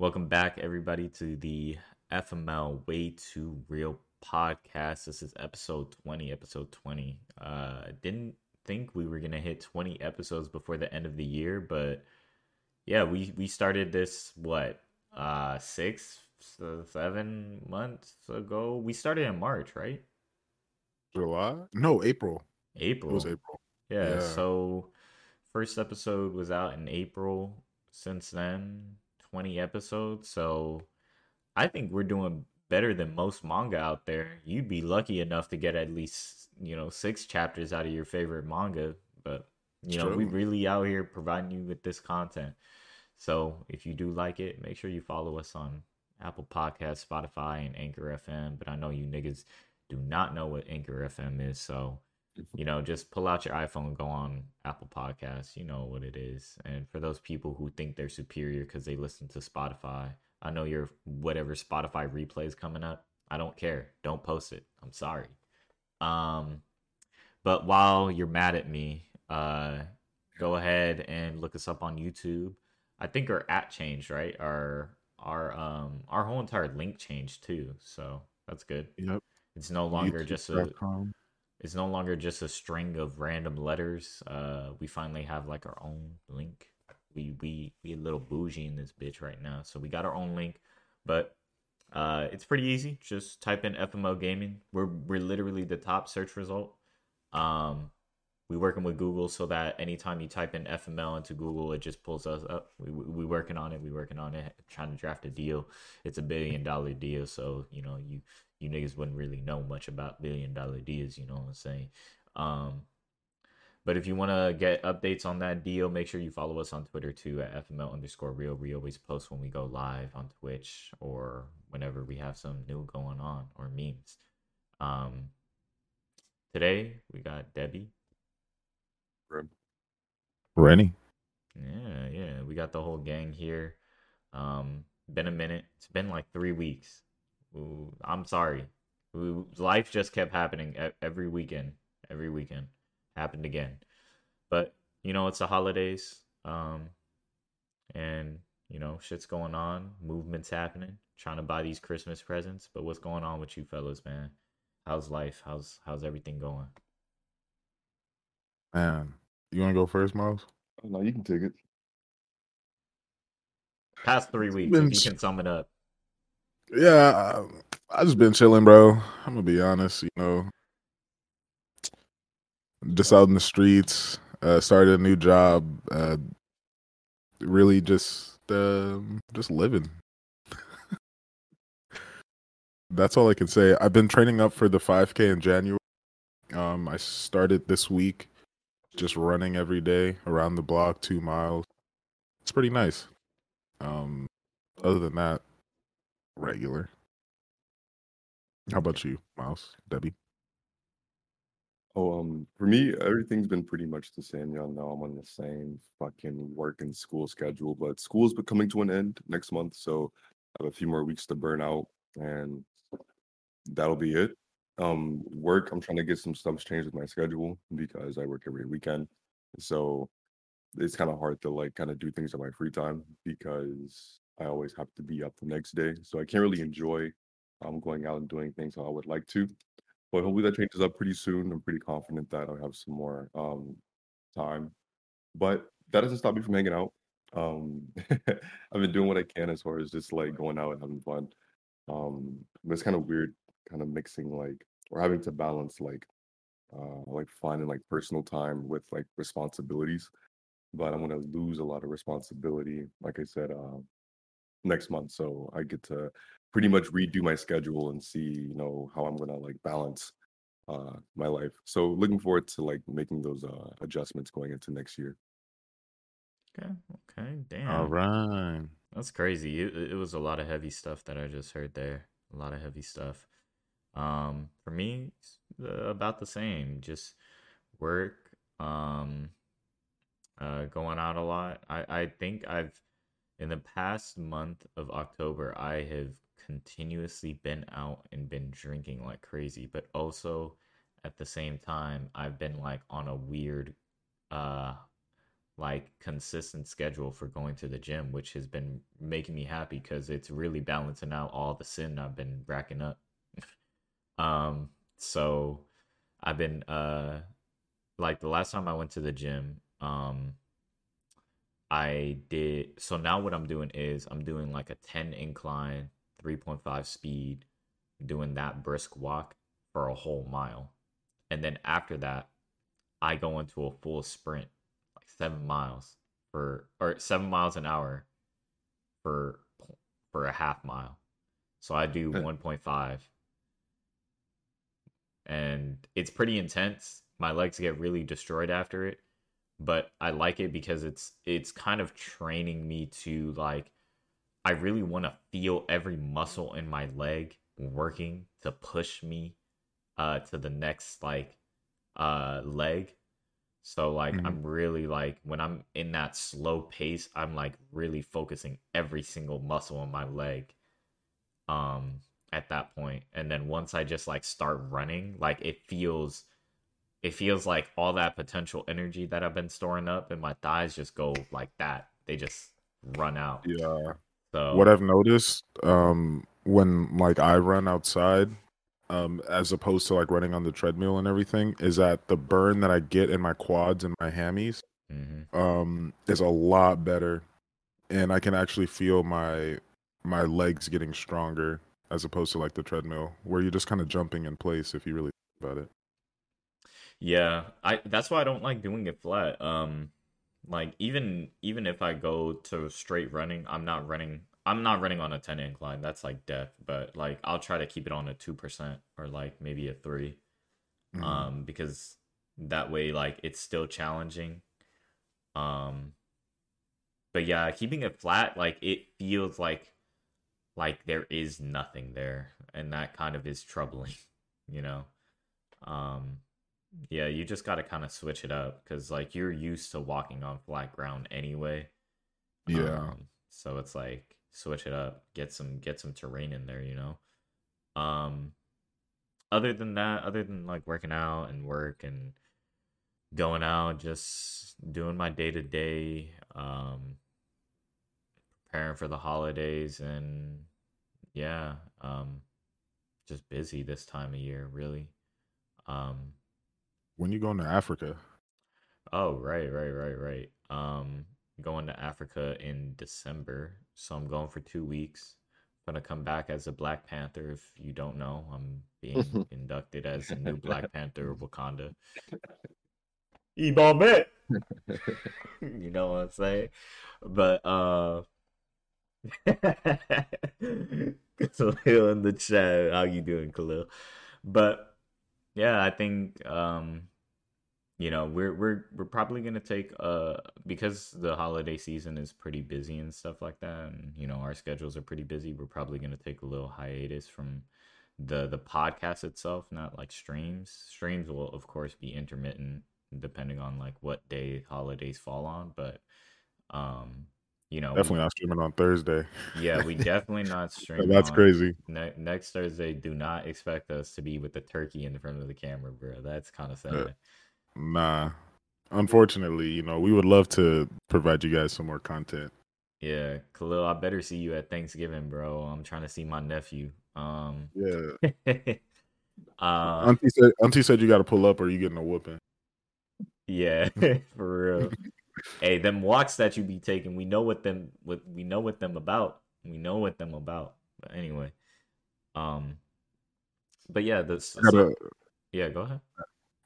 Welcome back, everybody, to the FML Way Too Real podcast. This is episode 20. Episode 20. Uh, didn't think we were going to hit 20 episodes before the end of the year, but yeah, we, we started this, what, uh, six, seven months ago? We started in March, right? July? No, April. April. It was April. Yeah, Yeah. so first episode was out in April. Since then, 20 episodes. So I think we're doing better than most manga out there. You'd be lucky enough to get at least, you know, six chapters out of your favorite manga. But, you know, we really out here providing you with this content. So if you do like it, make sure you follow us on Apple Podcasts, Spotify, and Anchor FM. But I know you niggas do not know what Anchor FM is. So you know, just pull out your iPhone go on Apple Podcasts. You know what it is. And for those people who think they're superior because they listen to Spotify, I know your whatever Spotify replay is coming up. I don't care. Don't post it. I'm sorry. Um, but while you're mad at me, uh, go ahead and look us up on YouTube. I think our app changed, right? Our our um our whole entire link changed too. So that's good. Yep. It's no longer just a YouTube.com. it's no longer just a string of random letters. Uh, we finally have like our own link. We we we a little bougie in this bitch right now, so we got our own link. But uh, it's pretty easy. Just type in FML Gaming. We're we're literally the top search result. Um, we working with Google so that anytime you type in FML into Google, it just pulls us up. We we, we working on it. We working on it. Trying to draft a deal. It's a billion dollar deal, so you know you you niggas wouldn't really know much about billion dollar deals, you know what I'm saying? Um, but if you want to get updates on that deal, make sure you follow us on Twitter too at FML underscore real. We always post when we go live on Twitch or whenever we have some new going on or memes. Um, today we got Debbie. Rennie. Yeah, yeah, we got the whole gang here. Um, been a minute. It's been like three weeks. Ooh, I'm sorry. Life just kept happening every weekend. Every weekend happened again. But you know, it's the holidays. Um, and you know, shit's going on. Movements happening. Trying to buy these Christmas presents. But what's going on with you fellas, man? How's life? How's how's everything going? Man. You wanna go first, Miles? Oh, no, you can take it. Past three weeks, been if you can sum it up. Yeah, I, I just been chilling, bro. I'm gonna be honest, you know. Just out in the streets, uh started a new job, uh really just um just living. That's all I can say. I've been training up for the 5K in January. Um I started this week just running every day around the block, 2 miles. It's pretty nice. Um other than that, regular. How about you, Miles, Debbie? Oh, um, for me, everything's been pretty much the same. Y'all know I'm on the same fucking work and school schedule, but school's be- coming to an end next month, so I have a few more weeks to burn out, and that'll be it. Um, work, I'm trying to get some stuff changed with my schedule because I work every weekend, so it's kind of hard to like kind of do things in my free time because I always have to be up the next day, so I can't really enjoy um going out and doing things how I would like to. But hopefully that changes up pretty soon. I'm pretty confident that I'll have some more um time. But that doesn't stop me from hanging out. Um I've been doing what I can as far as just like going out and having fun. Um but it's kind of weird kind of mixing like or having to balance like uh like fun and like personal time with like responsibilities. But I'm gonna lose a lot of responsibility, like I said, uh, next month. So I get to pretty much redo my schedule and see, you know, how I'm gonna like balance uh my life. So looking forward to like making those uh adjustments going into next year. Okay, okay, damn. All right. That's crazy. It, it was a lot of heavy stuff that I just heard there. A lot of heavy stuff. Um, for me, it's, uh, about the same. Just work. Um, uh, going out a lot. I I think I've in the past month of October, I have continuously been out and been drinking like crazy. But also at the same time, I've been like on a weird, uh, like consistent schedule for going to the gym, which has been making me happy because it's really balancing out all the sin I've been racking up. um, so I've been uh like the last time I went to the gym, um I did so now what I'm doing is I'm doing like a 10 incline, 3.5 speed, doing that brisk walk for a whole mile. And then after that, I go into a full sprint, like seven miles for or seven miles an hour for for a half mile. So I do 1.5 and it's pretty intense. My legs get really destroyed after it, but I like it because it's it's kind of training me to like I really want to feel every muscle in my leg working to push me uh to the next like uh leg. So like Mhm. I'm really like when I'm in that slow pace, I'm like really focusing every single muscle in my leg um at that point. And then once I just like start running, like it feels it feels like all that potential energy that I've been storing up in my thighs just go like that. They just run out. Yeah. So What I've noticed, um, when like I run outside, um, as opposed to like running on the treadmill and everything, is that the burn that I get in my quads and my hammies, Mhm. um, is a lot better, and I can actually feel my my legs getting stronger as opposed to like the treadmill, where you're just kind of jumping in place if you really think about it. Yeah, I that's why I don't like doing it flat. Um like even even if I go to straight running, I'm not running I'm not running on a 10 incline. That's like death, but like I'll try to keep it on a 2% or like maybe a 3. Mhm. Um because that way like it's still challenging. Um but yeah, keeping it flat like it feels like like there is nothing there and that kind of is troubling, you know. Um yeah, you just got to kind of switch it up cuz like you're used to walking on flat ground anyway. yeah. Um, so it's like switch it up, get some get some terrain in there, you know. Um other than that, other than like working out and work and going out, just doing my day to day, um preparing for the holidays and yeah, um just busy this time of year, really. Um When you going to Africa? Oh, right, right, right, right. Um, going to Africa in December. So I'm going for two weeks. Gonna come back as a Black Panther. If you don't know, I'm being inducted as a new Black Panther of Wakanda. Yibambe! you know what I'm saying? But uh Khalil in the chat. How you doing, Khalil? But yeah, I think um you know we're we're we're probably gonna take uh because the holiday season is pretty busy and stuff like that and you know our schedules are pretty busy we're probably gonna take a little hiatus from the the podcast itself not like streams. Streams will of course be intermittent depending on like what day holidays fall on but um you know we- Definitely not streaming on Thursday. yeah we definitely not streaming That's on- crazy. ne- next Thursday, do not expect us to be with the turkey in the front of the camera, bro. That's kind of sad. Yeah. Nah. Unfortunately, you know, we would love to provide you guys some more content. Yeah, Khalil, I better see you at Thanksgiving, bro. I'm trying to see my nephew. Um, Yeah. uh, Auntie said Auntie said you got to pull up or you getting a whooping. yeah, for real. Hey, them walks that you be taking, we know what them, what we know what them about. We know what them about. But anyway, um, but yeah, this. I got a, yeah, go ahead.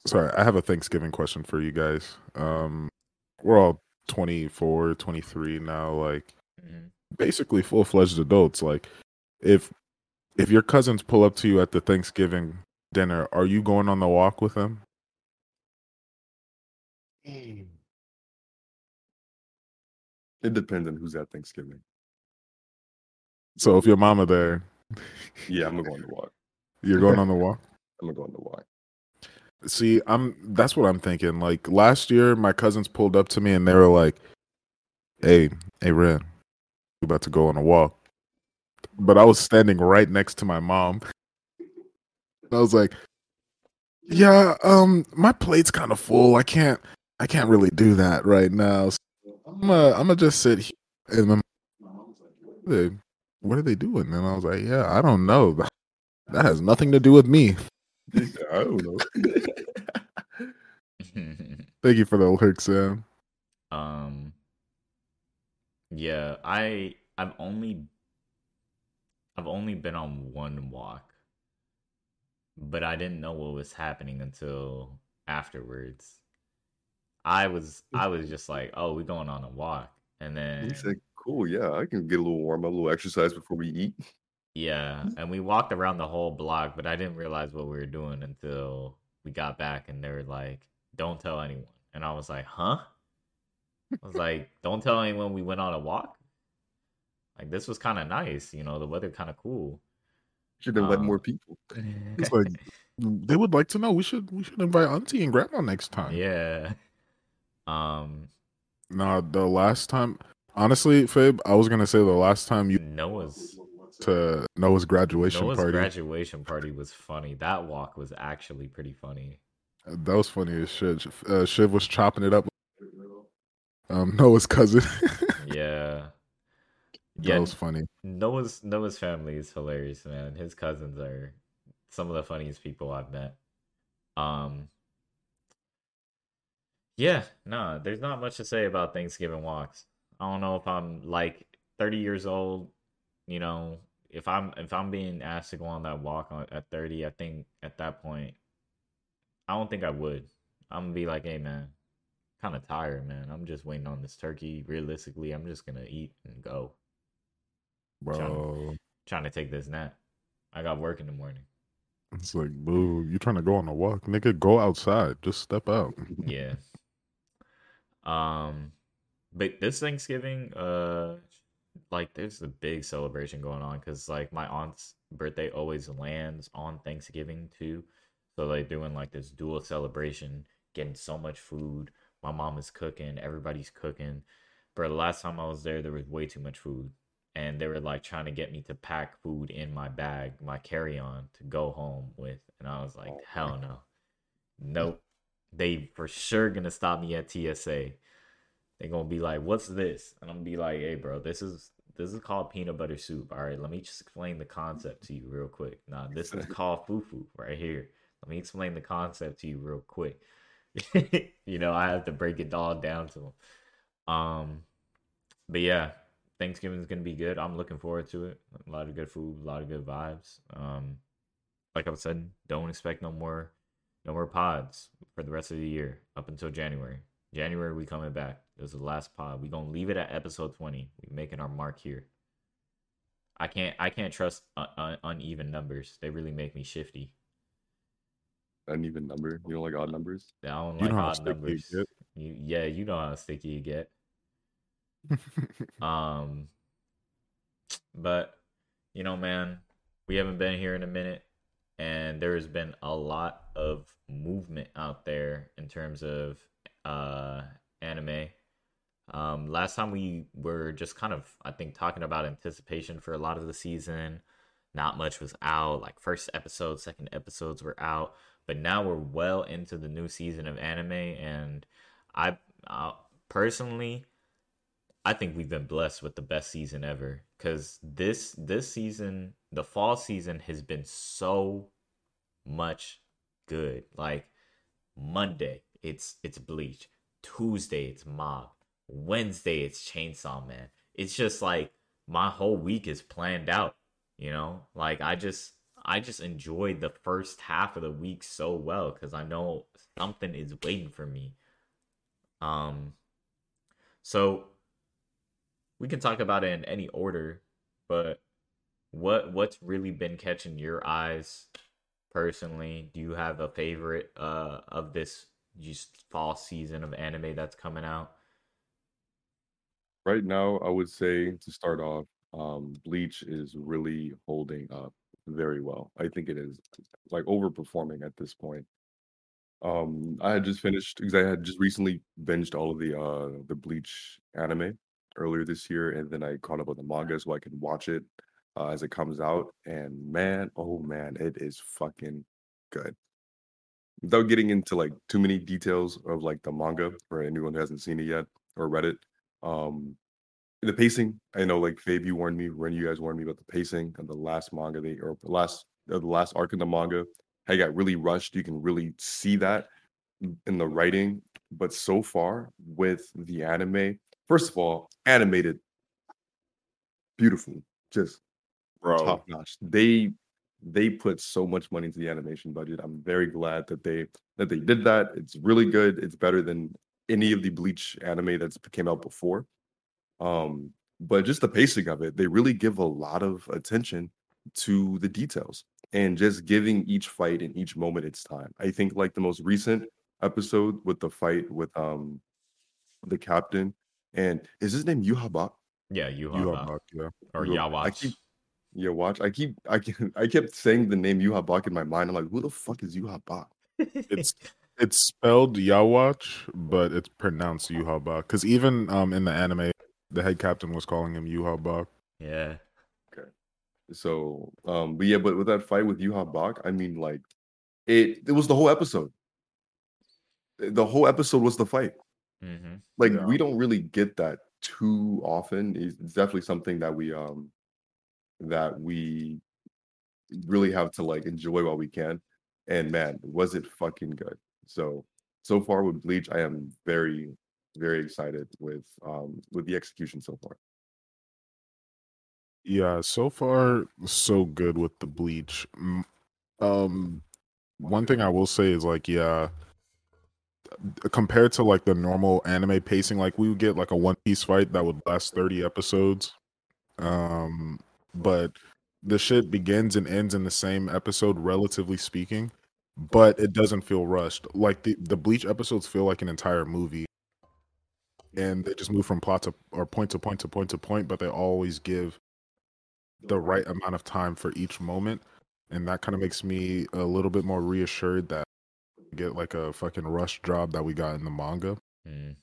sorry, I have a Thanksgiving question for you guys. Um, we're all 24, 23 now, like Mhm. basically full fledged adults. Like, if if your cousins pull up to you at the Thanksgiving dinner, are you going on the walk with them? It depends on who's at Thanksgiving. So if your mama there, Yeah, I'm gonna go on the walk. you're going on the walk. I'm gonna go on the walk. See, I'm that's what I'm thinking. Like last year, my cousins pulled up to me and they were like, "Hey, hey, Ren, we about to go on a walk." But I was standing right next to my mom. I was like, "Yeah, um, my plate's kind of full. I can't, I can't really do that right now. So I'm gonna I'm gonna just sit here and I'm what are, they, what are they doing? And I was like, yeah, I don't know. That has nothing to do with me. I don't know. Thank you for the alert, Sam. um yeah, I I've only I've only been on one walk, but I didn't know what was happening until afterwards. I was I was just like, "Oh, we're going on a walk." And then He said, "Cool, yeah, I can get a little warm, a little exercise before we eat." yeah, and we walked around the whole block, but I didn't realize what we were doing until we got back and they were like, "Don't tell anyone." And I was like, "Huh?" I was like, "Don't tell anyone we went on a walk." Like this was kind of nice, you know, the weather kind of cool. Should invite Um, more people. It's like they would like to know. We should we should invite Auntie and Grandma next time. yeah. Um, No, the last time, honestly, Fib, I was gonna say the last time you Noah's to Noah's graduation Noah's party. graduation party was funny. That walk was actually pretty funny. that was funny as shit. Uh, Shiv was chopping it up. Um, Noah's cousin. Yeah. that Yeah, was funny. Noah's Noah's family is hilarious, man. His cousins are some of the funniest people I've met. Um Yeah, no, there's not much to say about Thanksgiving walks. I don't know if I'm like 30 years old, you know, if I'm if I'm being asked to go on that walk on, at 30, I think at that point I don't think I would. I'm gonna be like, "Hey man, kind of tired, man. I'm just waiting on this turkey. Realistically, I'm just gonna eat and go." Bro, trying to take this nap. I got work in the morning. it's like, boo, you trying to go on a walk, nigga? Go outside. Just step out. Yeah. Um, but this Thanksgiving, uh, like there's a big celebration going on because like my aunt's birthday always lands on Thanksgiving too, so they're doing like this dual celebration, getting so much food. My mom is cooking, everybody's cooking. But the last time I was there, there was way too much food, and they were like trying to get me to pack food in my bag, my carry-on, to go home with, and I was like, Oh, hell no, nope. They for sure gonna stop me at TSA. They're gonna be like, "What's this?" And I'm gonna be like, "Hey, bro, this is this is called peanut butter soup. All right, let me just explain the concept to you real quick. Nah, this is called fufu right here. Let me explain the concept to you real quick. you know, I have to break it all down to them. Um, but yeah, Thanksgiving's gonna be good. I'm looking forward to it. A lot of good food, a lot of good vibes. Um, like I was said, don't expect no more, no more pods for the rest of the year up until January. January we coming back. This is the last pod. We gonna leave it at episode twenty. We making our mark here. I can't I can't trust un- un- uneven numbers. They really make me shifty. Uneven number. You don't like odd numbers? I don't You like know odd sticky numbers. get. You, yeah, you know how sticky you get. Um, but you know, man, we haven't been here in a minute, and there has been a lot of movement out there in terms of uh anime. Um, last time we were just kind of, I think, talking about anticipation for a lot of the season. Not much was out. Like first episode, second episodes were out, but now we're well into the new season of anime, and I, uh, personally, I think we've been blessed with the best season ever because this this season, the fall season, has been so much good. Like Monday, it's it's Bleach. Tuesday, it's Mob. Wednesday, it's Chainsaw Man. It's just like my whole week is planned out. You know, like I just I just enjoyed the first half of the week so well because I know something is waiting for me. Um, so we can talk about it in any order, but what what's really been catching your eyes personally? Do you have a favorite uh of this just fall season of anime that's coming out? Right now, I would say to start off, um, Bleach is really holding up very well. I think it is like overperforming at this point. Um, I had just finished because I had just recently binged all of the uh the Bleach anime earlier this year, and then I caught up with the manga so I can watch it uh, as it comes out. And man, oh man, it is fucking good. without getting into like too many details of like the manga for anyone who hasn't seen it yet or read it. Um, the pacing, I know like Fabe, you warned me when you guys warned me about the pacing of the last manga they or the last uh, the last arc in the manga. It got really rushed. You can really see that in the writing. But so far with the anime, first of all, animated beautiful, just bro. top notch. They they put so much money into the animation budget. I'm very glad that they that they did that. It's really good. It's better than any of the Bleach anime that's came out before. Um, but just the pacing of it, they really give a lot of attention to the details and just giving each fight and each moment its time. I think like the most recent episode with the fight with um the captain and is his name Yhwach? Yeah, you You have are yeah. or Bro, I Yawatch. keep yeah, watch. I keep I keep, I kept saying the name Yhwach in my mind. I'm like, who the fuck is Yhwach? It's it's spelled Yawatch, but it's pronounced Yuhabak. Because even um in the anime, the head captain was calling him Yuhabak. yeah. Okay. So, um, but yeah, but with that fight with Yuha Bach, I mean, like, it it was the whole episode. The whole episode was the fight. Hmm Like, Yeah. we don't really get that too often. It's it's definitely something that we um that we really have to like enjoy while we can. And man, was it fucking good. So so far with Bleach, I am very, very excited with um with the execution so far. Yeah, so far so good with the bleach. Um, one thing I will say is like, yeah, compared to like the normal anime pacing, like we would get like a One Piece fight that would last thirty episodes. Um, but the shit begins and ends in the same episode, relatively speaking. But it doesn't feel rushed. Like the the Bleach episodes feel like an entire movie, and they just move from plot to or point to point to point to point. But they always give the right amount of time for each moment and that kind of makes me a little bit more reassured that get like a fucking rush job that we got in the manga. Mm.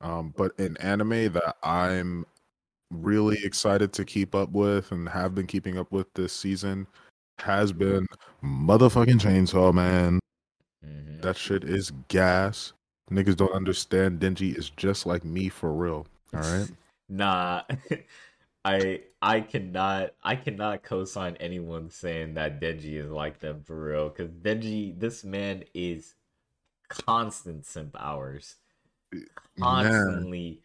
um but in anime that i'm really excited to keep up with and have been keeping up with this season has been motherfucking chainsaw man. Hmm that shit is gas. Niggas don't understand denji is just like me for real. All right? Nah, I I cannot I cannot co-sign anyone saying that Denji is like them for real. Cause Denji, this man is constant simp hours, man constantly,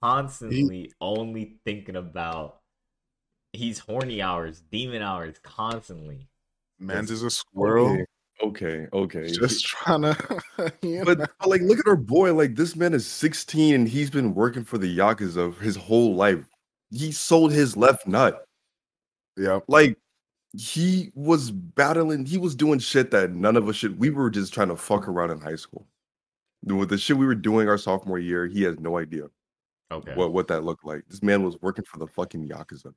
constantly only thinking about. He's horny hours, demon hours, constantly. man's is a squirrel Okay, okay, okay. just trying to you But, but, like, look at our boy. Like, this man is 16 and he's been working for the Yakuza his whole life. He sold his left nut. yeah Like, he was battling, he was doing shit that none of us should. We were just trying to fuck around in high school. With the shit we were doing our sophomore year, he has no idea Okay, what, what that looked like. This man was working for the fucking Yakuza.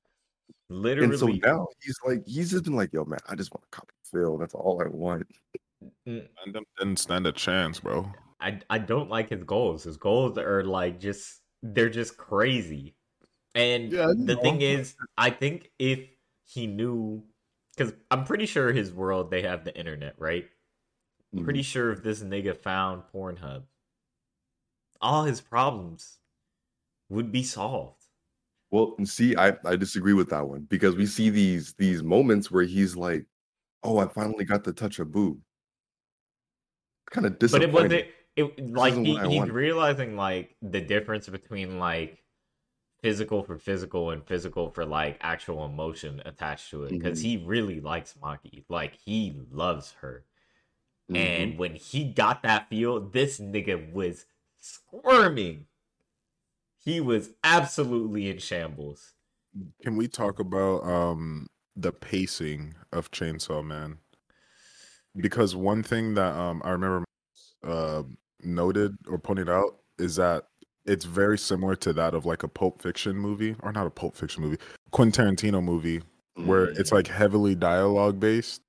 And so now he's like, he's just been like, yo, man, I just want to copy Phil. That's all I want. And them didn't stand a chance, bro. I I don't like his goals. His goals are like just they're just crazy. And Yeah, the know. thing is, I think if he knew cuz I'm pretty sure his world they have the internet, right? Mhm. Pretty sure if this nigga found Pornhub, all his problems would be solved. Well, see, I, I disagree with that one because we see these these moments where he's like, "Oh, I finally got to touch a boob." Kind of disappointing. But it wasn't it like he, he's wanted. realizing like the difference between like physical for physical and physical for like actual emotion attached to it because Mhm. he really likes Maki. Like he loves her. Mhm. And when he got that feel, this nigga was squirming. He was absolutely in shambles. Can we talk about um the pacing of Chainsaw Man? Because one thing that um I remember uh noted or pointed out is that it's very similar to that of like a Pulp Fiction movie, or not a Pulp Fiction movie, Quentin Tarantino movie, where Mm. it's like heavily dialogue based,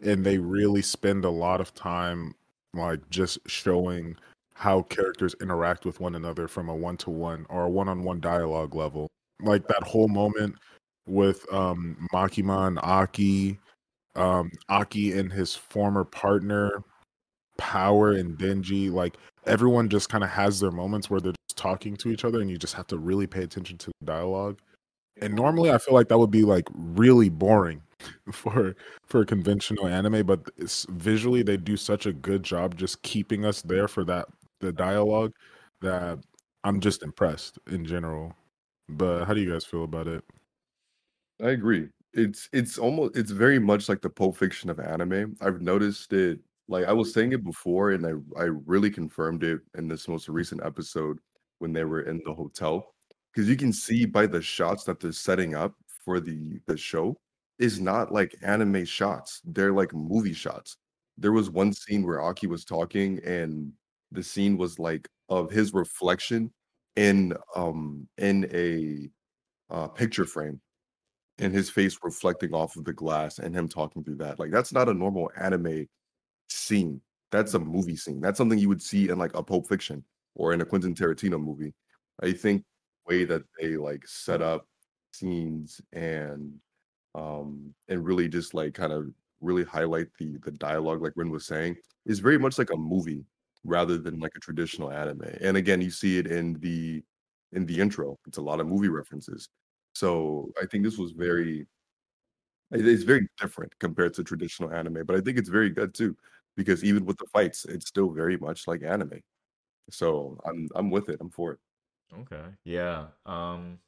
and they really spend a lot of time like just showing how characters interact with one another from a one to one or a one on one dialogue level. Like that whole moment with um Makima and Aki, um Aki and his former partner Power and Denji, like everyone just kind of has their moments where they're talking to each other, and you just have to really pay attention to the dialogue. And normally, I feel like that would be like really boring for for a conventional anime, but it's visually they do such a good job just keeping us there for that the dialogue that I'm just impressed in general. But how do you guys feel about it? I agree. It's it's almost it's very much like the Pulp Fiction of anime. I've noticed it like I was saying it before, and I I really confirmed it in this most recent episode when they were in the hotel because you can see by the shots that they're setting up for the the show is not like anime shots. They're like movie shots. There was one scene where Aki was talking, and the scene was like of his reflection in um in a uh, picture frame and his face reflecting off of the glass and him talking through that. Like that's not a normal anime scene. That's a movie scene. That's something you would see in like a Pulp Fiction or in a Quentin Tarantino movie. I think way that they like set up scenes and um and really just like kind of really highlight the the dialogue like Rin was saying is very much like a movie rather than like a traditional anime. And again, you see it in the in the intro. It's a lot of movie references. So I think this was very it is very different compared to traditional anime, but I think it's very good too because even with the fights, it's still very much like anime. So I'm I'm with it. I'm for it. Okay. Yeah. Um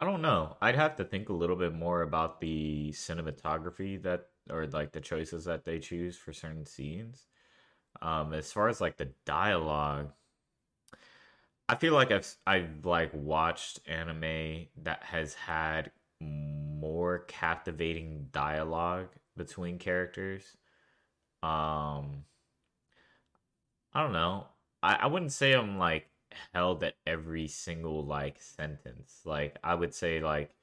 I don't know. I'd have to think a little bit more about the cinematography that or like the choices that they choose for certain scenes. Um as far as like the dialogue, I feel like I've I've like watched anime that has had more captivating dialogue between characters. Um I don't know. I, I wouldn't say I'm like held at every single like sentence. Like I would say like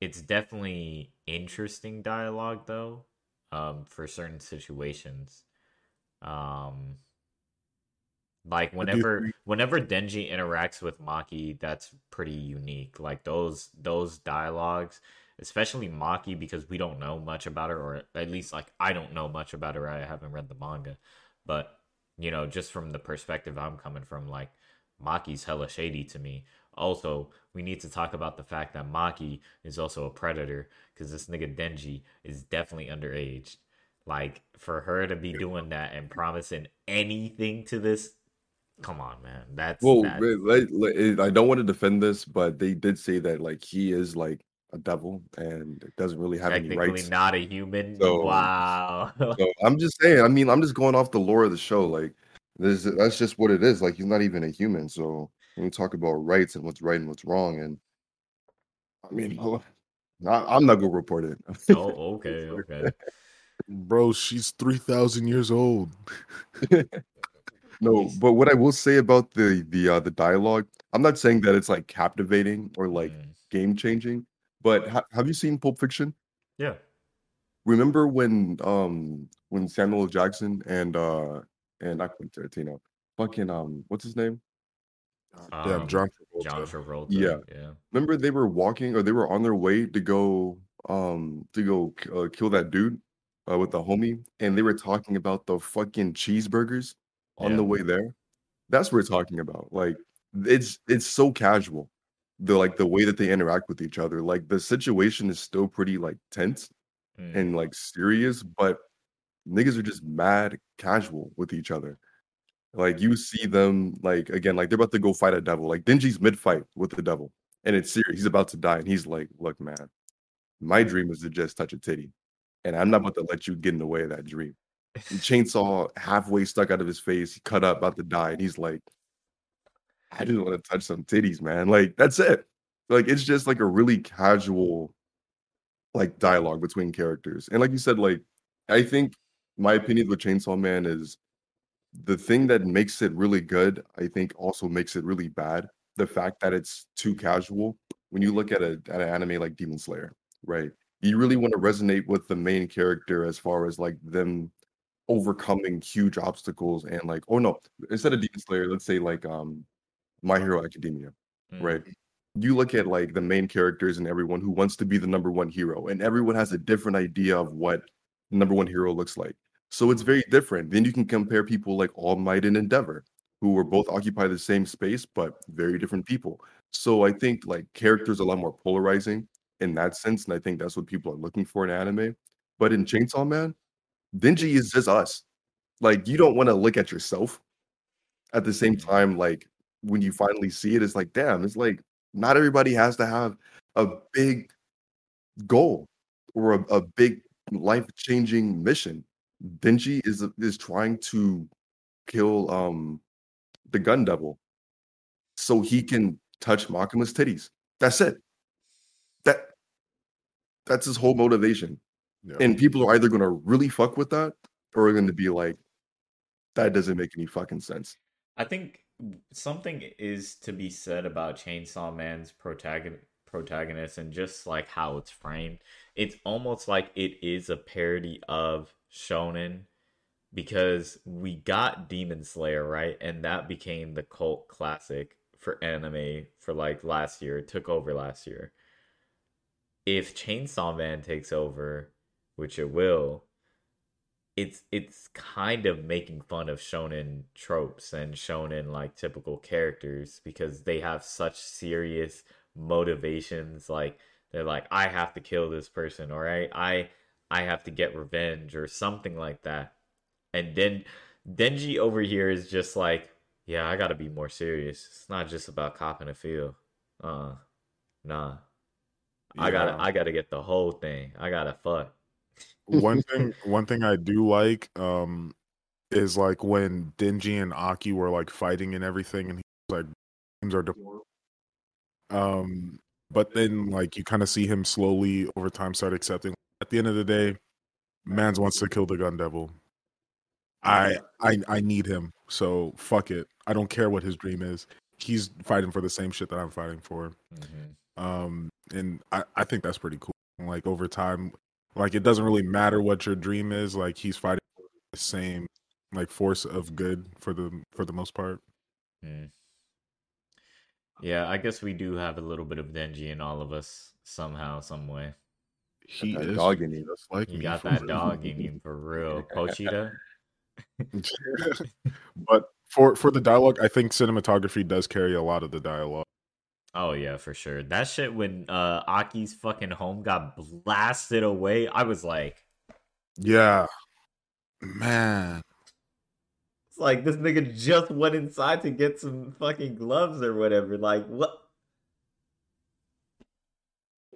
it's definitely interesting dialogue though, um, for certain situations. Um like whenever whenever Denji interacts with Maki, that's pretty unique. Like those those dialogues, especially Maki, because we don't know much about her, or at least like I don't know much about her. I haven't read the manga, but you know, just from the perspective I'm coming from, like Maki's hella shady to me. Also, we need to talk about the fact that Maki is also a predator because this nigga Denji is definitely underage. Like for her to be doing that and promising anything to this come on, man. That's well. That's... I don't want to defend this, but they did say that like he is like a devil and doesn't really have any rights. not a human. So, wow. so I'm just saying. I mean, I'm just going off the lore of the show. Like, this that's just what it is. Like, he's not even a human. So when we talk about rights and what's right and what's wrong, and I mean, I'm not gonna report it. oh, okay, okay. Bro, she's three thousand years old. No, but what I will say about the the uh, the dialogue, I'm not saying that it's like captivating or like mm. game changing, but ha- have you seen Pulp Fiction? Yeah. Remember when um when Samuel Jackson and uh and not Quentin Tarantino, fucking um what's his name? Yeah, um, John Travolta. John Travolta. Yeah. yeah. Remember they were walking or they were on their way to go um to go uh, kill that dude uh, with the homie, and they were talking about the fucking cheeseburgers on yeah. the way there. That's what we're talking about. Like it's it's so casual. The like the way that they interact with each other. Like the situation is still pretty like tense mm. and like serious, but niggas are just mad casual with each other. Like you see them like again, like they're about to go fight a devil. Like Denji's mid fight with the devil, and it's serious. He's about to die, and he's like, "Look, man, my dream is to just touch a titty, and I'm not about to let you get in the way of that dream." chainsaw halfway stuck out of his face. He cut up, about to die, and he's like, "I just want to touch some titties, man." Like that's it. Like it's just like a really casual, like dialogue between characters. And like you said, like I think my opinion with Chainsaw Man is the thing that makes it really good. I think also makes it really bad. The fact that it's too casual. When you look at a at an anime like Demon Slayer, right? You really want to resonate with the main character as far as like them overcoming huge obstacles and like oh no instead of demon slayer let's say like um my hero academia mm. right you look at like the main characters and everyone who wants to be the number one hero and everyone has a different idea of what number one hero looks like So it's very different. Then you can compare people like All Might and Endeavor, who were both occupy the same space, but very different people. So I think like characters are a lot more polarizing in that sense, and I think that's what people are looking for in anime. But in Chainsaw Man, Denji is just us. Like you don't want to look at yourself. At the same time, like when you finally see it, it's like, damn, it's like not everybody has to have a big goal or a, a big life-changing mission. Denji is is trying to kill um the gun devil so he can touch Makima's titties. That's it. That that's his whole motivation. Yeah. And people are either gonna really fuck with that or are gonna be like, that doesn't make any fucking sense. I think something is to be said about Chainsaw Man's protagonist protagonist and just like how it's framed. It's almost like it is a parody of shonen because we got Demon Slayer, right? And that became the cult classic for anime for like last year. It took over last year. If Chainsaw Man takes over, which it will, it's it's kind of making fun of shonen tropes and shonen like typical characters because they have such serious motivations like they're like I have to kill this person or I I I have to get revenge or something like that. And then Denji over here is just like, yeah, I got to be more serious. It's not just about copping a feel. Uh, nah. I gotta, I gotta get the whole thing. I gotta fuck. One thing one thing I do like um is like when Denji and Aki were like fighting and everything and he's like games are de- um but then like you kind of see him slowly over time start accepting. At the end of the day mans wants to kill the gun devil. I I I need him so fuck it. I don't care what his dream is. He's fighting for the same shit that I'm fighting for. Hmm um and I, I think that's pretty cool. Like over time like it doesn't really matter what your dream is like he's fighting the same like force of good for the for the most part Mm. Yeah, I guess we do have a little bit of Denji in all of us somehow, some way. he that is dog in you. just like You got that real. dog in you for real, Pochita. but for for the dialogue i think cinematography does carry a lot of the dialogue Oh yeah, for sure. That shit when uh Aki's fucking home got blasted away, I was like, yeah man it's like this nigga just went inside to get some fucking gloves or whatever. Like what?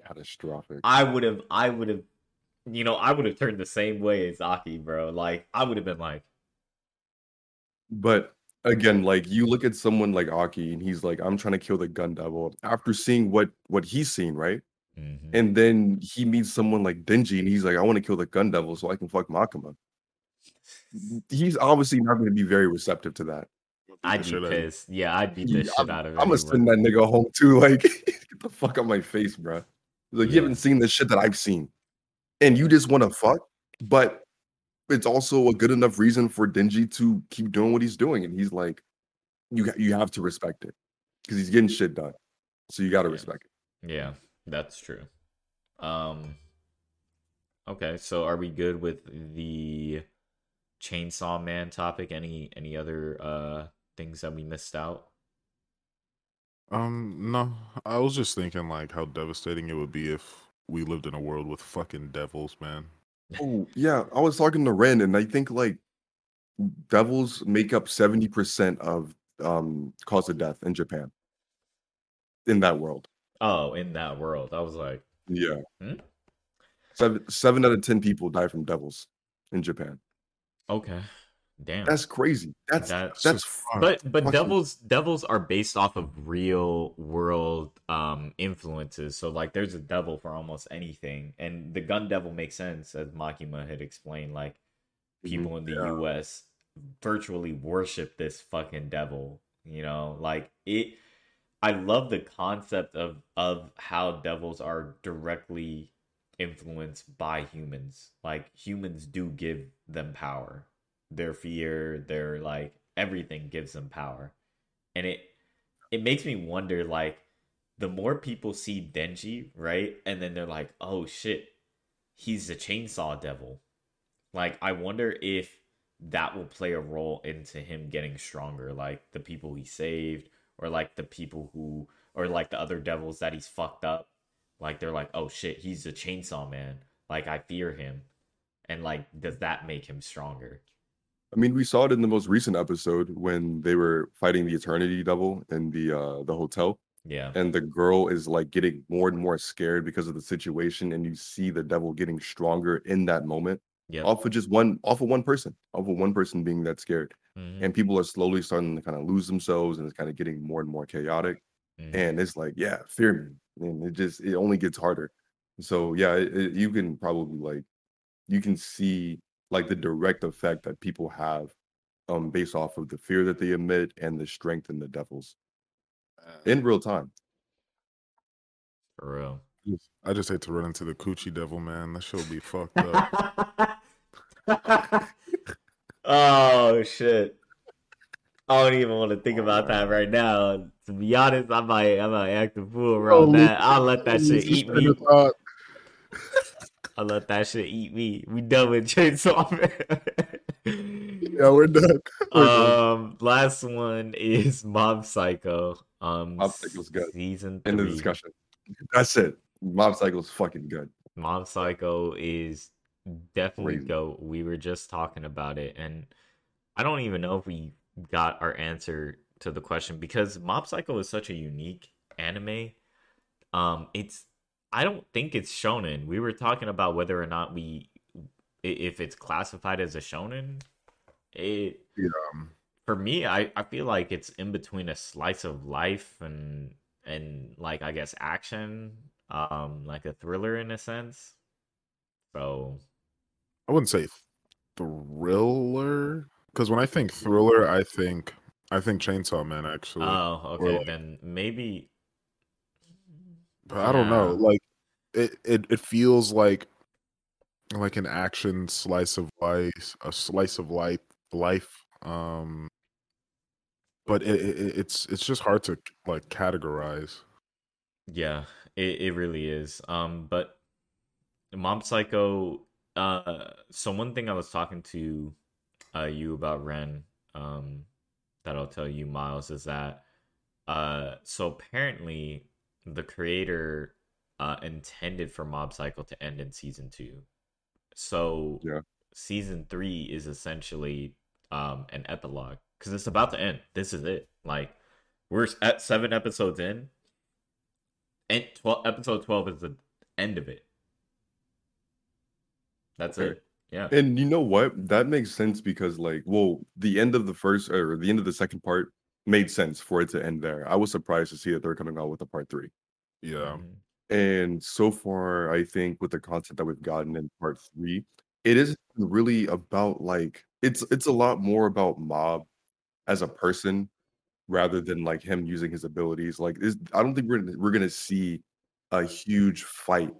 Catastrophic. I would have, I would have, you know, I would have turned the same way as Aki, bro. Like I would have been like, But again, like you look at someone like Aki and he's like, I'm trying to kill the gun devil after seeing what what he's seen, right? mhm. And then he meets someone like Denji and he's like, I want to kill the gun devil so I can fuck Makima. He's obviously not going to be very receptive to that. I'd be Shit, I- pissed. Yeah, I'd beat the Yeah, shit out of it. I'm gonna send that nigga home too. Like, get the fuck out my face, bro. Like, you haven't seen the shit that I've seen, and you just want to fuck. But it's also a good enough reason for Denji to keep doing what he's doing, and he's like, you you have to respect it because he's getting shit done. So you got to Yeah. respect it. Yeah, that's true. Um Okay, so are we good with the Chainsaw Man topic? Any any other uh things that we missed out? um no i was just thinking like how devastating it would be if we lived in a world with fucking devils man Oh yeah, I was talking to Ren, and I think like devils make up seventy percent of um cause of death in Japan. In that world, Oh, in that world. I was like, yeah. Hmm? Seven seven out of ten people die from devils in Japan. okay. Damn. That's crazy. That's that's just fuck. but but devils devils are based off of real world um influences so like there's a devil for almost anything and the gun devil makes sense as makima had explained like people in the Yeah. us virtually worship this fucking devil you know like it i love the concept of of how devils are directly influenced by humans like humans do give them power their fear their like everything gives them power and it it makes me wonder like the more people see denji right and then they're like oh shit he's the chainsaw devil Like I wonder if that will play a role into him getting stronger, like the people he saved, or like the people who, or like the other devils that he's fucked up. Like they're like, oh shit, he's a chainsaw man. Like I fear him, and like, does that make him stronger? I mean, we saw it in the most recent episode when they were fighting the Eternity Devil in the uh the hotel, Yeah, and the girl is like getting more and more scared because of the situation, and you see the devil getting stronger in that moment, yeah, off of just one, off of one person, off of one person being that scared, Mhm, and people are slowly starting to kind of lose themselves, and it's kind of getting more and more chaotic. mhm. and it's like yeah fear me. And it just it only gets harder. So yeah it, it- you can probably like you can see like the direct effect that people have um based off of the fear that they emit and the strength in the devils in real time for real. I just hate to run into the coochie devil, man. That shit'll be fucked up. oh shit! I don't even want to think about that right now. To be honest, I might, I might act a fool around Holy- that. I'll let that shit eat train me. Of. I'll let that shit eat me. We done with Chainsaw Man. Yeah, we're done. We're done. um, last one is Mob Psycho. Um, Mob Psycho's good. season in the three. discussion that's it mob is fucking good Mob Psycho is definitely Crazy. go. We were just talking about it, and I don't even know if we got our answer to the question because Mob Psycho is such a unique anime. Um, it's I don't think it's shonen. We were talking about whether or not we if it's classified as a shonen. It Um, for me, I, I feel like it's in between a slice of life and and like I guess action, um, like a thriller in a sense. So I wouldn't say thriller because when I think thriller, I think I think Chainsaw Man actually. oh, okay, like- then maybe but I don't know. Like it, it, it feels like like an action slice of life, a slice of life, life. Um, but it, it, it- it's it's just hard to like categorize. yeah, it, it really is. Um, but Mob Psycho. Uh, so one thing I was talking to uh you about Ren, um, that I'll tell you, Miles, is that uh, so apparently the creator uh intended for Mob Psycho to end in season two. So Yeah. season three is essentially um an epilogue because it's about to end. This is it. Like we're at seven episodes in, and twelve episode twelve is the end of it. That's Okay. it. Yeah. and you know what that makes sense because like well the end of the first or the end of the second part made sense for it to end there i was surprised to see that they're coming out with a part three Yeah, Mhm. And so far, I think with the content that we've gotten in part three, it is mm-hmm. really about like it's it's a lot more about Mob as a person rather than like him using his abilities. Like this, I don't think we're gonna- we're gonna see a huge fight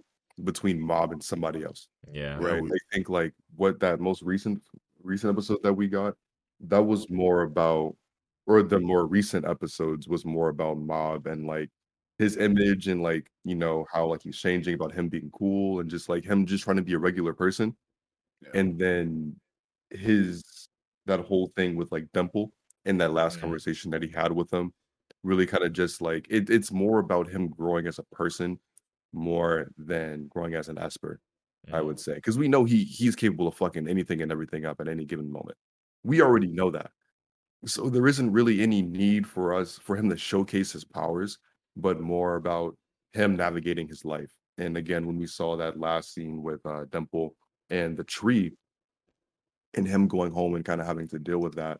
between Mob and somebody else, Yeah. Yeah, right? I think like what that most recent recent episode that we got, that was more about, or the more recent episodes was more about Mob and like his image and like you know how like he's changing about him being cool and just like him just trying to be a regular person. Yeah. and then his that whole thing with like Dimple in that last Mhm. conversation that he had with him really kind of just like it, it's more about him growing as a person more than growing as an Esper I would say because we know he he's capable of fucking anything and everything up at any given moment. We already know that. So there isn't really any need for us for him to showcase his powers but more about him navigating his life. And again when we saw that last scene with uh Dimple and the tree and him going home and kind of having to deal with that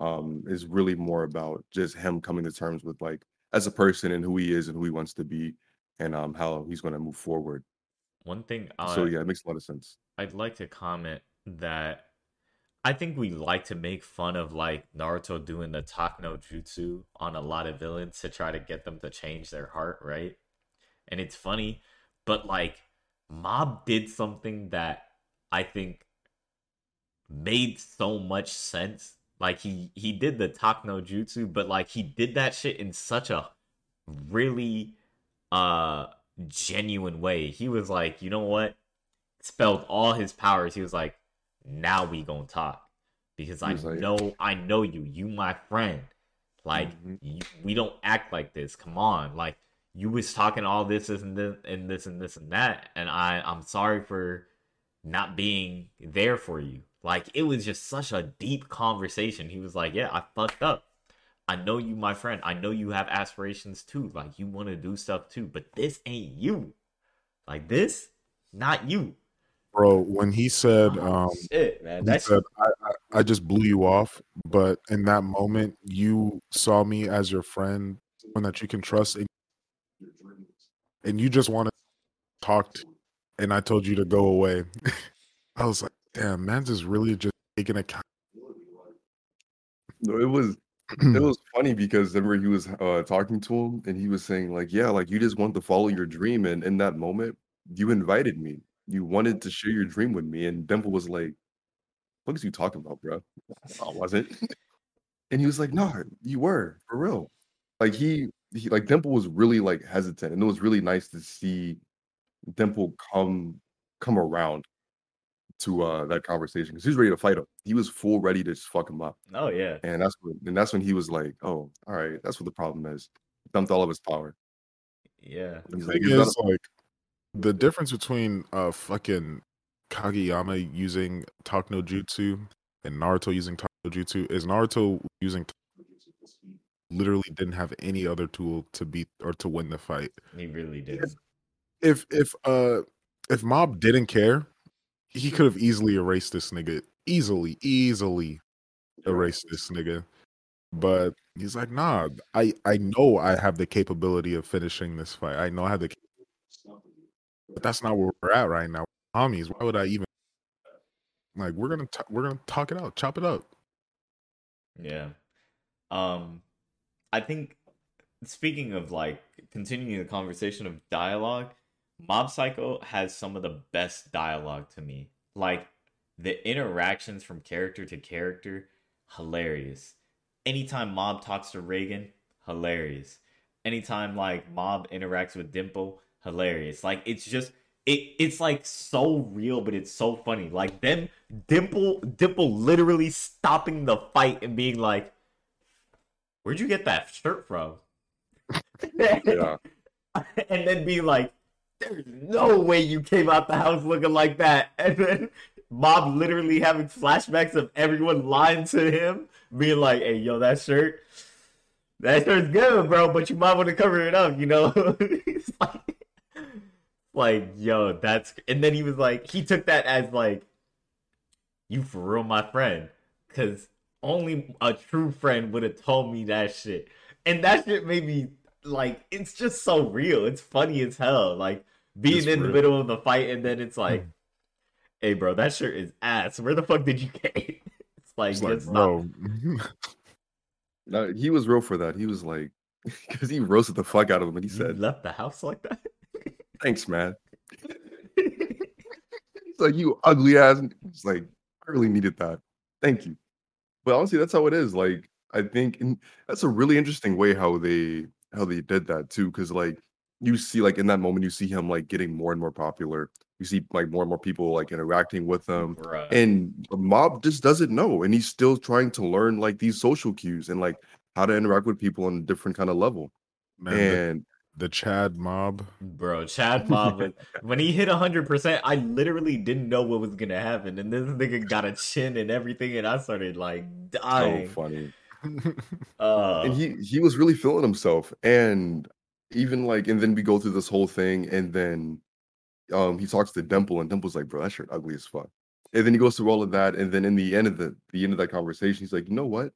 um is really more about just him coming to terms with like as a person and who he is and who he wants to be and um how he's going to move forward. One thing uh, so yeah it makes a lot of sense. I'd like to comment that I think we like to make fun of like Naruto doing the talk no jutsu on a lot of villains to try to get them to change their heart, right? And it's funny, but like Mob did something that I think made so much sense. Like he he did the talk no jutsu, but like he did that shit in such a really uh genuine way. He was like, you know what? Spelled all his powers. He was like, now we gonna talk because I like- know I know you. You my friend. Like Mhm. you, we don't act like this. Come on, like you was talking all this, this and this and this and this and that, and I I'm sorry for not being there for you. Like it was just such a deep conversation. He was like, "Yeah, I fucked up. I know you, my friend. I know you have aspirations too. Like you want to do stuff too, but this ain't you. Like this, not you." Bro, when he said, um, shit, man. he said, I, I, I just blew you off, but in that moment, you saw me as your friend, one that you can trust, and, and you just want to talk to, and I told you to go away. I was like, damn, man's is really just taking account. No, it was it was funny because remember he was uh, talking to him and he was saying like, yeah, like you just want to follow your dream, and in that moment, you invited me. You wanted to share your dream with me, and Dimple was like, "What is you talking about, bro? I wasn't." and he was like, "No, you were for real." Like he, he, like Dimple was really like hesitant, and it was really nice to see Dimple come come around to uh that conversation because he was ready to fight him. He was full ready to just fuck him up. oh yeah, And that's when and that's when he was like, "Oh, all right, that's what the problem is." Dumped all of his power. yeah. He's The like, thing "It's is, like, the difference between uh fucking Kageyama using Talk no Jutsu and Naruto using Talk no Jutsu is Naruto using literally didn't have any other tool to beat or to win the fight. He really did. If if uh if Mob didn't care, he could have easily erased this nigga. Easily, easily erased this nigga. But he's like, nah, I I know I have the capability of finishing this fight. I know I have the but that's not where we're at right now. Homies, why would I even like we're gonna t- we're gonna talk it out, chop it up. Yeah. Um I think speaking of like continuing the conversation of dialogue, Mob Psycho has some of the best dialogue to me. Like the interactions from character to character, hilarious. Anytime Mob talks to Reigen, hilarious. Anytime like Mob interacts with Dimple, hilarious. Like it's just it it's like so real, but it's so funny. Like them Dimple Dimple literally stopping the fight and being like, Where'd you get that shirt from? Yeah. and then be like, There's no way you came out the house looking like that. And then Bob literally having flashbacks of everyone lying to him, being like, Hey, yo, that shirt, that shirt's good, bro, but you might want to cover it up, you know? it's like, like, yo, that's and then he was like, he took that as like, you for real, my friend, because only a true friend would have told me that shit, and that shit made me like, it's just so real. It's funny as hell, like being It's in the middle of the fight, and then it's like, hmm. hey, bro, that shirt is ass. Where the fuck did you get it? It's like, It's like, bro, No, he was real for that. He was like, because he roasted the fuck out of him, and he You said, left the house like that. "Thanks, man." it's like, "You ugly ass." It's like, I really needed that. Thank you. But honestly, that's how it is. Like, I think and that's a really interesting way how they how they did that too. Because like you see, like in that moment, you see him like getting more and more popular. You see like more and more people like interacting with him. Bruh. and the mob just doesn't know and he's still trying to learn like these social cues and like how to interact with people on a different kind of level man, and the Chad mob. Bro, Chad Mob, when he hit 100%, I literally didn't know what was going to happen. And this nigga got a chin and everything, and I started like dying. so dying. funny Uh, and he he was really feeling himself and even like and then we go through this whole thing and then um he talks to dimple and dimple's like bro that shirt ugly as fuck and then he goes through all of that and then in the end of the the end of that conversation he's like you know what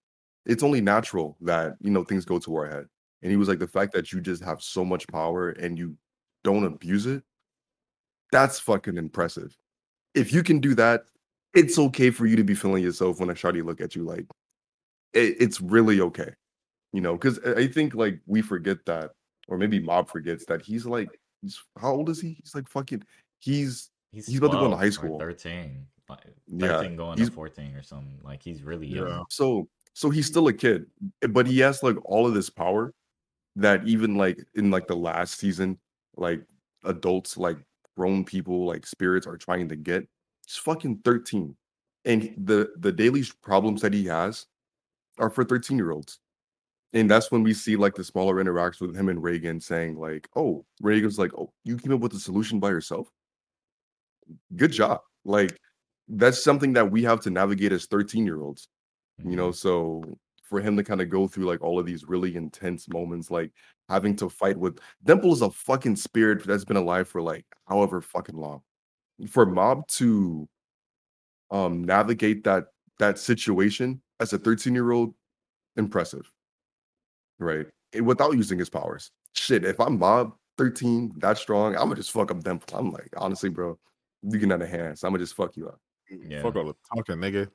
it's only natural that you know things go to our head and he was like the fact that you just have so much power and you don't abuse it that's fucking impressive if you can do that it's okay for you to be feeling yourself when a shawty look at you like it, it's really okay you know because i think like we forget that or maybe mob forgets that he's like he's how old is he he's like fucking he's he's about to go into high school. 13. like, Yeah, 13 going he's- to 14 or something. Like, he's really Yeah. young. so so he's still a kid but he has like all of this power that even like in like the last season like adults like grown people like spirits are trying to get he's fucking 13 and the the daily problems that he has are for 13 year olds and that's when we see like the smaller interactions with him and Reigen saying like oh Reigen's like oh you came up with the solution by yourself? Good job. Like that's something that we have to navigate as 13 year olds you know Mhm. so for him to kind of go through like all of these really intense moments like having to fight with Dimple is a fucking spirit that's been alive for like however fucking long for mob to um navigate that that situation as a 13 year old impressive right And without using his powers shit if i'm mob 13 that strong i'm gonna just fuck up Dimple. i'm like honestly bro you get out of hand so i'm gonna just fuck you up Yeah. Fuck all the talking, nigga.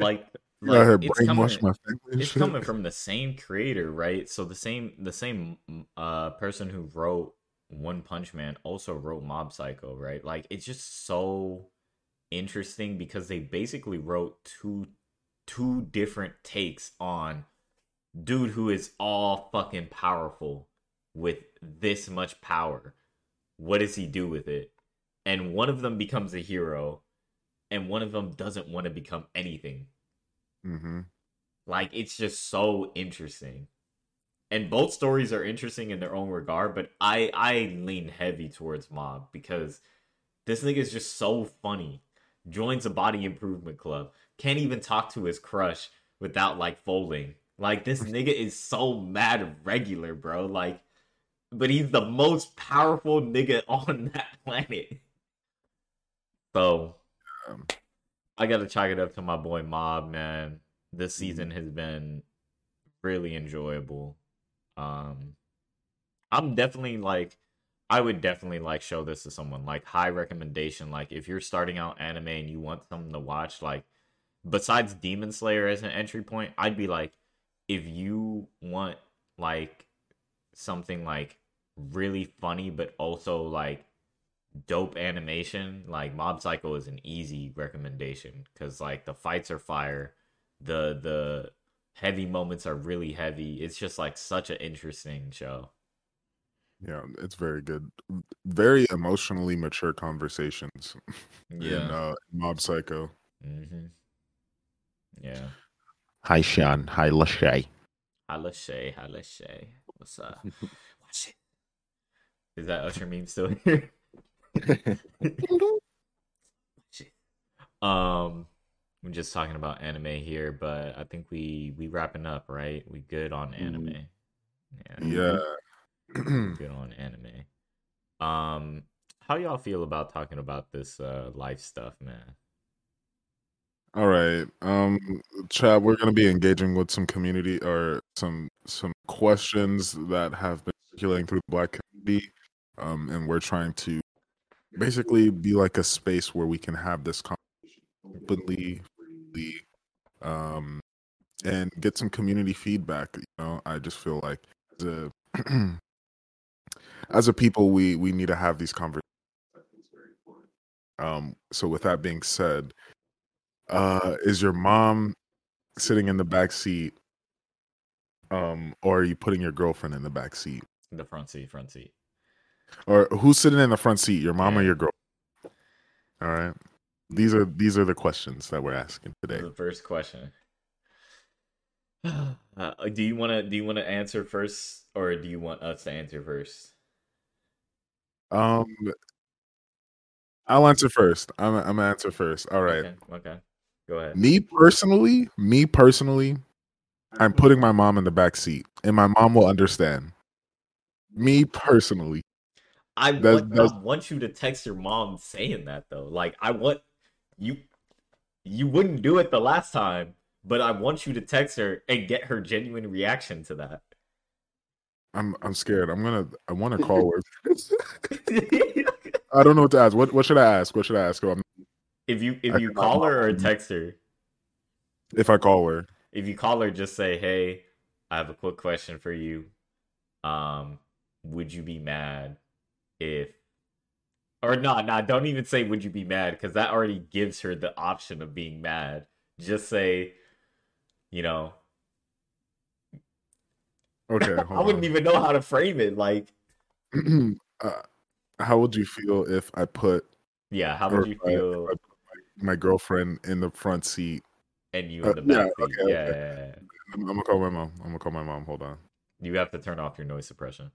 like, Here it's coming, my family. it's coming from the same creator, right? So the same the same mm, uh person who wrote One Punch Man also wrote Mob Psycho, right? Like it's just so interesting because they basically wrote two two different takes on dude who is all fucking powerful with this much power. What does he do with it? And one of them becomes a hero and one of them doesn't want to become anything. Mhm. Like it's just so interesting. And both stories are interesting in their own regard, but I I lean heavy towards Mob because this nigga is just so funny. Joins a body improvement club. Can't even talk to his crush without like folding. Like this nigga is so mad regular, bro. Like but he's the most powerful nigga on that planet. So Um, I gotta chalk it up to my boy Mob, man. This season has been really enjoyable. Um I'm definitely like I would definitely like show this to someone. Like high recommendation. Like if you're starting out anime and you want something to watch, like besides Demon Slayer as an entry point, I'd be like, if you want like something like really funny but also like dope animation, like Mob Psycho is an easy recommendation because like the fights are fire, the the heavy moments are really heavy. It's just like such an interesting show. Yeah, it's very good. Very emotionally mature conversations. in Yeah. uh, Mob Psycho. Mm-hmm. Yeah. Hi, Sean. Hi, Lachey. Holla Shay, holla Shay. What's up? Watch it. Is that Usher meme still here? Shit. Um, we're just talking about anime here, but I think we we wrapping up, right? We good on anime. Yeah, Yeah. good on anime. Um, how y'all feel about talking about this uh life stuff, man? All right. Um Chad, we're gonna be engaging with some community or some some questions that have been circulating through the black community. Um, and we're trying to basically be like a space where we can have this conversation openly, freely, um, and get some community feedback. You know, I just feel like as a as a people, we we need to have these conversations. Um, so with that being said, uh, is your mom sitting in the back seat, um, or are you putting your girlfriend in the back seat, The front seat, front seat. Or who's sitting in the front seat, your mom or your girl? All right, these are these are the questions that we're asking today. The first question. Uh, do you want to do you want to answer first, or do you want us to answer first? Um, I'll answer first. I'm I'm gonna answer first. All right. Okay. Okay. Go ahead. Me personally, me personally, I'm putting my mom in the back seat, and my mom will understand. Me personally, I That's- want, that's- I want you to text your mom saying that though. Like I want you you wouldn't do it the last time, but I want you to text her and get her genuine reaction to that. I'm I'm scared. I'm gonna I want to call her. I don't know what to ask. What what should I ask? What should I ask her? If you if I you call her or text her, If I call her, if you call her, just say, "Hey, I have a quick question for you. Um, would you be mad if?" Or no, no, don't even say "Would you be mad?" because that already gives her the option of being mad. Just say, you know, okay. I wouldn't on. even know how to frame it. Like, uh, how would you feel if I put yeah, how would you if I- if feel? I put my girlfriend in the front seat. and you Uh, in the yeah, back seat. okay, yeah, okay. yeah, yeah, yeah. I'm, I'm gonna call my mom. I'm gonna call my mom. Hold on. You have to turn off your noise suppression.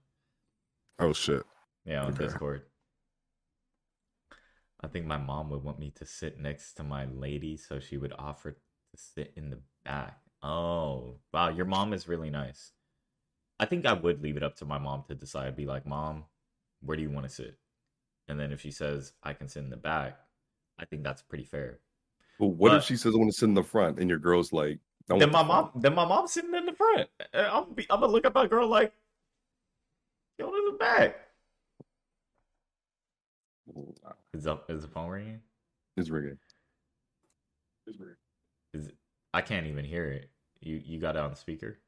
Oh shit. Yeah, on Okay. Discord. I think my mom would want me to sit next to my lady, so she would offer to sit in the back. Oh, wow, your mom is really nice. I think I would leave it up to my mom to decide. Be like, Mom, where do you want to sit? And then if she says I can sit in the back, I think that's pretty fair. But what But- if she says I want to sit in the front and your girl's like, Then my front? mom, then my mom's sitting in the front. Uh, I'm, be, I'm gonna look at my girl like, yo, to the back. Is up? Is the phone ringing? It's ringing. It's ringing. Is it, I can't even hear it. You you got it on the speaker?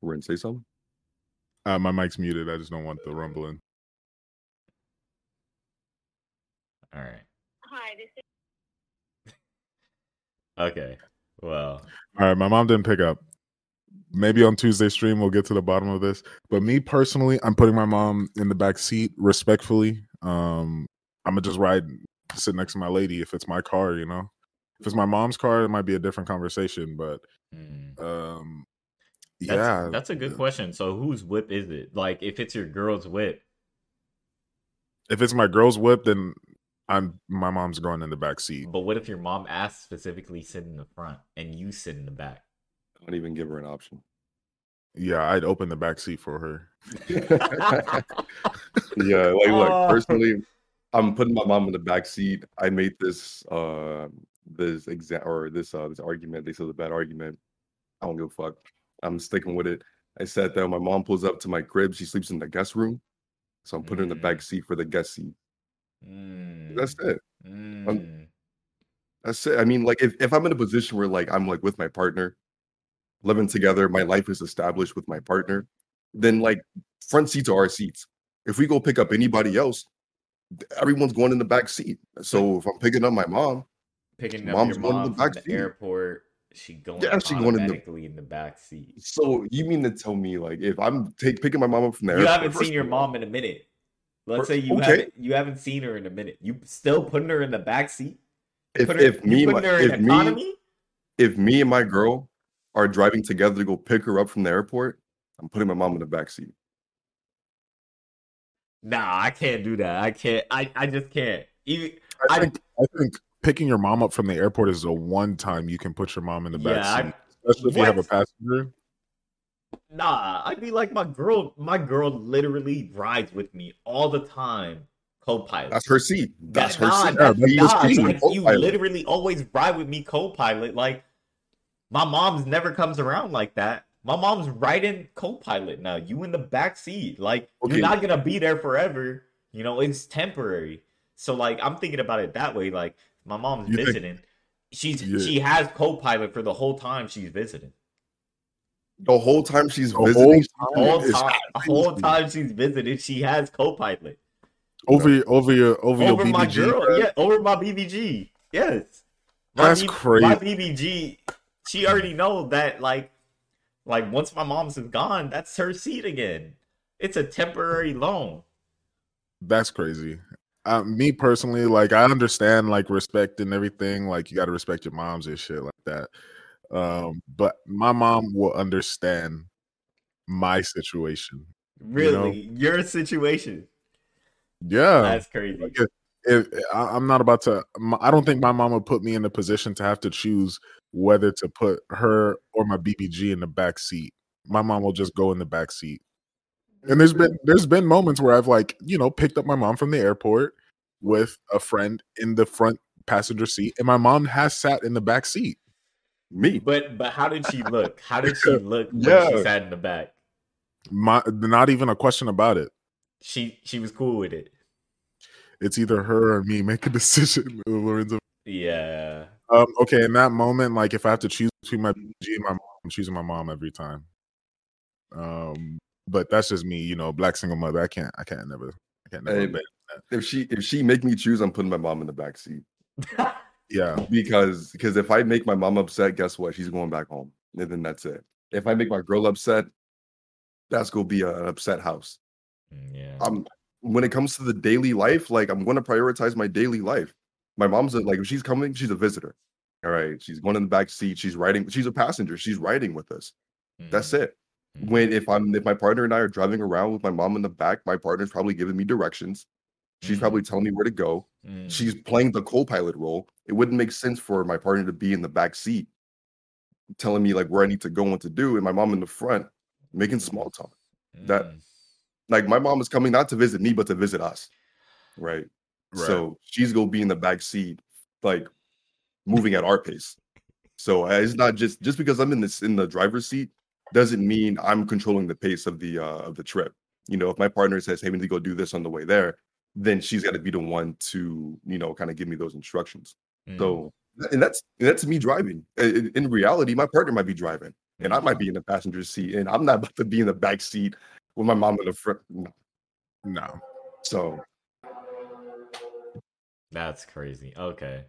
We're gonna say something. Uh, my mic's muted. I just don't want the rumbling. All right. Hi, this is Okay. Well, All right, my mom didn't pick up. Maybe on Tuesday stream we'll get to the bottom of this. But me personally, I'm putting my mom in the back seat respectfully. Um, I'm gonna just ride, sit next to my lady if it's my car. You know, if it's my mom's car, it might be a different conversation. But hmm, um, that's, yeah, that's a good question. So whose whip is it? Like, if it's your girl's whip, if it's my girl's whip, then I'm my mom's going in the back seat. but what if your mom asks specifically sit in the front and you sit in the back? I Don't even give her an option. Yeah, I'd open the back seat for her. Yeah, like look, Oh. personally, I'm putting my mom in the back seat. I made this uh this exact or this uh this argument. They said it's a bad argument. I don't give a fuck. I'm sticking with it. I said that my mom pulls up to my crib, she sleeps in the guest room. So I'm putting her in the back Mm. seat for the guest seat. Mm, That's it. mm. That's it. I mean, like if, if I'm in a position where like I'm like with my partner, living together, my life is established with my partner, then like front seats are our seats. If we go pick up anybody else, everyone's going in the back seat. So if I'm picking up my mom, Picking up Mom's your going in the mom from back the seat. airport, she going Yeah, she going in the- in the back seat. so you mean to tell me like if I'm take picking my mom up from there, You haven't seen your mom in a minute. Let's Fir- say you okay. haven't you haven't seen her in a minute. You still putting her in the back seat? if, her, if me my- putting her in if me economy? if me and my girl are driving together to go pick her up from the airport, I'm putting my mom in the back seat. Nah, I can't do that. I can't. I, I just can't. Even I I- think I think picking your mom up from the airport is the one time you can put your mom in the back yeah, I, seat, especially if you have a passenger. nah. I'd be like my girl. My girl literally rides with me all the time. Co-pilot. That's her seat. That's her nah, seat. that's Yeah, that's not. seat. Like, you literally always ride with me co-pilot. Like my mom's never comes around like that. My mom's riding co-pilot now. You in the back seat. Like Okay. you're not gonna be there forever. You know, it's temporary. So like I'm thinking about it that way. Like my mom's You think- visiting. She's Yeah. she has co-pilot for the whole time she's visiting. The whole time she's The whole visiting, time Whole is time, whole time she's visiting, she has co-pilot over your over your over, over your my BBG. girl. man. Yeah, over my BBG. Yes, my That's B- crazy. My BBG. She already know that. Like, like once my mom's is gone, that's her seat again. It's a temporary loan. That's crazy. Uh, me personally, like I understand like respect and everything. Like you got to respect your moms and shit like that. Um, but my mom will understand my situation. Really, your situation. Yeah, That's crazy. Like, if, I, I'm not about to. I don't think my mom would put me in a position to have to choose whether to put her or my BBG in the back seat. My mom will just go in the back seat. And there's been mm. there's been moments where I've like you know picked up my mom from the airport with a friend in the front passenger seat, and my mom has sat in the back seat. me. But but how did she look? How did she look when she sat in the back? My not even a question about it. She she was cool with it. It's either her or me make a decision, Lorenzo. Yeah. Um, okay, in that moment, like if I have to choose between my BG and my mom, I'm choosing my mom every time. Um, but that's just me, you know, black single mother. I can't, I can't never, I can't never. Hey. If she if she make me choose, I'm putting my mom in the back seat Yeah, because because if I make my mom upset, guess what? She's going back home, and then that's it. If I make my girl upset, that's gonna be an upset house. Mm, yeah. I'm when it comes to the daily life, like I'm going to prioritize my daily life. My mom's a, like if she's coming, she's a visitor. All right, she's going in the back seat. She's riding. She's a passenger. She's riding with us. That's Mhm. it. When if I'm if my partner and I are driving around with my mom in the back, my partner's probably giving me directions. She's Mhm. probably telling me where to go. Mm. She's playing the co-pilot role. It wouldn't make sense for my partner to be in the back seat, telling me like where I need to go and what to do, and my mom in the front making small talk. that- Mm. Like my mom is coming not to visit me, but to visit us. Right. Right. So she's gonna be in the back seat, like moving at our pace. So it's not just just because I'm in this in the driver's seat doesn't mean I'm controlling the pace of the uh of the trip. You know, if my partner says, "Hey, we need to go do this on the way there," then she's got to be the one to you know kind of give me those instructions. Mm. So and that's and that's me driving. In, in reality, my partner might be driving, and I Mm. might be in the passenger seat, and I'm not about to be in the back seat with my mom in the front. No. no. So That's crazy. Okay.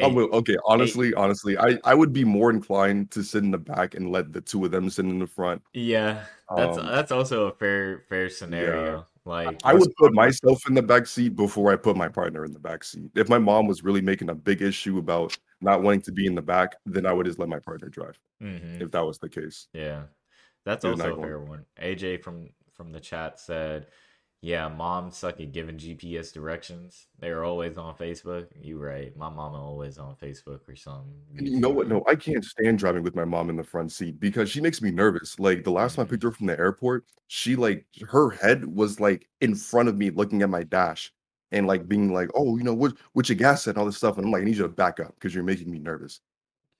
I will. Okay, honestly, honestly, I I would be more inclined to sit in the back and let the two of them sit in the front. Yeah, that's Um, that's also a fair fair scenario. Like, I would put myself in the back seat before I put my partner in the back seat. If my mom was really making a big issue about not wanting to be in the back, then I would just let my partner drive. mhm. If that was the case, Yeah, that's Yeah, also a fair one. AJ from from the chat said, "Yeah, mom suck at giving GPS directions. They are always on Facebook. You right? My mama always on Facebook or something. And you know what? No, I can't stand driving with my mom in the front seat because she makes me nervous. Like the last time I picked her from the airport, she like her head was like in front of me, looking at my dash and like being like, "Oh, you know what? What's your gas at?" and all this stuff. And I'm like, "I need you to back up because you're making me nervous."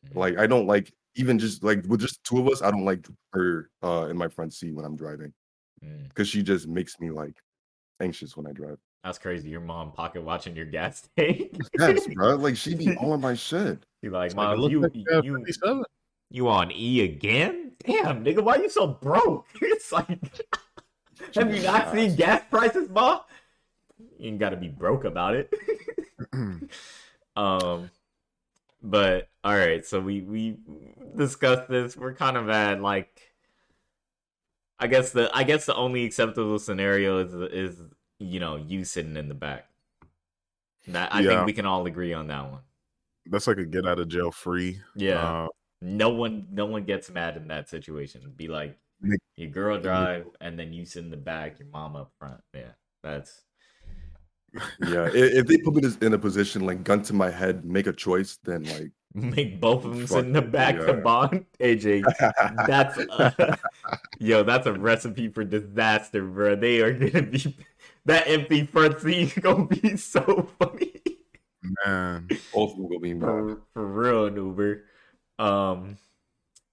Mhm. Like I don't like even just like with just two of us, I don't like her uh in my front seat when I'm driving Mm. because she just makes me like anxious when I drive. That's crazy. Your mom pocket watching your gas tank. Yes, bro. Like she be on my shit. You like, It's like, it mom, you like, uh, you 57. you on E again? Damn, nigga, why you so broke? It's like, have you not seen gas prices, mom? You ain't got to be broke about it. um, but all right, so we we discussed this. We're kind of at like, I guess the I guess the only acceptable scenario is is you know you sitting in the back. That I Yeah. think we can all agree on that one. That's like a get out of jail free. Yeah. Uh, no one no one gets mad in that situation. Be like your girl drive and then you sit in the back, your mom up front. Yeah, that's Yeah. If they put me in a position like gun to my head, make a choice, then like make both of them sit in the back yeah. to bond. AJ, that's uh, yo, that's a recipe for disaster, bro. They are gonna be that empty front seat gonna be so funny. man. both of them gonna be for, for real, an Uber. Um,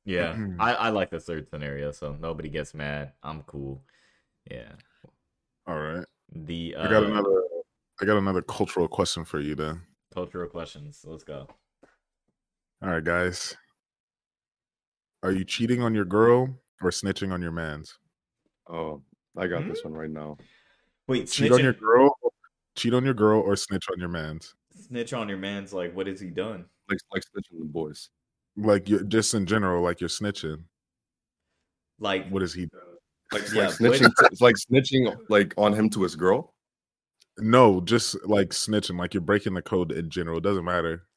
yeah, Mhm. I, I like the third scenario, so nobody gets mad. I'm cool. Yeah. All right. The uh, I got another I got another cultural question for you then. cultural questions. Let's go. All right, guys. Are you cheating on your girl or snitching on your man's? Oh, I got this hmm? one right now. Wait, Cheat on your girl, cheat on your girl or snitch on your man's? snitch on your man's like, what has he done? Like like snitching the boys. Like you're, just in general, like you're snitching. Like, What is he? Like, Yeah, like snitching to- it's like snitching like on him to his girl. No, just like snitching, like you're breaking the code in general. It doesn't matter.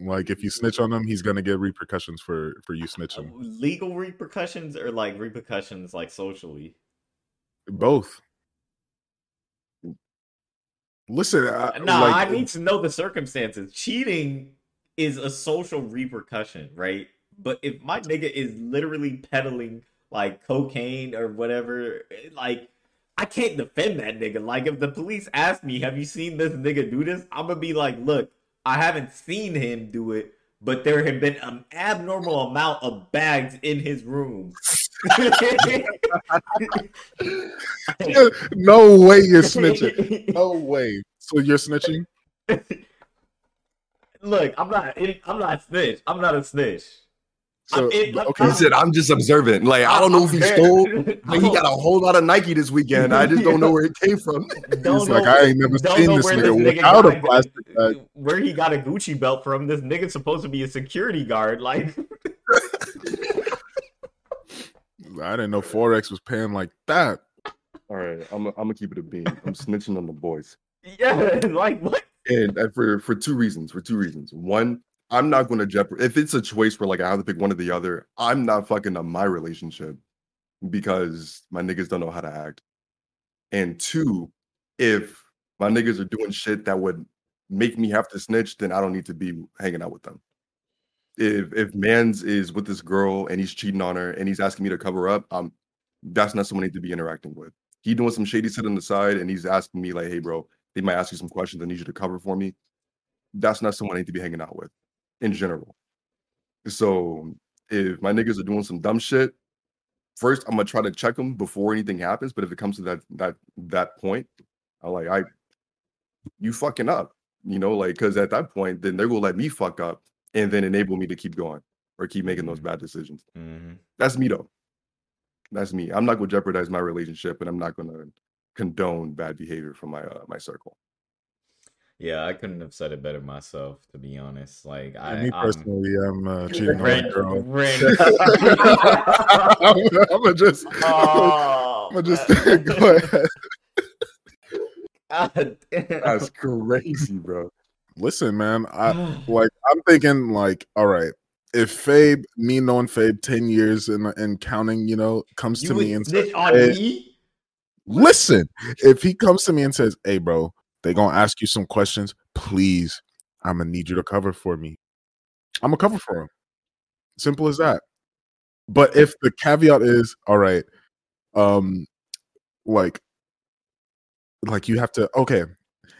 Like if you snitch on him, he's gonna get repercussions for for you uh, snitching. Uh, legal repercussions or like repercussions like socially? Both. Listen, I, No, like, I uh, need to know the circumstances. Cheating is a social repercussion, right? But if my nigga is literally peddling like cocaine or whatever, eh, like I can't defend that nigga. Like if the police ask me, "Have you seen this nigga do this?" I'm gonna be like, "Look, I haven't seen him do it, but there have been an abnormal amount of bags in his room." no way you're snitching. No way. So you're snitching? Look, I'm not. I'm not a snitch. I'm not a snitch. So I'm in- I'm- okay, He said, "I'm just observant. Like I don't know if he stole. Like, he got a whole lot of Nike this weekend. I just don't know where it came from." Don't He's like, know- I ain't never don't seen this where nigga without a plastic bag. Where he got a Gucci belt from? This nigga's supposed to be a security guard. Like, I didn't know Forex was paying like that. All right, I'm I'm gonna keep it a beam. I'm snitching on the boys. yeah, like what? and, and for for two reasons. For two reasons. One, I'm not going to jeopardize if it's a choice where like I have to pick one or the other. I'm not fucking up my relationship because my niggas don't know how to act. And two, if my niggas are doing shit that would make me have to snitch, then I don't need to be hanging out with them. If if man's is with this girl and he's cheating on her and he's asking me to cover up, um, that's not someone I need to be interacting with. He doing some shady shit on the side and he's asking me like, "Hey, bro, they might ask you some questions. I need you to cover for me." That's not someone I need to be hanging out with, in general. So if my niggas are doing some dumb shit, first I'm gonna try to check them before anything happens. But if it comes to that that that point, I'm like I you fucking up, you know, like because at that point, then they're gonna let me fuck up and then enable me to keep going or keep making those Mhm. bad decisions. hmm That's me though. That's me. I'm not gonna jeopardize my relationship, and I'm not gonna condone bad behavior from my uh, my circle. Yeah, I couldn't have said it better myself, to be honest. Like Yeah, I, me I'm personally, I'm uh, cheating on my Ren- girl. Ren- I'm, gonna just, Oh, I'm gonna just man. go ahead. God. That's crazy, bro. Listen, man, I like. I'm thinking like, all right, if Fabe, me knowing Fabe ten years and and counting, you know, comes you to me and says, on "Hey, me? listen, if he comes to me and says, "Hey, bro, they gonna ask you some questions. Please, I'm gonna need you to cover for me. I'm gonna cover for him. Simple as that. But if the caveat is, all right, um, like, like you have to, okay,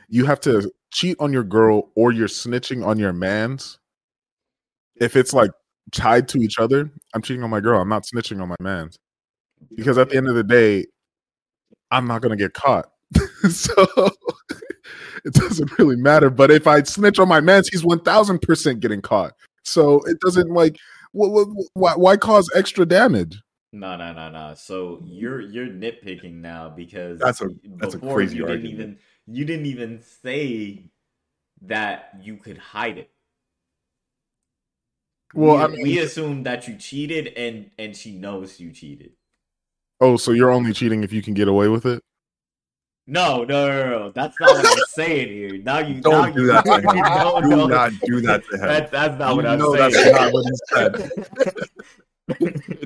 you have to cheat on your girl or you're snitching on your man's. If it's like tied to each other, I'm cheating on my girl. I'm not snitching on my man's because at the end of the day, I'm not gonna get caught. so it doesn't really matter. But if I snitch on my man's, he's one thousand percent getting caught. So it doesn't like wh- wh- wh- why, why cause extra damage? No, no, no, no. So you're you're nitpicking now because That's a- that's a crazy you didn't even you didn't even say that you could hide it. Well, we, I mean- we assumed that you cheated and and she knows you cheated. Oh, so you're only cheating if you can get away with it? No, no, no, no. That's not what I'm saying here. Now you Don't now do you, that to him. no, Do no. not do that to him. That, that's not You what I'm know saying. that's not what he said.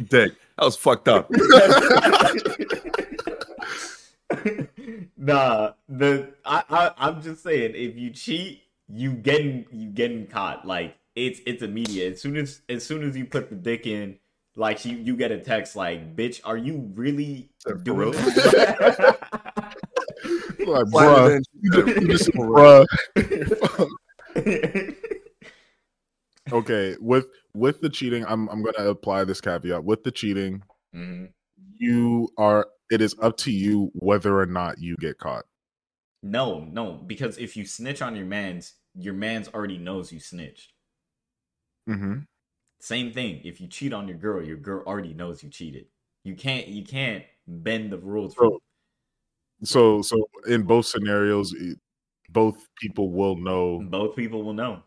Dick, that was fucked up. nah, the I, I I'm just saying if you cheat, you getting you getting caught. Like it's it's immediate. As soon as as soon as you put the dick in, like you you get a text like, "Bitch, are you really doing real? this?" Like, Flatter bruh, you just, you just- For bruh. Okay, with with the cheating, I'm I'm gonna apply this caveat. With the cheating, Mhm. you are it is up to you whether or not you get caught. No, no, because if you snitch on your man's, your man's already knows you snitched. Mm-hmm. Same thing. If you cheat on your girl, your girl already knows you cheated. You can't you can't bend the rules. So- So so in both scenarios, both people will know, both people will know.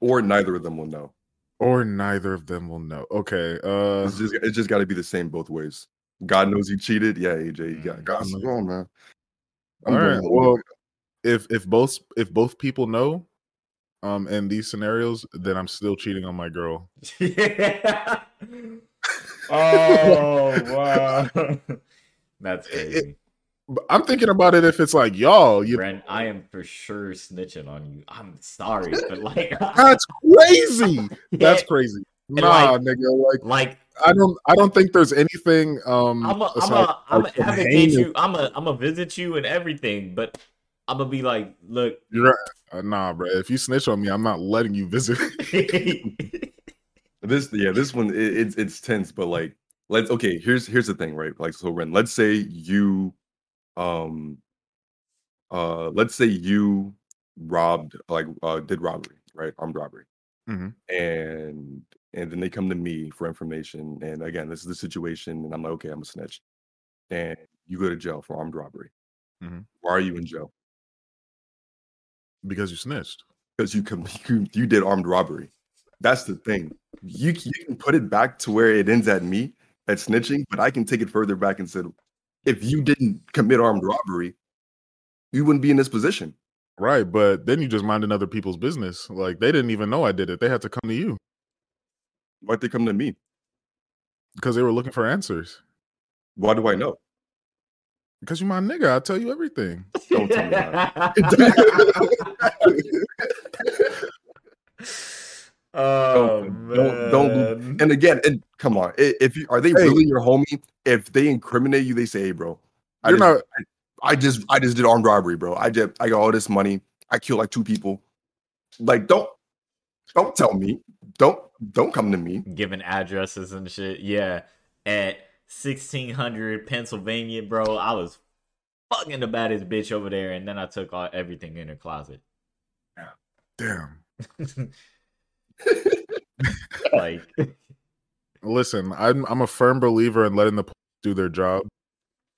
or neither of them will know. or neither of them will know. Okay. Uh It's just it's just got to be the same both ways. God knows you cheated. Yeah, AJ, you got. God. Come on, man. all right. Well, if if both if both people know, um, in these scenarios, then I'm still cheating on my girl. Yeah. oh wow. That's crazy. But I'm thinking about it if it's like y'all, you Brent, I am for sure snitching on you. I'm sorry, but like that's crazy. That's crazy. Nah, like- nigga. Like like I don't I don't think there's anything um I'm a, I'm aside- a, I'm like, a from advocate heinous- you. I'm a, I'm a visit you and everything, but I'm gonna be like, look, You're uh, nah, bro. If you snitch on me, I'm not letting you visit. This yeah, this one it, it's it's tense, but like let's okay. Here's here's the thing, right? Like so, Ren. Let's say you, um, uh, let's say you robbed like uh did robbery, right? Armed robbery, Mhm. and and then they come to me for information. And again, this is the situation, and I'm like, okay, I'm a snitch, and you go to jail for armed robbery. Mhm. Why are you in jail? because you snitched. Because you com- you, you did armed robbery. That's the thing. You, you can put it back to where it ends at me at snitching, but I can take it further back and say, if you didn't commit armed robbery, you wouldn't be in this position. Right, but then you just minding other people's business. Like they didn't even know I did it. They had to come to you Why'd they come to me? because they were looking for answers. Why do I know? Because you're my nigga, I'll tell you everything. Don't tell me that. oh Don't- man. don't- don't- And again, and come on, if you are they Hey. really your homie? If they incriminate you, they say, "Hey, bro, I You're just, not I just, I just did armed robbery, bro. I just, I got all this money. I killed like two people. Like, don't, don't tell me. Don't, don't come to me. giving addresses and shit. Yeah, at sixteen hundred Pennsylvania, bro. I was fucking the baddest bitch over there, and then I took all everything in her closet. damn. like, Listen, I'm I'm a firm believer in letting the police do their job.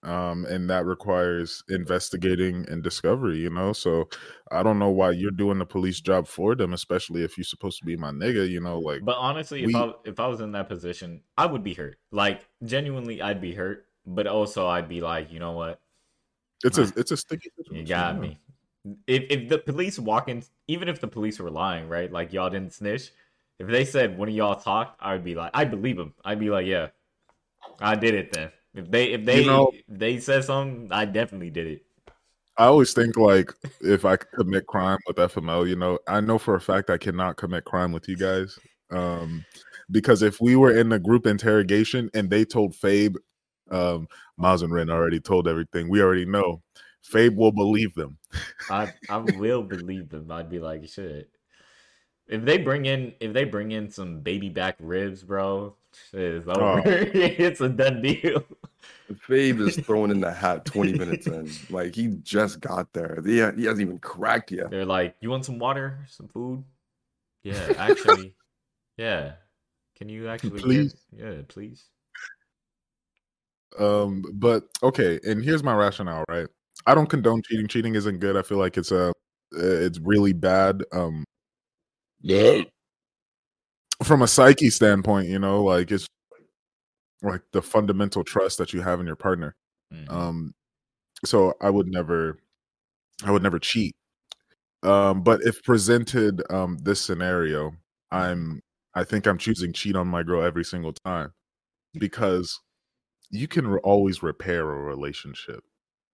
Um, and that requires investigating and discovery, you know. So I don't know why you're doing the police job for them, especially if you're supposed to be my nigga, you know, like but honestly, if I if I was in that position, I would be hurt. Like, genuinely, I'd be hurt. But also, I'd be like, you know what? it's a it's a sticky You got me. If if the police walk in, even if the police were lying, right? Like y'all didn't snitch. If they said one of y'all talked, I would be like, I believe them. I'd be like, yeah, I did it then. If they if they know- if they said something, I definitely did it. I always think like if I commit crime with FML, you know, I know for a fact I cannot commit crime with you guys. Um because if we were in a group interrogation and they told Fabe, um, Miles and Ren already told everything, we already know. Fabe will believe them. I I will believe them. I'd be like, shit. If they bring in if they bring in some baby back ribs, bro, shit, it's over. Oh. it's a done deal. Fabe is thrown in the hat 20 minutes in. Like he just got there. He, he hasn't even cracked yet. They're like, "You want some water, some food?" Yeah, actually, yeah. Can you actually, Please? Get, yeah, please. Um, but okay, and here's my rationale, right? I don't condone cheating. Cheating isn't good. I feel like it's a it's really bad. Um Yeah. from a psyche standpoint, you know, like it's like the fundamental trust that you have in your partner. Mhm. Um, so I would never, I would never cheat. Um, but if presented um this scenario, I'm, I think I'm choosing cheat on my girl every single time because you can re- always repair a relationship,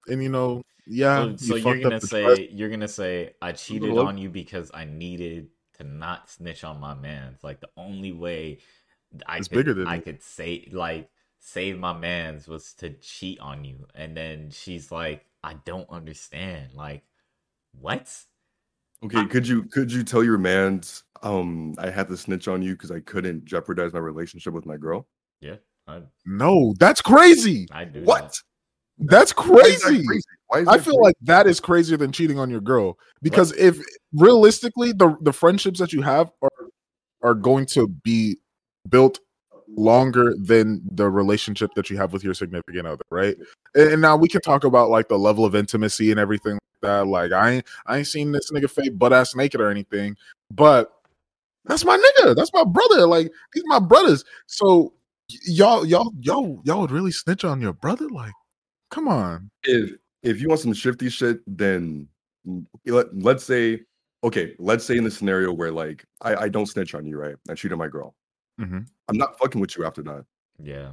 and you know, yeah. so, so you you're gonna say trust. you're gonna say I cheated on you because I needed to not snitch on my man. It's like the only way I It's could bigger than I you. could say like save my man's was to cheat on you, and then she's like, I don't understand. Like, what? Okay, could you could you tell your man's um I had to snitch on you because I couldn't jeopardize my relationship with my girl? Yeah, I No, that's crazy. I do that. That's Why is that crazy. Is I feel crazy? like that is crazier than cheating on your girl because if realistically the the friendships that you have are are going to be built longer than the relationship that you have with your significant other, right? And, and now we can talk about like the level of intimacy and everything like that. Like I ain't I ain't seen this nigga fake butt ass naked or anything, but that's my nigga. That's my brother. Like these my brothers. So y'all y'all y'all y'all would really snitch on your brother? Like, come on. if if you want some shifty shit, then let, let's say okay, let's say in the scenario where like I, I don't snitch on you, right? I cheat on my girl. Mhm. I'm not fucking with you after that. Yeah.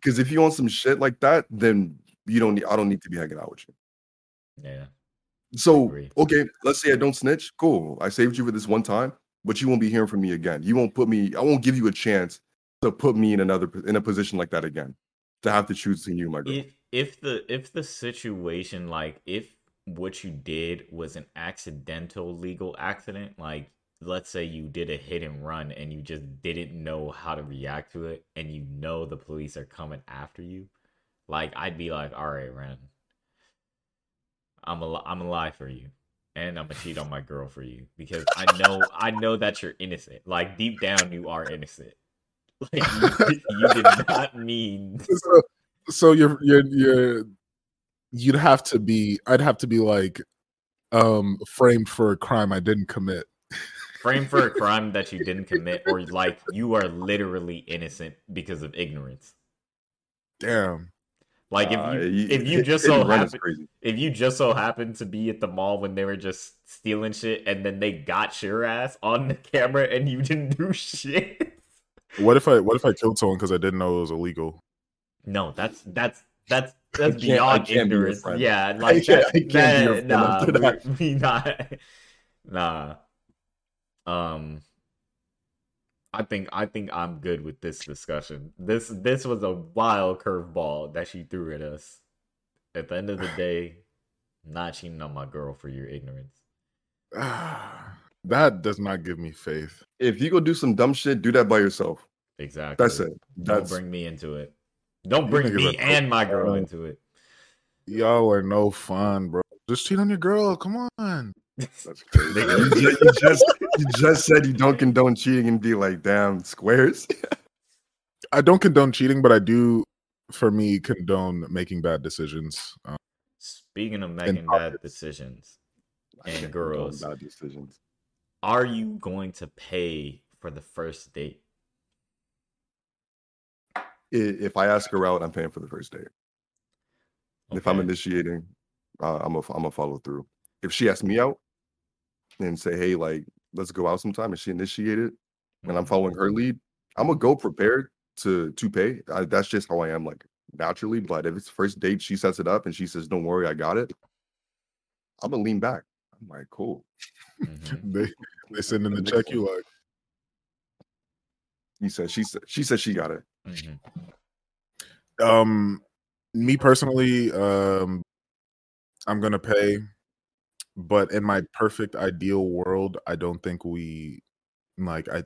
Because if you want some shit like that, then you don't need I don't need to be hanging out with you. Yeah. So okay, let's say I don't snitch. Cool. I saved you for this one time, but you won't be hearing from me again. You won't put me, I won't give you a chance to put me in another in a position like that again. To have to choose between you my girl. If if the if the situation like if what you did was an accidental legal accident, like let's say you did a hit and run and you just didn't know how to react to it and you know the police are coming after you, like I'd be like, all right, Ren, I'm a I'm a lie for you. And I'm gonna cheat on my girl for you because I know I know that you're innocent. Like deep down, you are innocent. Like you, you did not mean so, so you're you're you're you'd have to be I'd have to be like um framed for a crime I didn't commit. Framed for a crime that you didn't commit or like you are literally innocent because of ignorance Damn. Like if Uh, you he- if you hit- just hit so and run is happen if you just so happened to be at the mall when they were just stealing shit and then they got your ass on the camera and you didn't do shit. What if I what if I killed someone because I didn't know it was illegal? No, that's that's that's that's I can't- I beyond can't be ignorance. friend. Yeah, like can't- that, I can't be your that- friend after nah, that. we, we not nah. Um I think I think I'm good with this discussion. This this was a wild curveball that she threw at us. At the end of the day, not cheating on my girl for your ignorance. that does not give me faith. If you go do some dumb shit, do that by yourself. Exactly. That's it. Don't bring me into it. Don't bring me and my girl into it. Y'all are no fun, bro. Just cheat on your girl. Come on. that's crazy. you, ju- you just you just said you don't condone cheating and be like, damn, squares. I don't condone cheating, but I do, for me, condone making bad decisions. Um, Speaking of making bad decisions, And girls. bad decisions. Are you going to pay for the first date? If I ask her out, I'm paying for the first date. If I'm initiating, uh, I'm a I'm a follow through. If she asks me out and say, hey, like, let's go out sometime, and she initiated, and I'm Mhm. following her lead, I'm gonna go prepared to to pay. I, that's just how I am, like naturally. But if it's first date, she sets it up and she says, "Don't worry, I got it." I'm gonna lean back. I'm like, cool. Mhm. they they send in the check. You like, He said, she said, she said she got it. Mhm. um, me personally, um, I'm gonna pay, but in my perfect ideal world, I don't think we like I.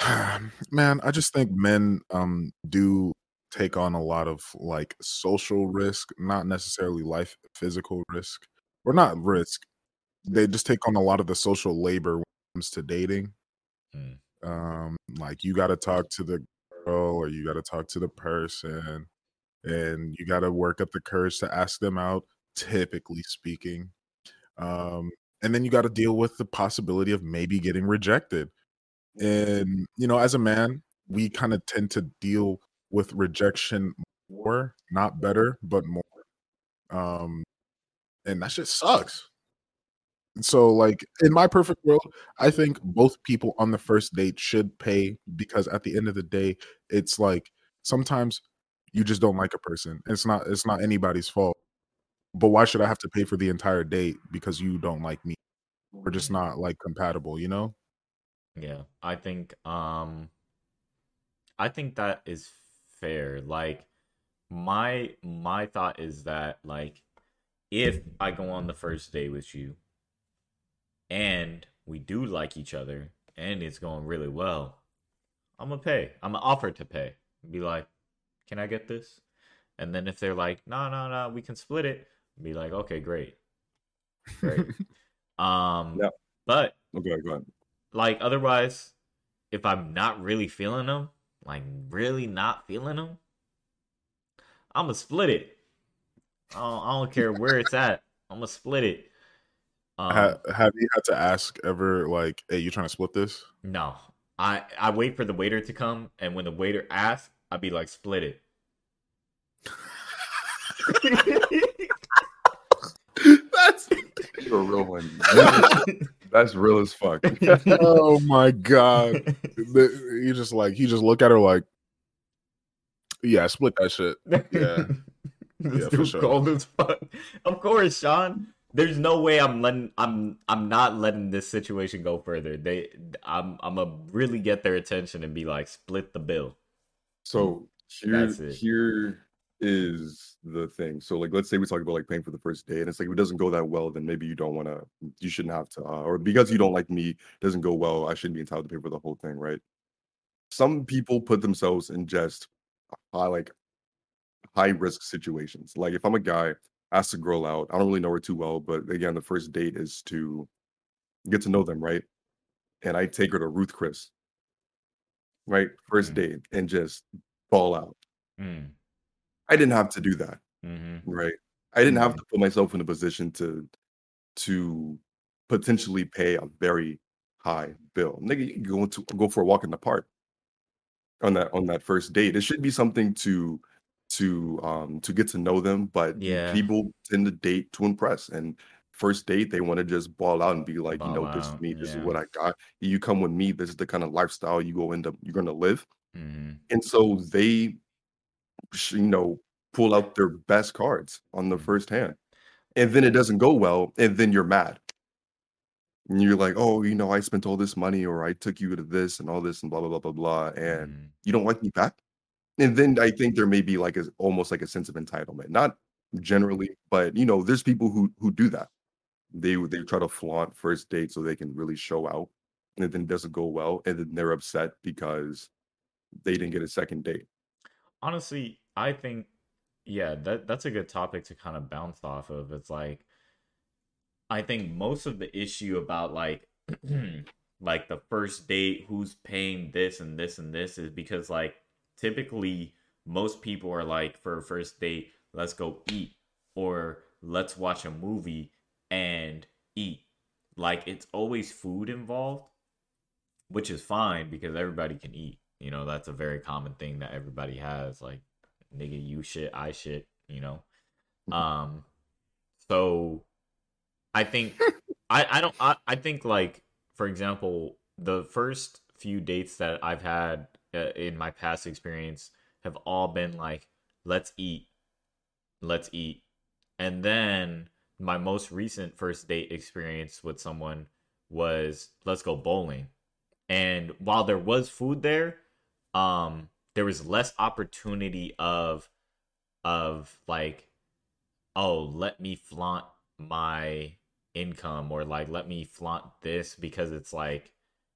Man, I just think men um do take on a lot of like social risk, not necessarily life physical risk, or not risk. They just take on a lot of the social labor when it comes to dating. Mm. Um, like you got to talk to the girl, or you got to talk to the person, and you got to work up the courage to ask them out. Typically speaking, um, and then you got to deal with the possibility of maybe getting rejected. And you know, as a man, we kind of tend to deal with rejection more, not better, but more. Um, and that shit sucks. So, like in my perfect world, I think both people on the first date should pay because at the end of the day, it's like sometimes you just don't like a person. It's not it's not anybody's fault. But why should I have to pay for the entire date because you don't like me? We're just not like compatible, you know? Yeah, I think um I think that is fair. Like my my thought is that like if I go on the first date with you and we do like each other and it's going really well, I'm gonna pay. I'm gonna offer to pay. Be like, "Can I get this?" And then if they're like, "No, no, no, we can split it." Be like, "Okay, great." Great. Um Yeah. but Okay, go ahead. like otherwise if i'm not really feeling them like really not feeling them i'm gonna split it I don't, I don't care where it's at i'm gonna split it um, Ha- have you had to ask ever like, "Hey, you trying to split this?" no i i wait for the waiter to come and when the waiter asks i'd be like split it That's you're a real one. That's real as fuck. oh my god! The- You just like he just look at her like, "Yeah, split that shit." Yeah. This Yeah, for sure. cold as fuck. Of course, Sean. There's no way I'm letting I'm I'm not letting this situation go further. They I'm I'm gonna really get their attention and be like, split the bill. So here, here is the thing. So like, let's say we talk about like paying for the first date, and it's like if it doesn't go that well, then maybe you don't want to, you shouldn't have to, uh, or because you don't like me, it doesn't go well, I shouldn't be entitled to pay for the whole thing, right? Some people put themselves in just high, like high risk situations. Like if I'm a guy, ask a girl out, I don't really know her too well, but again, the first date is to get to know them, right? And I take her to Ruth Chris, right? First Mm. date, and just ball out. Mm, I didn't have to do that, hmm right? I didn't have Mhm. to put myself in a position to to potentially pay a very high bill. Nigga, you can go to go for a walk in the park on that on that first date. It should be something to to um to get to know them, but Yeah. people tend to date to impress. And first date, they want to just ball out and be like, you Ball know, this is me, this is what I got. You come with me, this is the kind of lifestyle you go into you're gonna live. Mhm. And so they you know pull out their best cards on the Mhm. first hand. And then it doesn't go well, and then you're mad. And you're like, oh, you know, I spent all this money, or I took you to this and all this and blah blah blah blah blah, and Mhm. you don't like me back. And then I think there may be like a almost like a sense of entitlement. Not generally, but you know, there's people who who do that. They they try to flaunt first date so they can really show out, and then it doesn't go well, and then they're upset because they didn't get a second date. honestly i think yeah that that's a good topic to kind of bounce off of it's like i think most of the issue about like like the first date who's paying this and this and this is because like typically most people are like for a first date let's go eat or let's watch a movie and eat like it's always food involved which is fine because everybody can eat. You know, that's a very common thing that everybody has. Like, nigga, you shit, I shit. You know, um, so I think I I don't I, I think like for example the first few dates that I've had uh, in my past experience have all been like let's eat, let's eat, and then my most recent first date experience with someone was let's go bowling. And while there was food there um there was less opportunity of of like oh let me flaunt my income or like let me flaunt this because it's like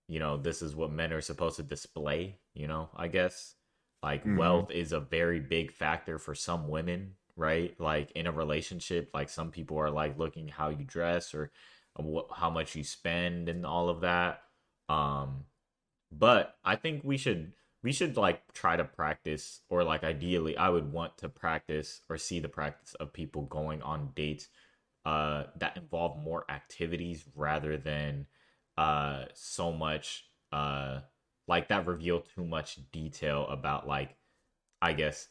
you know this is what men are supposed to display you know i guess like Mhm. wealth is a very big factor for some women right like in a relationship like some people are like looking how you dress or wh- how much you spend and all of that um but i think we should we should like try to practice or like ideally i would want to practice or see the practice of people going on dates uh that involve more activities rather than uh so much uh like that reveal too much detail about like i guess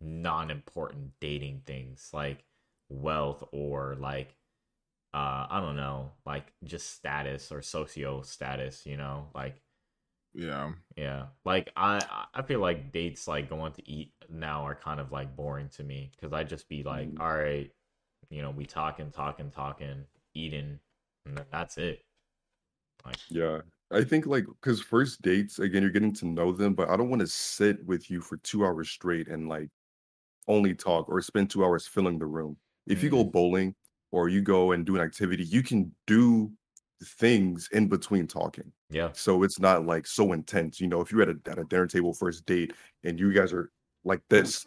non-important dating things like wealth or like uh i don't know like just status or socio status you know like Yeah. yeah like i i feel like dates like going to eat now are kind of like boring to me because i just be like Mm. all right you know we talking talking talking eating and that's it like Yeah. I think like because first dates, again, you're getting to know them, but I don't want to sit with you for two hours straight and like only talk or spend two hours filling the room. If you go mm. bowling or you go and do an activity, you can do things in between talking. yeah So it's not like so intense. You know, if you're at a at a dinner table first date and you guys are like this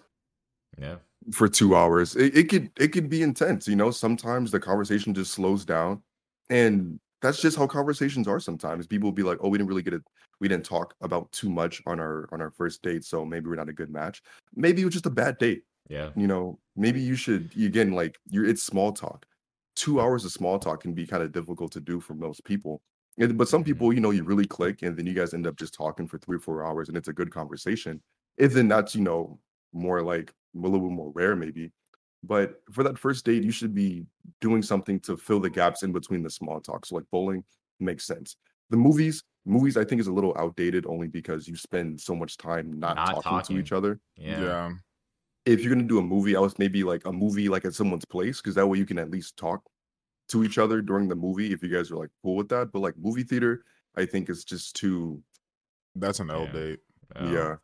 yeah for two hours, it, it could it could be intense. You know, sometimes the conversation just slows down, and that's just how conversations are. Sometimes people will be like, "Oh, we didn't really get it. We didn't talk about too much on our on our first date, so maybe we're not a good match. Maybe it was just a bad date. yeah You know, maybe you should again like you're it's small talk. Two hours of small talk can be kind of difficult to do for most people. And, but some Mhm. people, you know, you really click, and then you guys end up just talking for three or four hours, and it's a good conversation. And then that's you know more like a little bit more rare, maybe. But for that first date, you should be doing something to fill the gaps in between the small talk. So like bowling makes sense. The movies, movies, I think is a little outdated only because you spend so much time not, Not talking, talking. to each other. yeah Yeah. If you're gonna do a movie, I was maybe like a movie like at someone's place because that way you can at least talk to each other during the movie if you guys are like cool with that. But like movie theater, I think is just too That's an L Yeah. date. uh, yeah.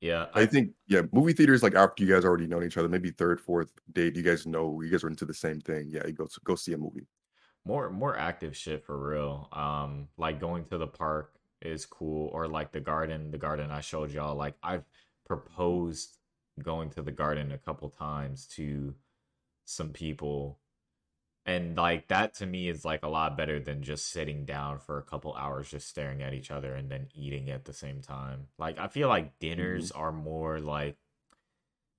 Yeah I think yeah, movie theaters like after you guys already known each other, maybe third, fourth date, you guys know you guys are into the same thing. Yeah, you go go see a movie. more more active shit for real um like going to the park is cool or like the garden the garden i showed y'all like i've proposed going to the garden a couple times to some people and like that to me is like a lot better than just sitting down for a couple hours just staring at each other and then eating at the same time. Like i feel like dinners are more like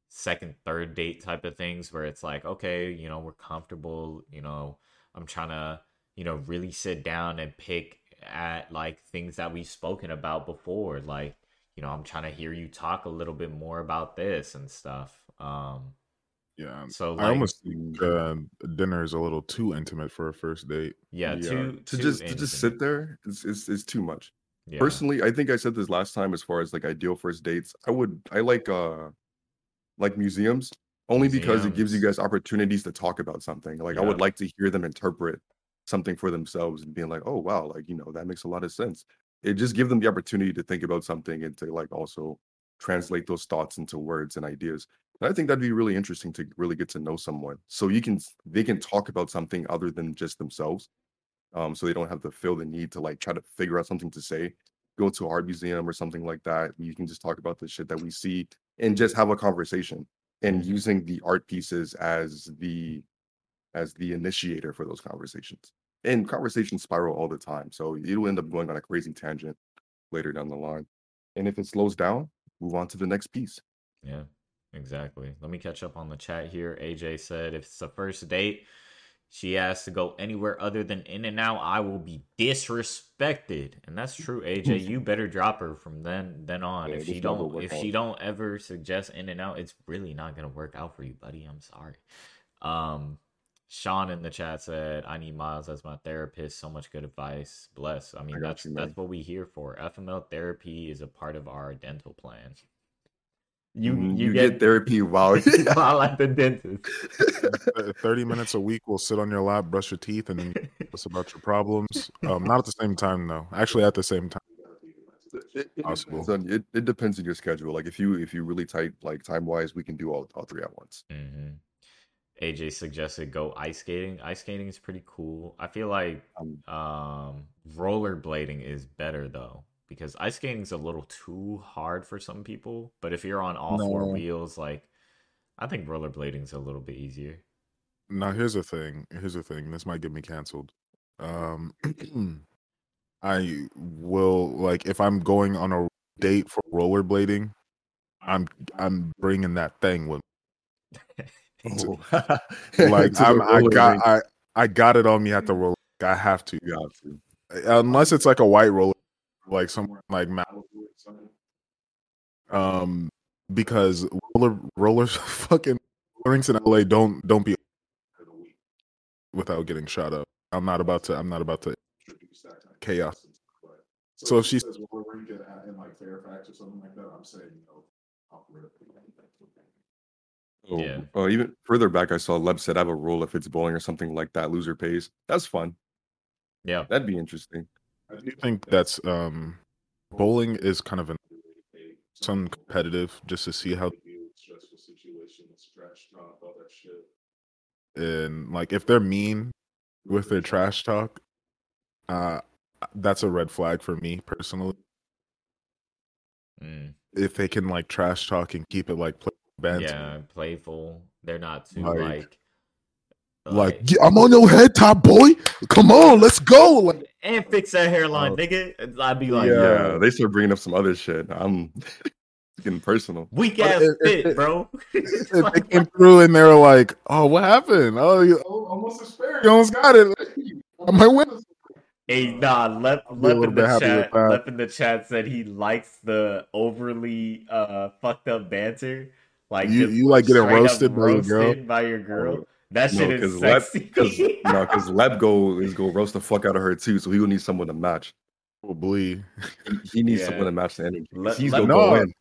second third date type of things where it's like okay you know we're comfortable you know i'm trying to you know really sit down and pick at like things that we've spoken about before. Like you know, I'm trying to hear you talk a little bit more about this and stuff. Um, Yeah. so I like, almost think uh, dinner is a little too intimate for a first date. yeah, Yeah, too, to too just to just intimate. sit there is is, is too much. Yeah. Personally, I think I said this last time as far as like ideal first dates. I would I like uh like museums only because it gives you guys opportunities to talk about something. Like I would like to hear them interpret something for themselves and being like, oh wow, like you know, that makes a lot of sense. It just give them the opportunity to think about something and to like also translate those thoughts into words and ideas. And I think that'd be really interesting to really get to know someone. So you can they can talk about something other than just themselves um, so they don't have to feel the need to like try to figure out something to say. Go to art museum or something like that. You can just talk about the shit that we see and just have a conversation. And using the art pieces as the as the initiator for those conversations. And conversations spiral all the time, so you'll end up going on a crazy tangent later down the line. And if it slows down, move on to the next piece. Yeah, exactly. Let me catch up on the chat here. AJ said if it's a first date, she has to go anywhere other than In and Out, I will be disrespected. And that's true, AJ. You better drop her from then then on. Yeah, if she don't if out. she don't ever suggest In and Out, it's really not gonna work out for you, buddy. I'm sorry. Um Sean in the chat said, I need Miles as my therapist. So much good advice. Bless. I mean, got that's you, that's what we here for. FML therapy is a part of our dental plan. You Mhm, you, get, therapy while while at the dentist. 30 minutes a week, we'll sit on your lap, brush your teeth, and then us about your problems. Um, not at the same time, though. Actually, at the same time. it, it Possible. depends on it, it depends on your schedule. Like if you if you really tight like time wise, we can do all, all three at once. hmm AJ suggested go ice skating. Ice skating is pretty cool. I feel like Um, um, rollerblading is better though because ice skating is a little too hard for some people. But if you're on all four wheels, like I think rollerblading is a little bit easier. Now, here's the thing. Here's the thing. This might get me canceled. Um, I will like if I'm going on a date for rollerblading, I'm I'm bringing that thing with. oh. Like To the I'm, I got I I got it on me at the roller. I have to, you have to. unless it's like a white roller, like somewhere like Malibu or something. Um, because roller rollers fucking rinks in LA don't don't be without getting shot up. I'm not about to. I'm not about to chaos. So if she says roller rink in, in like Fairfax or something like that, I'm saying no. Oh, Yeah. Oh, even further back, I saw Leb said I have a rule if it's bowling or something like that. Loser pays. That's fun. Yeah, That'd be interesting. I do think that's um bowling is kind of an some competitive just to see how stressful situation, trash talk, all that shit. And like if they're mean with their trash talk, uh that's a red flag for me personally. mm. If they can like trash talk and keep it like play banter. yeah, playful. They're not too Like- like Like, "Yeah, I'm on your head top, boy. Come on, let's go. Like, and fix that hairline, Oh. nigga. I'd be like, yeah, yeah. they start bringing up some other shit. I'm getting personal. weak But ass it- it- fit, it- bro. It's if they came through and they were like, "Oh, what happened? Oh, you oh, almost experienced. You almost got it. I might win." Hey, nah, Lep, I'll Lep in the bit happy with chat. that. Lep in the chat said he likes the overly uh fucked up banter. Like You- you like getting straight up roasted your girl? roasted by your girl. That No, shit is 'cause Lep- sexy. Because no, because Leb go is gonna roast the fuck out of her too. So he will need someone to match. Probably. He, he needs Yeah. someone to match the energy. 'cause Leb- He's Leb- gonna go No. in.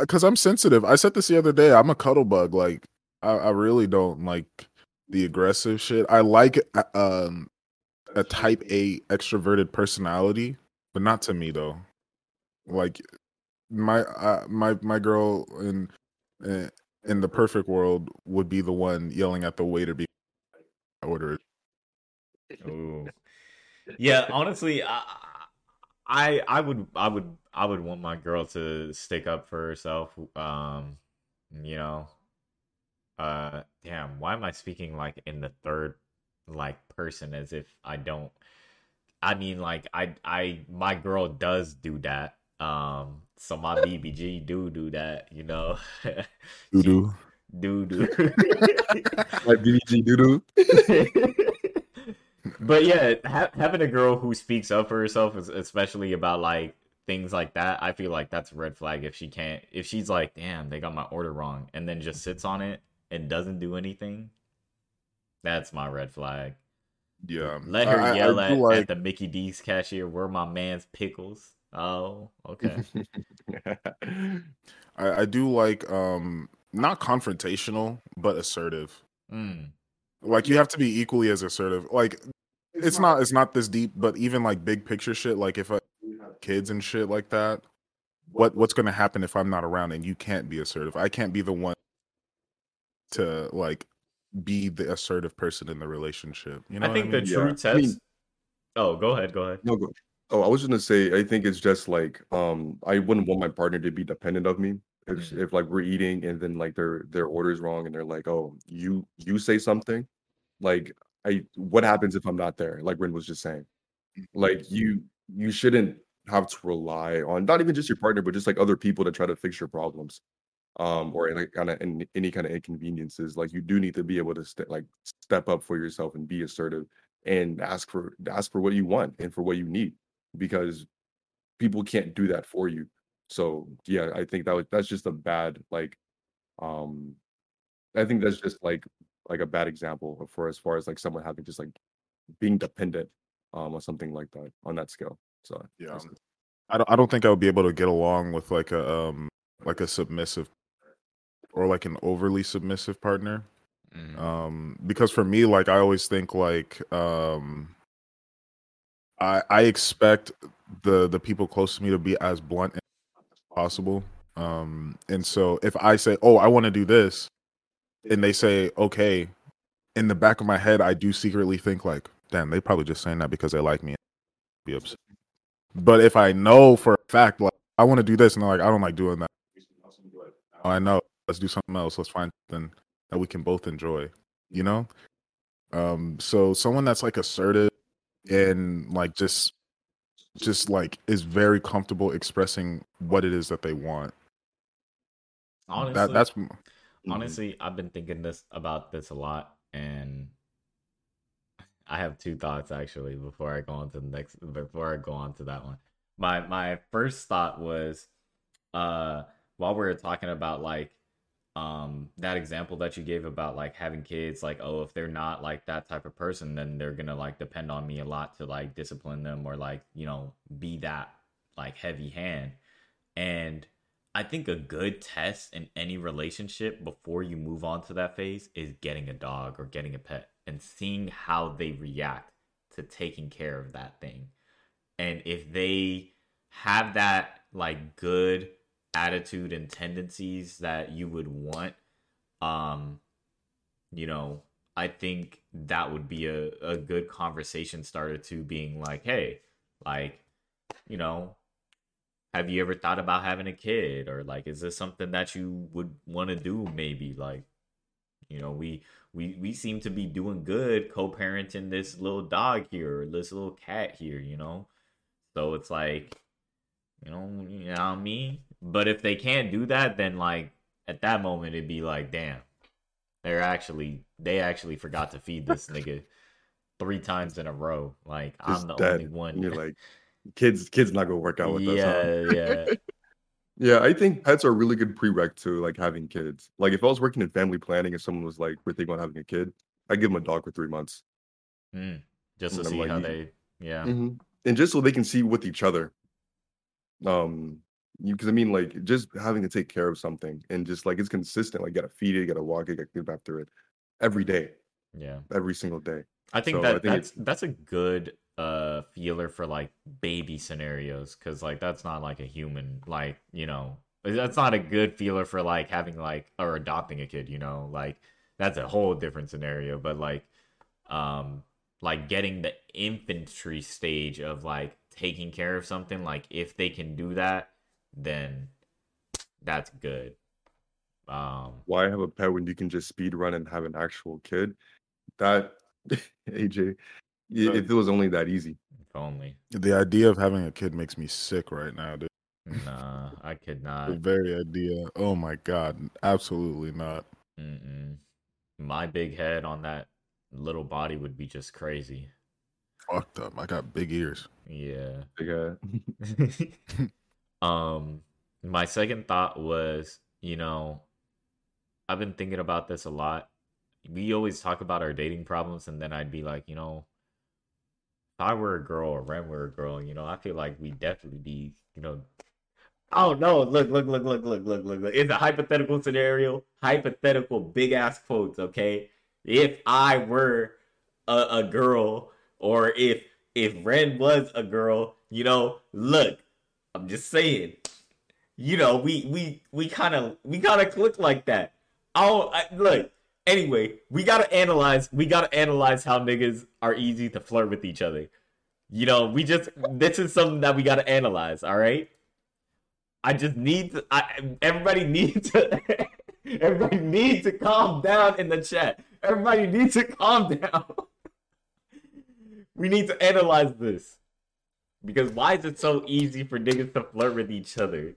because I'm sensitive. I said this the other day. I'm a cuddle bug. Like I, I really don't like the aggressive shit. I like uh, um a type A extroverted personality, but not to me though. Like my uh, my my girl in uh, in the perfect world would be the one yelling at the waiter be order. Ooh. Yeah, honestly, I, I I would I would I would want my girl to stick up for herself. Um, you know, uh, damn, why am I speaking like in the third like person as if I don't? I mean, like I I my girl does do that. Um, so my BBG do do that. You know, Doo do. do do. Like BBG do do. but yeah, ha- having a girl who speaks up for herself, is especially about like things like that, I feel like that's a red flag if she can't if she's like, damn, they got my order wrong, and then just sits on it and doesn't do anything. That's my red flag. Yeah. Let her I- I yell do at, like- at the Mickey D's cashier, where my man's pickles. Oh, okay. I, I do like um not confrontational, but assertive. mm, Like you have to be equally as assertive. Like it's not it's not this deep, but even like big picture shit. Like if I have kids and shit like that, what what's gonna happen if I'm not around and you can't be assertive? I can't be the one to like be the assertive person in the relationship. You know, I think I the mean? Yeah. true I mean- oh, go ahead, go ahead. No, go. Oh, I was just gonna say, I think it's just like um, I wouldn't want my partner to be dependent of me. If Mhm. if like we're eating and then like their their order's wrong and they're like, oh, you you say something, like I what happens if I'm not there? Like Ren was just saying, like you you shouldn't have to rely on not even just your partner, but just like other people to try to fix your problems, um, or any kind of any, any kind of inconveniences. Like you do need to be able to st- like step up for yourself and be assertive and ask for ask for what you want and for what you need because people can't do that for you. So yeah, I think that was that's just a bad like um I think that's just like like a bad example for as far as like someone having just like being dependent um or something like that on that scale. So Yeah. I don't I don't think I would be able to get along with like a um like a submissive or like an overly submissive partner. Mm, um because for me like i always think like um i i expect the the people close to me to be as blunt as possible. Um and so if i say oh i want to do this and they say okay in the back of my head i do secretly think like damn they probably just saying that because they like me. Be upset. But if i know for a fact like i want to do this and they're like i don't like doing that. I know. Let's do something else. Let's find something that we can both enjoy you know? Um so someone that's like assertive and like just just like is very comfortable expressing what it is that they want honestly, that that's Mhm. honestly, I've been thinking this about this a lot, and I have two thoughts actually before I go on to the next. Before I go on to that one, my my first thought was, uh, while we were talking about like, um, that example that you gave about like having kids, like, oh, if they're not like that type of person, then they're gonna like depend on me a lot to like discipline them or like you know be that like heavy hand, and I think a good test in any relationship before you move on to that phase is getting a dog or getting a pet and seeing how they react to taking care of that thing. And if they have that like good attitude and tendencies that you would want, um, you know, I think that would be a, a good conversation starter to being like, hey, like, you know, have you ever thought about having a kid? Or like is this something that you would want to do maybe? Like you know we we we seem to be doing good co-parenting this little dog here or this little cat here you know? So it's like you know you know mean but if they can't do that then like at that moment it'd be like damn they're actually they actually forgot to feed this nigga three times in a row like Just I'm the only one you're like kids kids not gonna work out with us. yeah huh? yeah Yeah, I think pets are a really good prereq to like having kids. Like if I was working in family planning and someone was like, we're thinking about having a kid, I'd give them a dog for three months. Mm, just to I'm see like, how they, yeah, Mhm. And just so they can see with each other. Um, because I mean, like just having to take care of something and just like it's consistent. Like you gotta feed it, you gotta walk it, you gotta clean after it every day, yeah. every single day. I think So, I that think that's that's a good uh feeler for like baby scenarios because like that's not like a human like you know that's not a good feeler for like having like or adopting a kid you know like that's a whole different scenario but like um like getting the infantry stage of like taking care of something like if they can do that then that's good um Why have a pet when you can just speed run and have an actual kid? That AJ, i- if it was only that easy. if only the idea of having a kid makes me sick right now dude. nah i could not. the very idea oh my god absolutely not Mm-mm. My big head on that little body would be just crazy. fucked up i got big ears Yeah. Big head. um, my second thought was, you know, I've been thinking about this a lot. We always talk about our dating problems, and then I'd be like, you know, if I were a girl or Ren were a girl, you know, I feel like we definitely be, you know. Oh no! Look! Look! Look! Look! Look! Look! Look! Look! It's a hypothetical scenario. Hypothetical big ass quotes. Okay, if I were a, a girl, or if if Ren was a girl, you know, look, I'm just saying, you know, we we we kind of we kind of click like that. Oh, I, look. Anyway, we gotta analyze. We gotta analyze how niggas are easy to flirt with each other. You know, we just this is something that we gotta analyze. All right. I just need to. I everybody needs to. everybody needs to calm down in the chat. Everybody needs to calm down. we need to analyze this. Because why is it so easy for niggas to flirt with each other?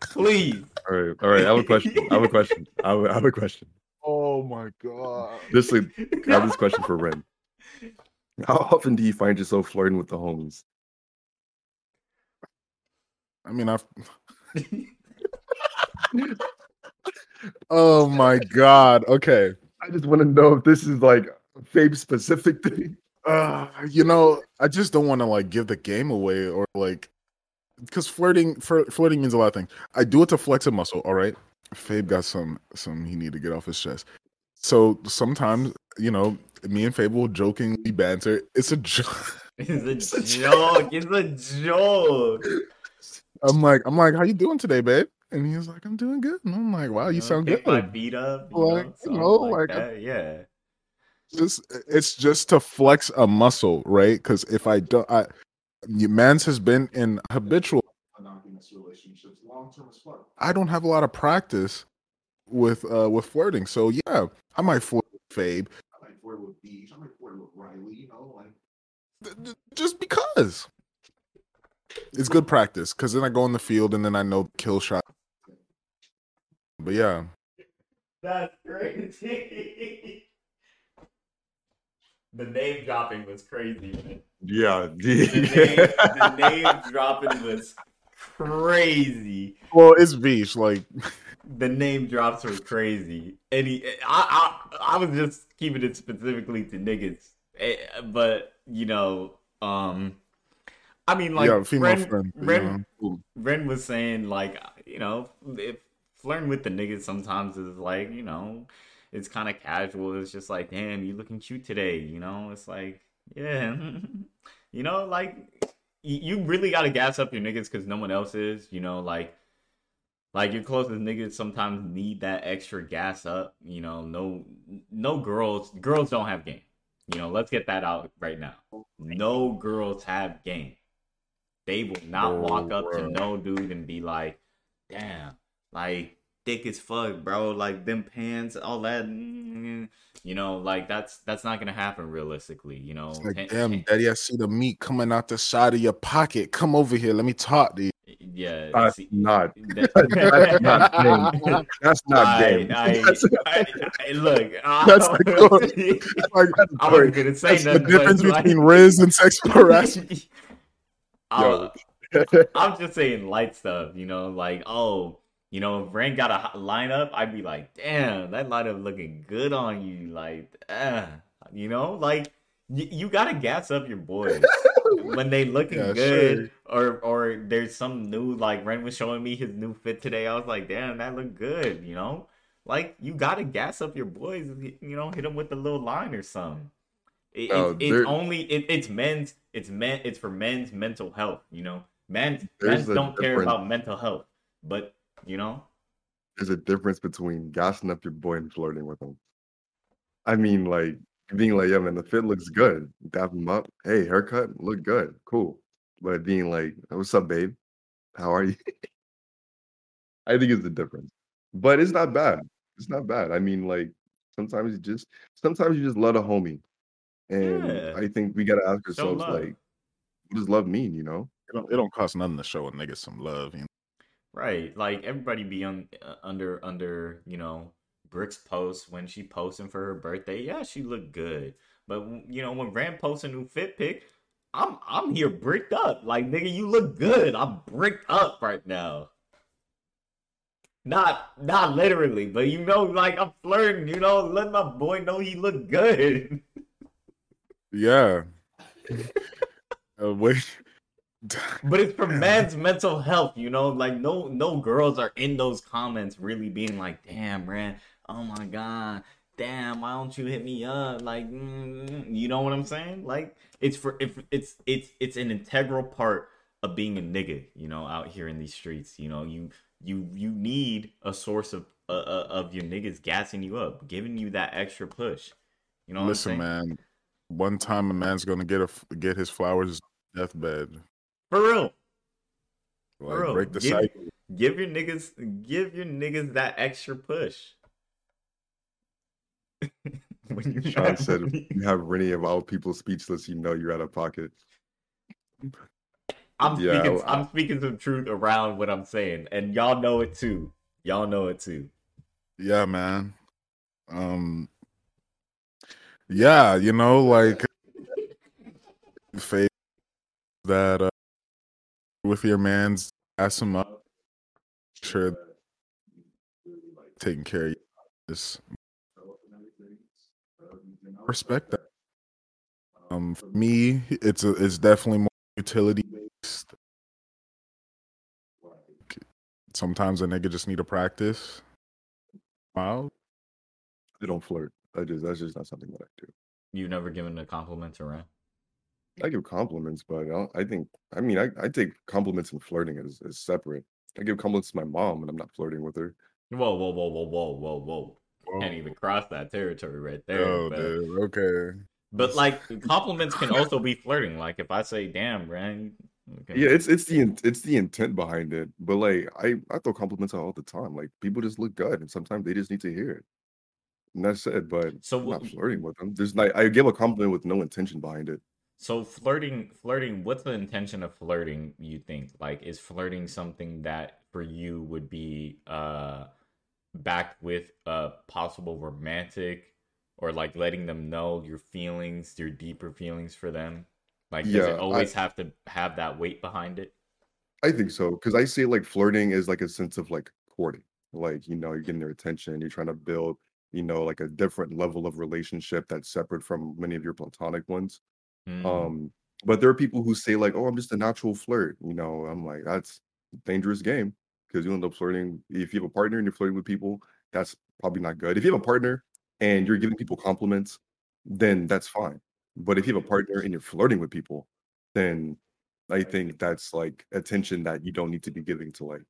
Please. All right, all right. I have a question. I have a question. I have, I have a question. Oh my god. This like, I have this question for Ren. How often do you find yourself flirting with the homies? I mean, I've. oh my god. Okay. I just want to know if this is like a Fabe specific thing. Uh, you know, I just don't want to like give the game away or like because flirting flir- flirting means a lot of things. I do it to flex a muscle, all right? Fabe got some some he need to get off his chest. So sometimes, you know, me and Fabe will jokingly banter. It's a joke. It's a joke. It's a joke. I'm like, I'm like, how you doing today, babe? And he's like, I'm doing good. And I'm like, wow, you sound good. My feet up. You Like, know, you know, like, like. Yeah. Just it's just to flex a muscle, right? Because if I don't, I Mans has been in habitual. I don't have a lot of practice with uh with flirting, so yeah, I might flirt with Fabe, I might flirt with Beach, I might flirt with Riley, you know, like just because it's good practice. Because then I go in the field and then I know kill shot. But yeah, That's crazy. the name dropping was crazy, man. Yeah, The name, the name dropping was crazy. well, it's Beach, like. The name drops were crazy. And he, I, I, I was just keeping it specifically to niggas, Eh, but you know, um, I mean, like yeah, female Ren, friend. Ren, know. Ren was saying, like, you know, if flirting with the niggas sometimes is like, you know, it's kind of casual. It's just like, damn, you looking cute today. You know, it's like, yeah, you know, like you, really got to gas up your niggas because no one else is. You know, like. Like your closest niggas sometimes need that extra gas up. You know, no, no girls. Girls don't have game. You know, let's get that out right now. No girls have game. They will not Oh, walk up to no dude and be like, "Damn, like thick as fuck, bro. Like them pants, all that." mm, You know, like that's that's not gonna happen realistically. You know, It's like, Ten- damn, ten- daddy, I see the meat coming out the side of your pocket. Come over here. Let me talk to you. yeah. That's see- not. that- That's not game. That's not I, game. I, That's, I, I, look, I, That's the goal. Like, I wasn't gonna say that's the nothing. but difference it's like- between Riz and sexual harassment. I'll- I'm just saying light stuff, you know, like oh, you know, if Ren got a lineup, I'd be like, damn, that lineup looking good on you, like, ah, you know, like y- you gotta gas up your boys when they looking Yeah, good, or or there's some new like Ren was showing me his new fit today. I was like, damn, that looked good, you know, like you gotta gas up your boys, you know, hit them with a little line or something. It, No, it's, it's only it, it's men's it's men it's for men's mental health you know men men don't care about mental health but you know There's a difference between gassing up your boy and flirting with him. I mean, like being like, yeah, man, the fit looks good. Dap him up. Hey, haircut, look good, cool. But being like, what's up, babe? How are you? I think it's the difference. But it's not bad. It's not bad. I mean, like sometimes you just sometimes you just love a homie. And Yeah. I think we gotta ask ourselves, like, what does love mean, you know? It don't, it don't cost nothing to show a nigga some love. You know? Right like everybody be on uh, under under you know Brooks post when she posting for her birthday yeah she looked good But you know, when Rand posts a new fit pic, I'm I'm here bricked up. Like nigga, you look good. I'm bricked up right now. Not not literally, but you know, like I'm flirting. You know, let my boy know he look good. Yeah. wait. But it's for man's mental health, you know. Like no no girls are in those comments really being like, "Damn, man, oh my god, damn, why don't you hit me up?" Like, mm, you know what I'm saying? Like it's for if it's it's it's an integral part of being a nigga, you know, out here in these streets. You know, you you you need a source of uh, uh of your niggas gassing you up, giving you that extra push. You know, Listen, man. One time a man's gonna get a get his flowers deathbed. For real. Like, For real. break the give, cycle. give your niggas give your niggas that extra push. when you Sean said, you have Rennie of all people speechless, you know you're out of pocket. I'm Yeah, speaking I- I'm speaking some truth around what I'm saying, and y'all know it too. Y'all know it too. Yeah, man. Um Yeah, you know, like face that uh, with your man's ass him up. Sure taking care of you. Just respect that. Um for me, it's a, it's definitely more utility based. Sometimes a nigga just need to practice. Wow. I don't flirt. I just that's just not something that I do. You've never given a compliment to Ren? I give compliments, but I, don't, I think I mean I, I take compliments and flirting as, as separate. I give compliments to my mom, and I'm not flirting with her. Whoa, whoa, whoa, whoa, whoa, whoa, whoa. Can't even oh. cross that territory right there. Oh, but, dude. Okay. but like compliments can also be flirting. Like if I say, "Damn, Ren," okay. Yeah, it's it's the in- it's the intent behind it. But like I I throw compliments out all the time. Like people just look good, and sometimes they just need to hear it. And that's it. But So I'm not wh- flirting with them. There's like I give a compliment with no intention behind it. So flirting, flirting. What's the intention of flirting? You think like is flirting something that for you would be uh backed with a possible romantic or like letting them know your feelings, your deeper feelings for them? Like does Yeah, it I- always have to have that weight behind it? I think so because I see like flirting is like a sense of like courting. Like you know you're getting their attention. You're trying to build you know like a different level of relationship that's separate from many of your platonic ones. Mm, Um, but there are people who say like, "Oh, I'm just a natural flirt." You know, I'm like, that's a dangerous game because you end up flirting. If you have a partner and you're flirting with people, that's probably not good. If you have a partner and you're giving people compliments, then that's fine. But if you have a partner and you're flirting with people, then I think that's like attention that you don't need to be giving to like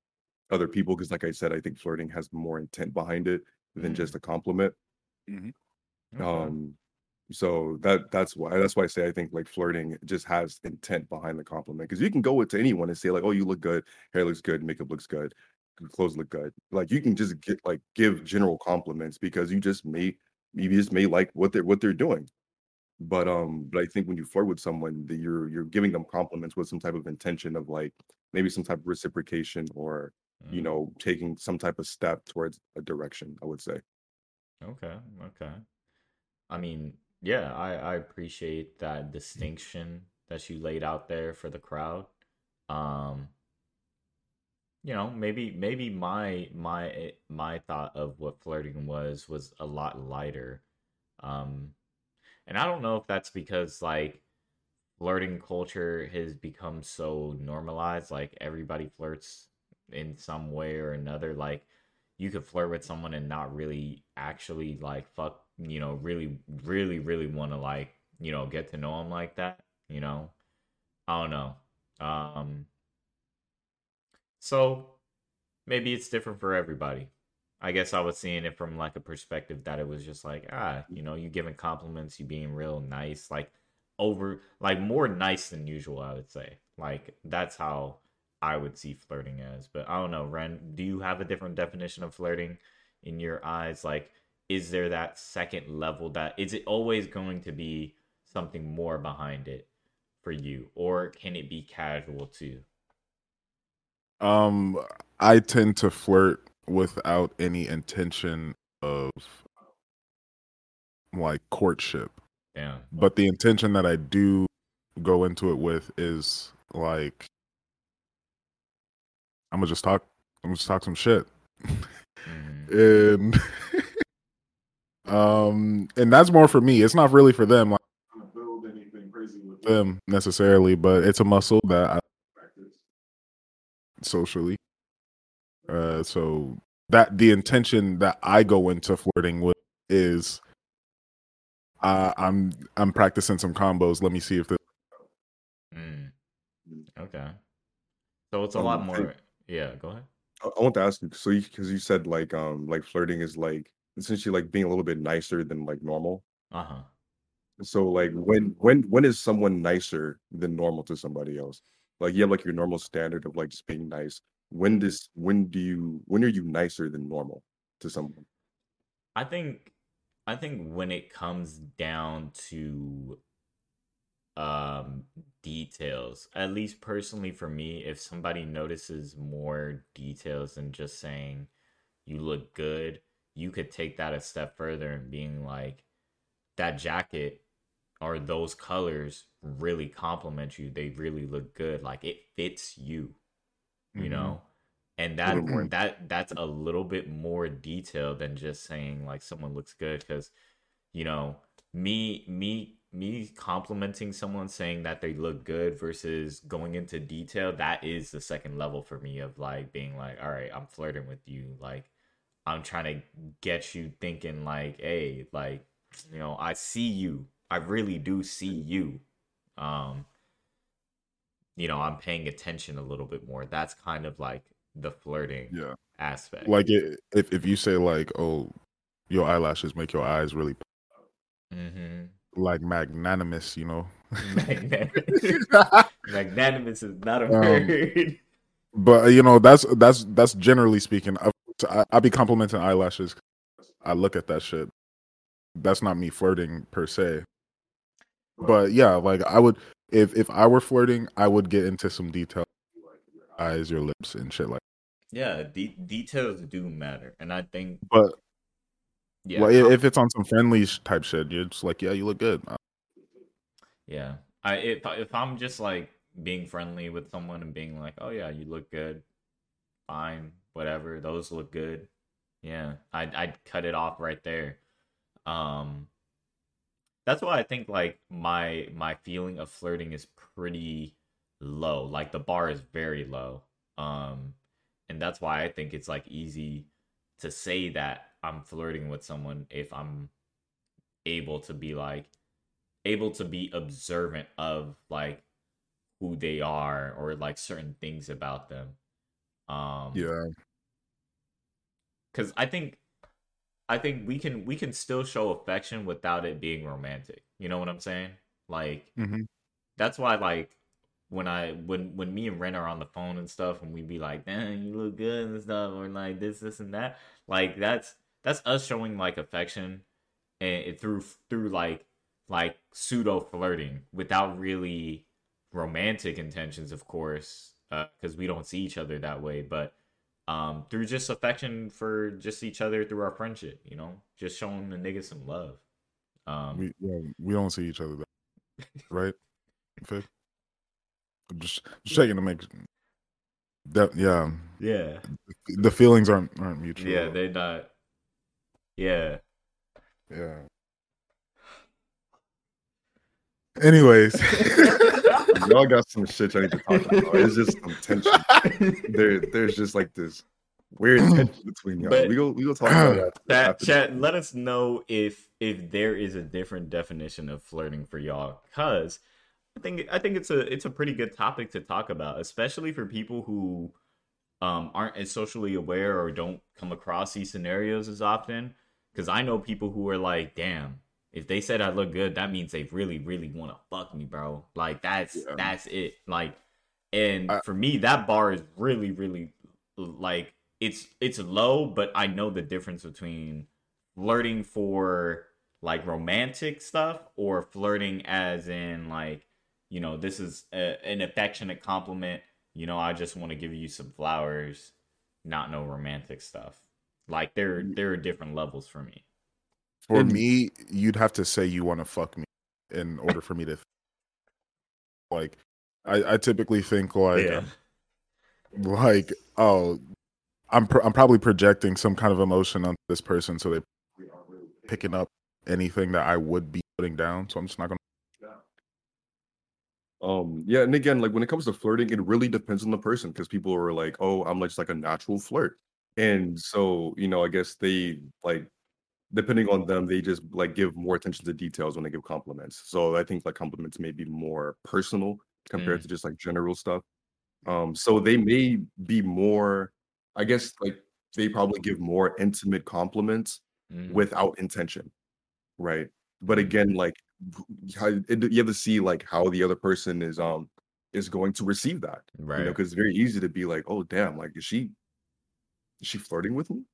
other people. Because, like I said, I think flirting has more intent behind it than Mm. just a compliment. okay. Um, so that that's why that's why I say I think like flirting just has intent behind the compliment because you can go with to anyone and say like, oh, you look good, hair looks good, makeup looks good, clothes look good. Like you can just get like give general compliments because you just may you just may like what they're what they're doing. But um, but I think when you flirt with someone, that you're you're giving them compliments with some type of intention of like maybe some type of reciprocation or you Mm, know taking some type of step towards a direction. I would say. Okay, okay. I mean, yeah, I I appreciate that distinction that you laid out there for the crowd. Um, you know, maybe maybe my my my thought of what flirting was was a lot lighter. Um, and I don't know if that's because like flirting culture has become so normalized, like everybody flirts in some way or another. Like you could flirt with someone and not really actually like fuck, you know, really, really, really want to like, you know, get to know him like that, you know. I don't know. Um so maybe it's different for everybody. I guess I was seeing it from like a perspective that it was just like, ah, you know, you giving compliments, you being real nice, like over like more nice than usual, I would say. Like that's how I would see flirting as. But I don't know, Ren, do you have a different definition of flirting in your eyes? Like, is there that second level that is it always going to be something more behind it for you? Or can it be casual too? Um, I tend to flirt without any intention of like courtship. Damn. but the intention that I do go into it with is like I'm gonna just talk. I'm gonna just talk some shit, Mhm. and um, and that's more for me. It's not really for them. Like, I'm not build anything crazy with them necessarily, but it's a muscle that I practice socially. Uh, so that the intention that I go into flirting with is. Uh, I'm I'm practicing some combos. Let me see if this Mm. Okay. So it's a Um, lot I- more. Yeah, go ahead. I, I want to ask you, so you because you said like um like flirting is like essentially like being a little bit nicer than like normal. Uh huh. So like when when when is someone nicer than normal to somebody else? Like you have like your normal standard of like just being nice. When does when do you when are you nicer than normal to someone? I think I think when it comes down to um details, at least personally for me, if somebody notices more details than just saying you look good, you could take that a step further and being like that jacket or those colors really complement you. They really look good. Like it fits you. you Mhm. know and that that that's a little bit more detailed than just saying like someone looks good because you know me me me complimenting someone saying that they look good versus going into detail that is the second level for me of like being like all right i'm flirting with you like i'm trying to get you thinking like hey like you know i see you i really do see you um you know i'm paying attention a little bit more that's kind of like the flirting Yeah. aspect like it, if if you say like, "Oh, your eyelashes make your eyes really mm-hmm. like magnanimous," you know. magnanimous. magnanimous is not a Um, word but you know, that's that's that's generally speaking. I, I, I be complimenting eyelashes. I look at that shit. That's not me flirting per se. But yeah, like I would if if I were flirting, I would get into some detail, your eyes, your lips, and shit like. yeah de- details do matter and i think But yeah well, if it's on some friendly type shit, you're just like, yeah, you look good. Uh, Yeah. I if if I'm just like being friendly with someone and being like, "Oh yeah, you look good." Fine, whatever. Those look good. Yeah. I'd I'd cut it off right there. Um That's why I think like my my feeling of flirting is pretty low. Like the bar is very low. Um and that's why I think it's like easy to say that I'm flirting with someone if I'm able to be like able to be observant of like who they are or like certain things about them. Um yeah, cuz I think I think we can we can still show affection without it being romantic. You know what I'm saying? Like Mhm. that's why like when I when when me and Ren are on the phone and stuff and we'd be like, "Damn, you look good" and stuff or like this this and that. Like that's that's us showing like affection and it through through like like pseudo flirting without really romantic intentions, of course, because we don't see each other that way, but um through just affection for just each other through our friendship, you know, just showing the nigga some love. Um, we yeah, we don't see each other, that, right? Fif? Just, just checking to make that. Yeah, yeah, the feelings aren't aren't mutual. yeah, they're not. Yeah, yeah. Anyways, Y'all got some shit I need to talk about. It's just some tension. There, there's just like this weird tension between y'all. But- we go, we go talk about that. Chat, after chat, let us know if if there is a different definition of flirting for y'all, cause I think I think it's a it's a pretty good topic to talk about, especially for people who um aren't as socially aware or don't come across these scenarios as often. Cause I know people who are like, damn, if they said I look good, that means they really really want to fuck me, bro. Like that's Yeah. that's it. Like, and I- for me, that bar is really really like it's it's low, but I know the difference between flirting for like romantic stuff or flirting as in like you know this is a, an affectionate compliment. You know, I just want to give you some flowers, not no romantic stuff. Like there mm. there are different levels for me. For And- me, you'd have to say you want to fuck me in order for me to like I, I typically think like yeah. like oh I'm I'm probably projecting some kind of emotion on this person so they picking up anything that I would be putting down so I'm just not going to Um, yeah, and again, like when it comes to flirting, it really depends on the person because people are like, "Oh, I'm like just like a natural flirt," and so you know, I guess they like depending on them, they just like give more attention to details when they give compliments. So I think like compliments may be more personal compared Mm. to just like general stuff. Um, so they may be more, I guess, like they probably give more intimate compliments Mhm. without intention, right? But Mhm. again, like v- how, it, you have to see like how the other person is um is going to receive that, you know, Right. because it's very easy to be like, oh damn, like is she is she flirting with me?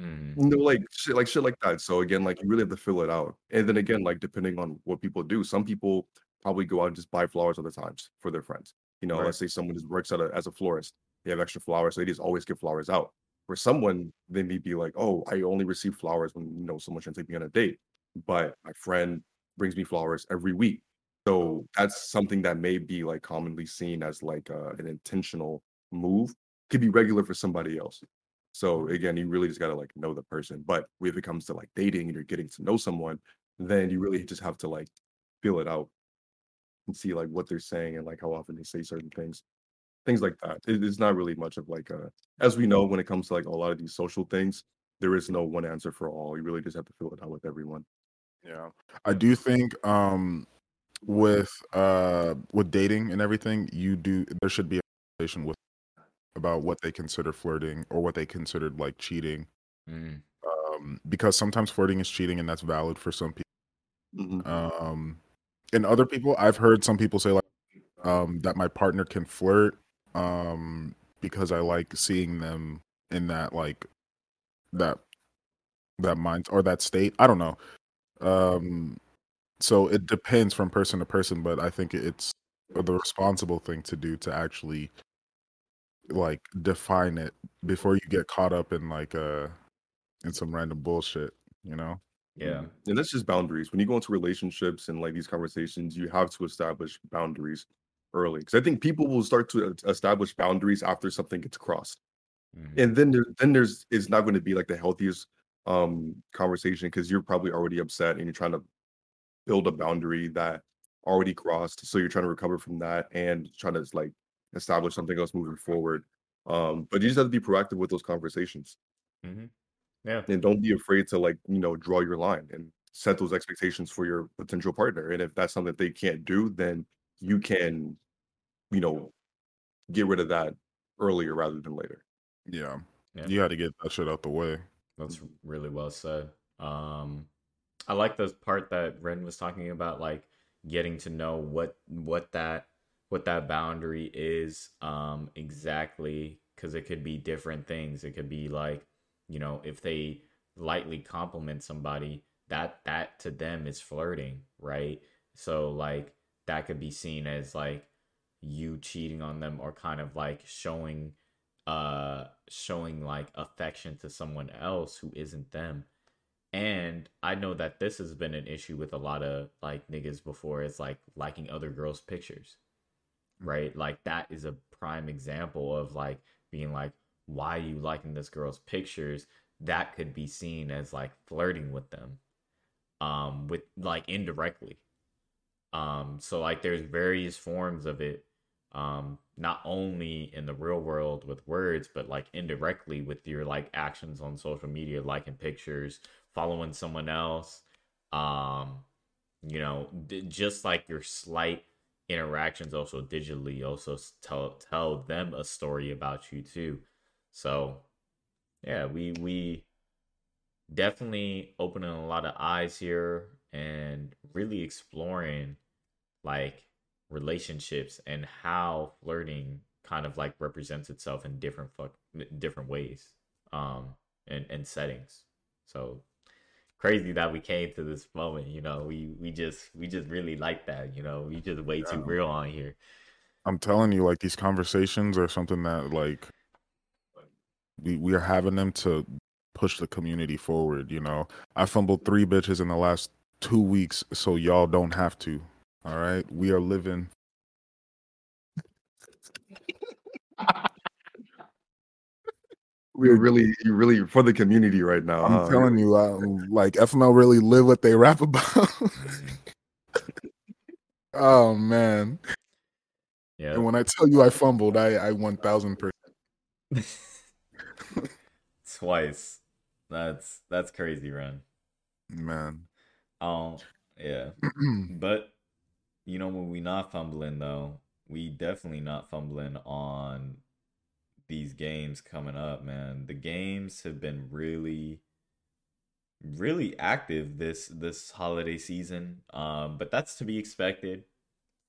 Mhm. You know, like shit, like shit like that. So again, like you really have to fill it out. And then again, like depending on what people do, some people probably go out and just buy flowers other times for their friends. You know, Right. let's say someone just works at a, as a florist, they have extra flowers, so they just always give flowers out. For someone, they may be like, "Oh, I only receive flowers when you know someone trying to take me on a date," but my friend brings me flowers every week. So that's something that may be like commonly seen as like uh, an intentional move. Could be regular for somebody else. So again, you really just gotta like know the person. But if it comes to like dating and you're getting to know someone, then you really just have to like feel it out and see like what they're saying and like how often they say certain things, things like that. It- it's not really much of like a, as we know, when it comes to like a lot of these social things, there is no one answer for all. You really just have to feel it out with everyone. Yeah. I do think um with uh with dating and everything, you do there should be a conversation with about what they consider flirting or what they considered like cheating. Mhm. Um because sometimes flirting is cheating and that's valid for some people. Mhm. Um and other people I've heard some people say like um that my partner can flirt um because I like seeing them in that like that that mind or that state. I don't know. Um so it depends from person to person, but I think it's the responsible thing to do to actually like define it before you get caught up in like uh in some random bullshit, you know? Yeah. And that's just boundaries. When you go into relationships and like these conversations, you have to establish boundaries early. Because I think people will start to e- establish boundaries after something gets crossed. Mhm. and then there, then there's it's not going to be like the healthiest um conversation because you're probably already upset and you're trying to build a boundary that already crossed so you're trying to recover from that and trying to like establish something else moving forward um but you just have to be proactive with those conversations Mhm. Yeah. and don't be afraid to like you know draw your line and set those expectations for your potential partner and if that's something that they can't do then you can you know get rid of that earlier rather than later Yeah. Yeah. You got to get that shit out the way. That's really well said. Um, I like the part that Ren was talking about, like getting to know what what that what that boundary is um, exactly, because it could be different things. It could be like, you know, if they lightly compliment somebody, that that to them is flirting, right? So like that could be seen as like you cheating on them or kind of like showing uh showing like affection to someone else who isn't them and i know that this has been an issue with a lot of like niggas before it's like liking other girls pictures right? Like that is a prime example of like being like why are you liking this girl's pictures? That could be seen as like flirting with them um with like indirectly. Um so like there's various forms of it um not only in the real world with words but like indirectly with your like actions on social media liking pictures following someone else um you know just like your slight interactions also digitally also tell tell them a story about you too. So yeah we we definitely opening a lot of eyes here and really exploring like relationships and how flirting kind of like represents itself in different fuck different ways um and and settings. So crazy that we came to this moment you know we we just we just really like that you know we just way too real on here I'm telling you, like these conversations are something that like we we are having them to push the community forward. You know, I fumbled three bitches in the last two weeks so y'all don't have to. All right, we are living. We're really, you really for the community right now. I'm huh? telling you, uh, like FML really live what they rap about. oh man! Yeah. And when I tell you I fumbled, I I one thousand percent. Twice. That's that's crazy, run. Man, Um, yeah. But you know when we not fumbling though, we definitely not fumbling on these games coming up, man. The games have been really really active this this holiday season. Um, but that's to be expected.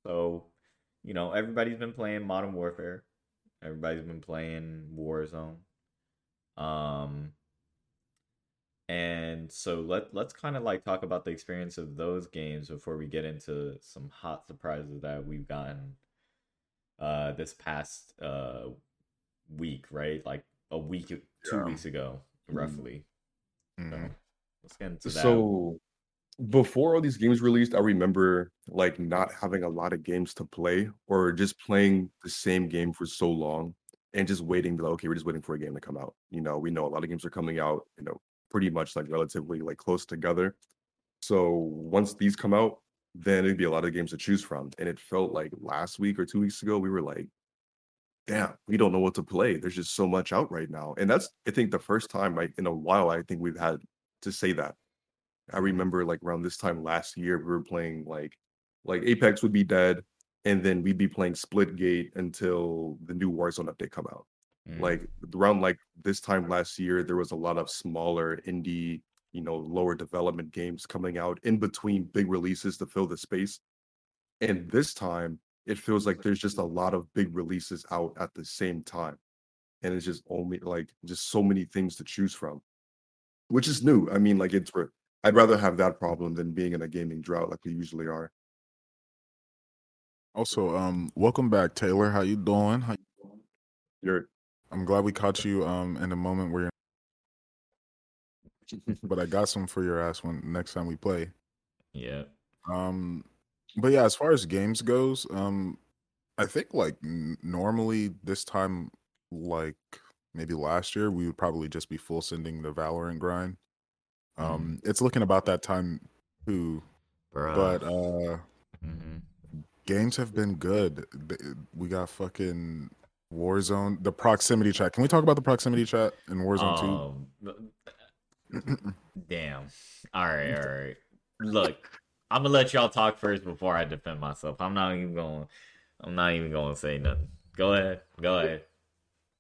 So, you know, everybody's been playing Modern Warfare. Everybody's been playing Warzone. Um and so let let's kind of like talk about the experience of those games before we get into some hot surprises that we've gotten uh this past uh week, right? Like a week two Yeah. weeks ago, Mhm. roughly. So Mhm. let's get into that. So before all these games released, I remember like not having a lot of games to play or just playing the same game for so long and just waiting to okay, we're just waiting for a game to come out. You know, we know a lot of games are coming out, you know, pretty much like relatively like close together. So once these come out, then it'd be a lot of games to choose from. And it felt like last week or two weeks ago, we were like, damn, we don't know what to play. There's just so much out right now. And that's I think the first time like in a while I think we've had to say that. I remember like around this time last year, we were playing like like Apex would be dead, and then we'd be playing Splitgate until the new Warzone update come out. Mm. Like around like this time last year, there was a lot of smaller indie, you know, lower development games coming out in between big releases to fill the space. And this time, it feels like there's just a lot of big releases out at the same time. And it's just only like just so many things to choose from, which is new. I mean, like it's re- I'd rather have that problem than being in a gaming drought like we usually are. Also, um, welcome back, Taylor. How you doing? How You're I'm glad we caught you um in a moment where you're but I got some for your ass when next time we play. yeah. Um but yeah, as far as games goes, um I think like n- normally this time like maybe last year we would probably just be full sending the Valorant grind. Um it's looking about that time too, Bruh. but uh Mhm. games have been good. We got fucking Warzone, the proximity chat. Can we talk about the proximity chat in Warzone Um, too? Damn. All right, all right. Look, I'm gonna let y'all talk first before I defend myself. I'm not even going. I'm not even going to say nothing. Go ahead. Go ahead.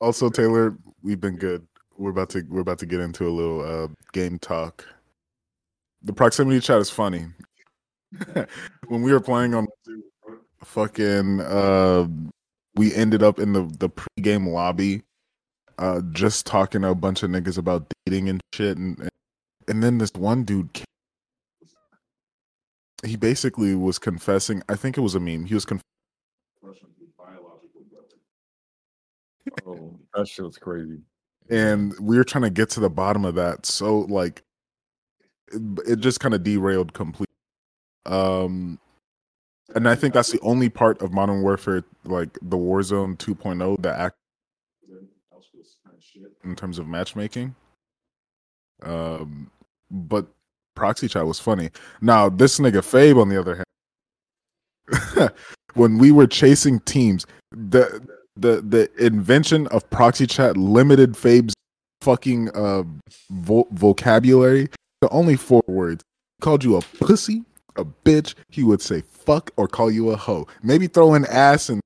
also, Taylor, we've been good. We're about to we're about to get into a little uh game talk. The proximity chat is funny. when we were playing on fucking uh we ended up in the the pregame lobby uh just talking to a bunch of niggas about dating and shit and and, and then this one dude came, he basically was confessing i think it was a meme he was confessing oh, that shit was crazy. and we were trying to get to the bottom of that so like it, it just kind of derailed completely um and i think that's the only part of modern warfare like the warzone 2.0 that act in terms of matchmaking um but proxy chat was funny. Now this nigga fabe on the other hand when we were chasing teams the the the invention of proxy chat limited fabe's fucking uh vo- vocabulary to only four words. Called you a pussy a bitch. He would say fuck or call you a hoe. Maybe throw an ass and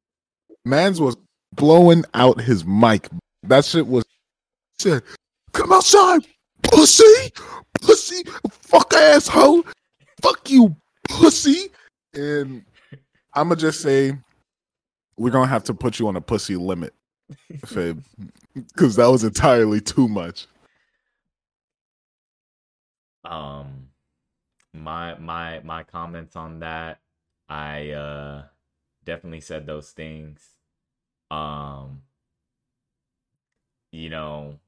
mans was blowing out his mic. That shit was said come outside pussy? Pussy? Fuck ass hoe fuck you pussy. And i'ma just say we're gonna have to put you on a pussy limit Fabe, because that was entirely too much. Um my my my comments on that i uh definitely said those things. Um you know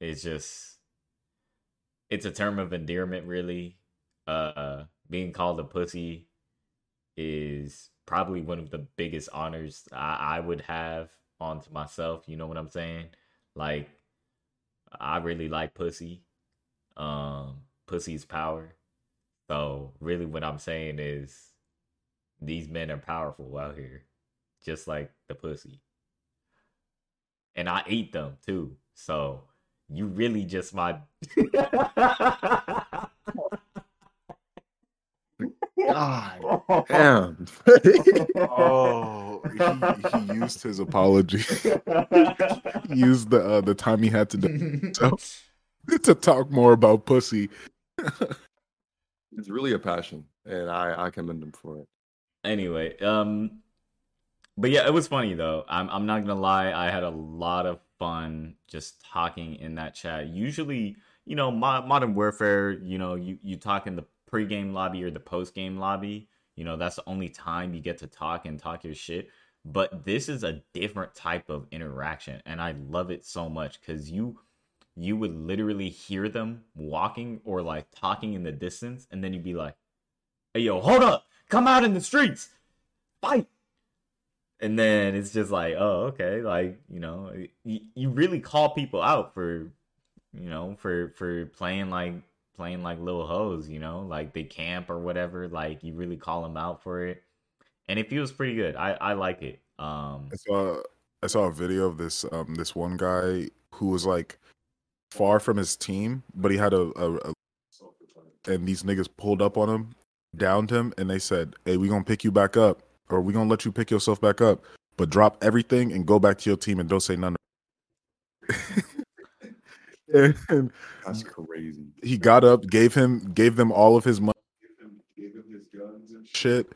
it's just it's a term of endearment really uh being called a pussy is probably one of the biggest honors I, I would have onto myself. You know what I'm saying? Like, I really like pussy. Um, pussy's power. So really, what I'm saying is, these men are powerful out here, just like the pussy. And I eat them too. So you really just my. God damn. Oh, he, he used his apology. he used the uh, the time he had to do so, to talk more about pussy. It's really a passion, and I I commend him for it. anyway, um, but yeah, it was funny though. I'm I'm not gonna lie, I had a lot of fun just talking in that chat. Usually, you know, Mo- Modern Warfare, you know, you you talk in the pregame lobby or the postgame lobby. You know, that's the only time you get to talk and talk your shit. But this is a different type of interaction, and I love it so much because you you would literally hear them walking or like talking in the distance, and then you'd be like, "Hey, yo, hold up! Come out in the streets, fight!" And then it's just like, oh, okay, like you know, you, you really call people out for, you know, for for playing like playing like little hoes, you know, like they camp or whatever. Like you really call them out for it, and it feels pretty good. I I like it. Um, I saw I saw a video of this um this one guy who was like far from his team, but he had a, a, a and these niggas pulled up on him, downed him, and they said, "Hey, we gonna pick you back up, or we gonna let you pick yourself back up, but drop everything and go back to your team and don't say none. and That's crazy. he got up, gave him gave them all of his money, gave him his guns and shit,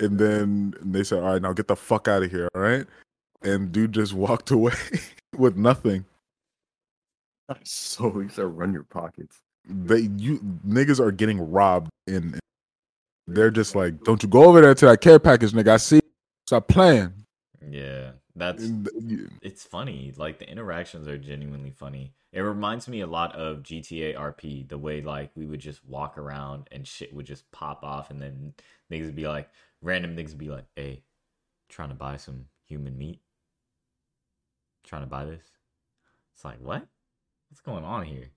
and then they said, "All right, now get the fuck out of here." All right, and dude just walked away with nothing. So he said, "Run your pockets." They you niggas are getting robbed, and they're just like, "Don't you go over there to that care package, nigga? I see. Stop playing." yeah, that's it's funny. Like the interactions are genuinely funny. It reminds me a lot of GTA RP, the way like we would just walk around and shit would just pop off, and then niggas would be like, random niggas would be like, "Hey, trying to buy some human meat? Trying to buy this?" It's like, what? What's going on here?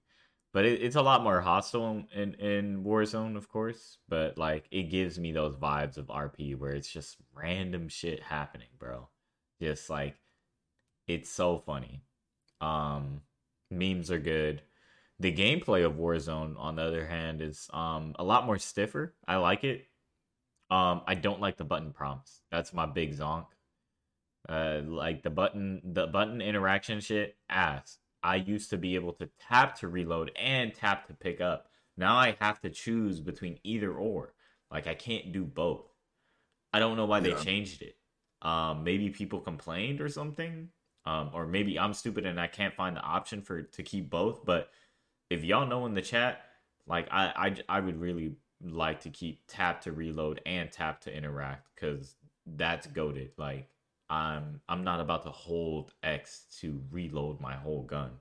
But it, it's a lot more hostile in in Warzone, of course. But like, it gives me those vibes of RP where it's just random shit happening, bro. Just like it's so funny. Um memes are good. The gameplay of Warzone on the other hand is um a lot more stiffer. I like it. Um I don't like the button prompts. That's my big zonk. Uh like the button the button interaction shit ass. I used to be able to tap to reload and tap to pick up. Now I have to choose between either or. Like I can't do both. I don't know why they changed it. Um, maybe people complained or something. Um, or maybe I'm stupid and I can't find the option for to keep both. But if y'all know in the chat, like I I, I would really like to keep tap to reload and tap to interact because that's goaded. Like I'm I'm not about to hold X to reload my whole gun.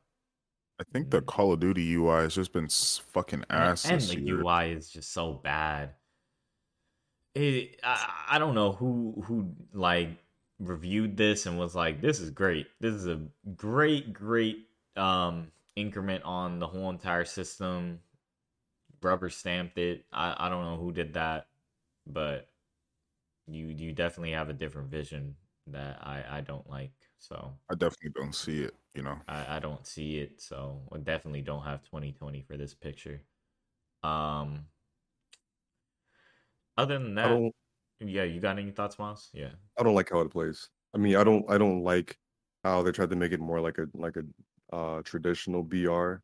I think the Call of Duty UI has just been fucking ass and this the year. UI is just so bad. It, I, I don't know who who like reviewed this and was like, "This is great. This is a great, great um increment on the whole entire system." Rubber stamped it. I I don't know who did that, but you you definitely have a different vision that I I don't like. So I definitely don't see it. You know, I, I don't see it, so I definitely don't have 2020 for this picture. Um other than that, yeah, you got any thoughts, Miles? Yeah. I don't like how it plays. I mean, I don't. I don't like how they tried to make it more like a like a uh, traditional BR.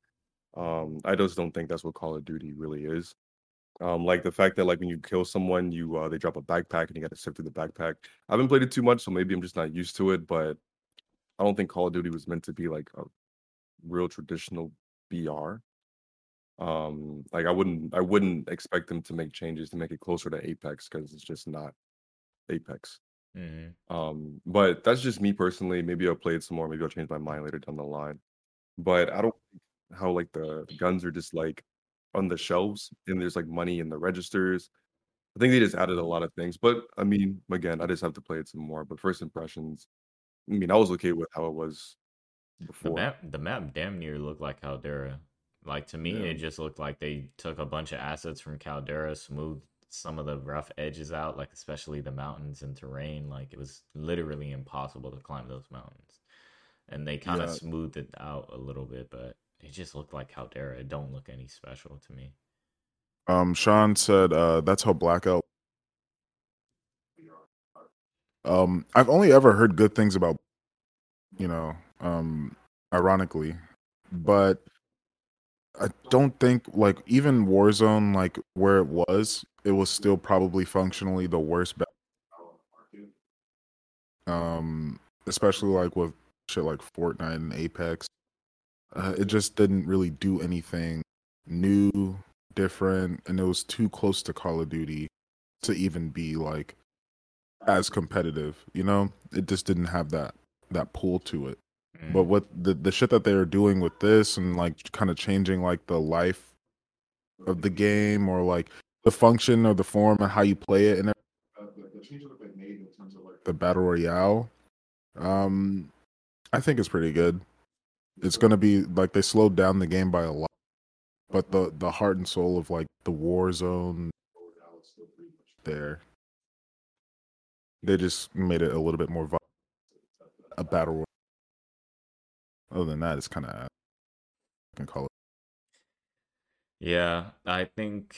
Um, I just don't think that's what Call of Duty really is. Um, like the fact that like when you kill someone, you uh, they drop a backpack and you got to sift through the backpack. I haven't played it too much, so maybe I'm just not used to it. But I don't think Call of Duty was meant to be like a real traditional BR. Um, like I wouldn't I wouldn't expect them to make changes to make it closer to Apex because it's just not Apex. Mm-hmm. Um, but that's just me personally. Maybe I'll play it some more. Maybe I'll change my mind later down the line. But I don't how like the, the guns are just like on the shelves and there's like money in the registers. I think they just added a mm. lot of things. But I mean, again, I just have to play it some more. But first impressions, I mean, I was okay with how it was The before. map, the map, damn near looked like Caldera. Like to me, Yeah. it just looked like they took a bunch of assets from Caldera, smoothed some of the rough edges out, like especially the mountains and terrain. Like it was literally impossible to climb those mountains, and they kind of Yeah. smoothed it out a little bit, but it just looked like Caldera. It don't look any special to me. Um, Sean said uh, that's how Blackout. Um, I've only ever heard good things about, you know, um, ironically, but I don't think like even Warzone, like where it was, it was still probably functionally the worst. Ba- um, especially like with shit like Fortnite and Apex, uh, it just didn't really do anything new different and it was too close to Call of Duty to even be like as competitive, you know? It just didn't have that that pull to it. Mm. But what the the shit that they are doing with this and like kind of changing like the life of the game or like the function or the form and how you play it and the changes that they made in terms of like the battle royale um I think it's pretty good. It's going to be like they slowed down the game by a lot but the the heart and soul of like the war zone there they just made it a little bit more vi- a battle royale. other than that it's kind of can call it Yeah, I think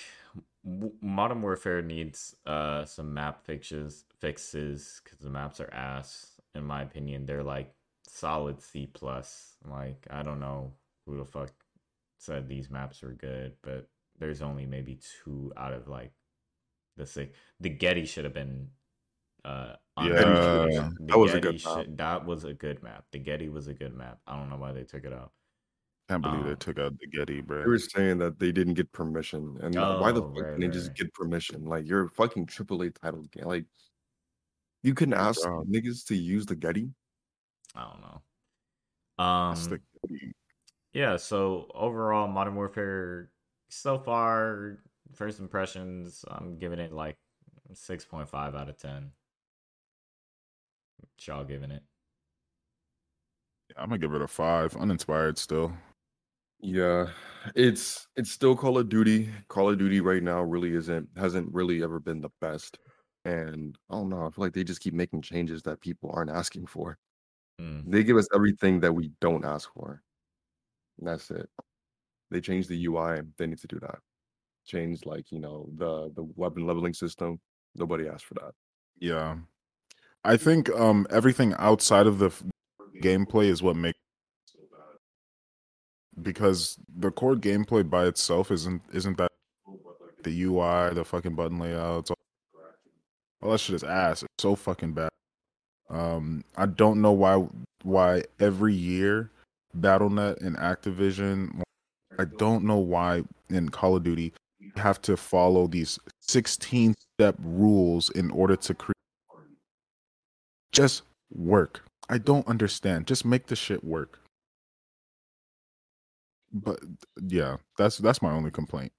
Modern Warfare needs uh some map fixes fixes because the maps are ass. In my opinion, they're like solid C plus. Like I don't know who the fuck said these maps were good, but there's only maybe two out of like the six. The Getty should have been. Uh, on Yeah, the Getty- that was a Getty good map. That was a good map. The Getty was a good map. I don't know why they took it out. can't believe they Um, took out the Getty bro They were saying that they didn't get permission, and uh, why the Oh, fuck right, can they right, just get permission? Like you're a fucking AAA titled game. Like you can ask job. niggas to use the Getty. I don't know. Um, That's the Getty. yeah. So overall, Modern Warfare so far, first impressions, I'm giving it like six point five out of ten. What y'all giving it? i'm gonna give it a five uninspired still Yeah, it's it's still Call of Duty. Call of Duty right now really isn't hasn't really ever been the best, and I don't know. I feel like they just keep making changes that people aren't asking for. Mm, They give us everything that we don't ask for. And that's it. They change the UI. They need to do that. Change like you know the the weapon leveling system. Nobody asked for that. yeah i think um everything outside of the f- gameplay is what makes so bad. because the core gameplay by itself isn't isn't that the UI, the fucking button layouts, all, all that shit is ass. It's so fucking bad. Um, I don't know why why every year Battle.net and Activision, I don't know why in Call of Duty you have to follow these 16 step rules in order to create. Just work. I don't understand. Just make the shit work. But yeah, that's that's my only complaint.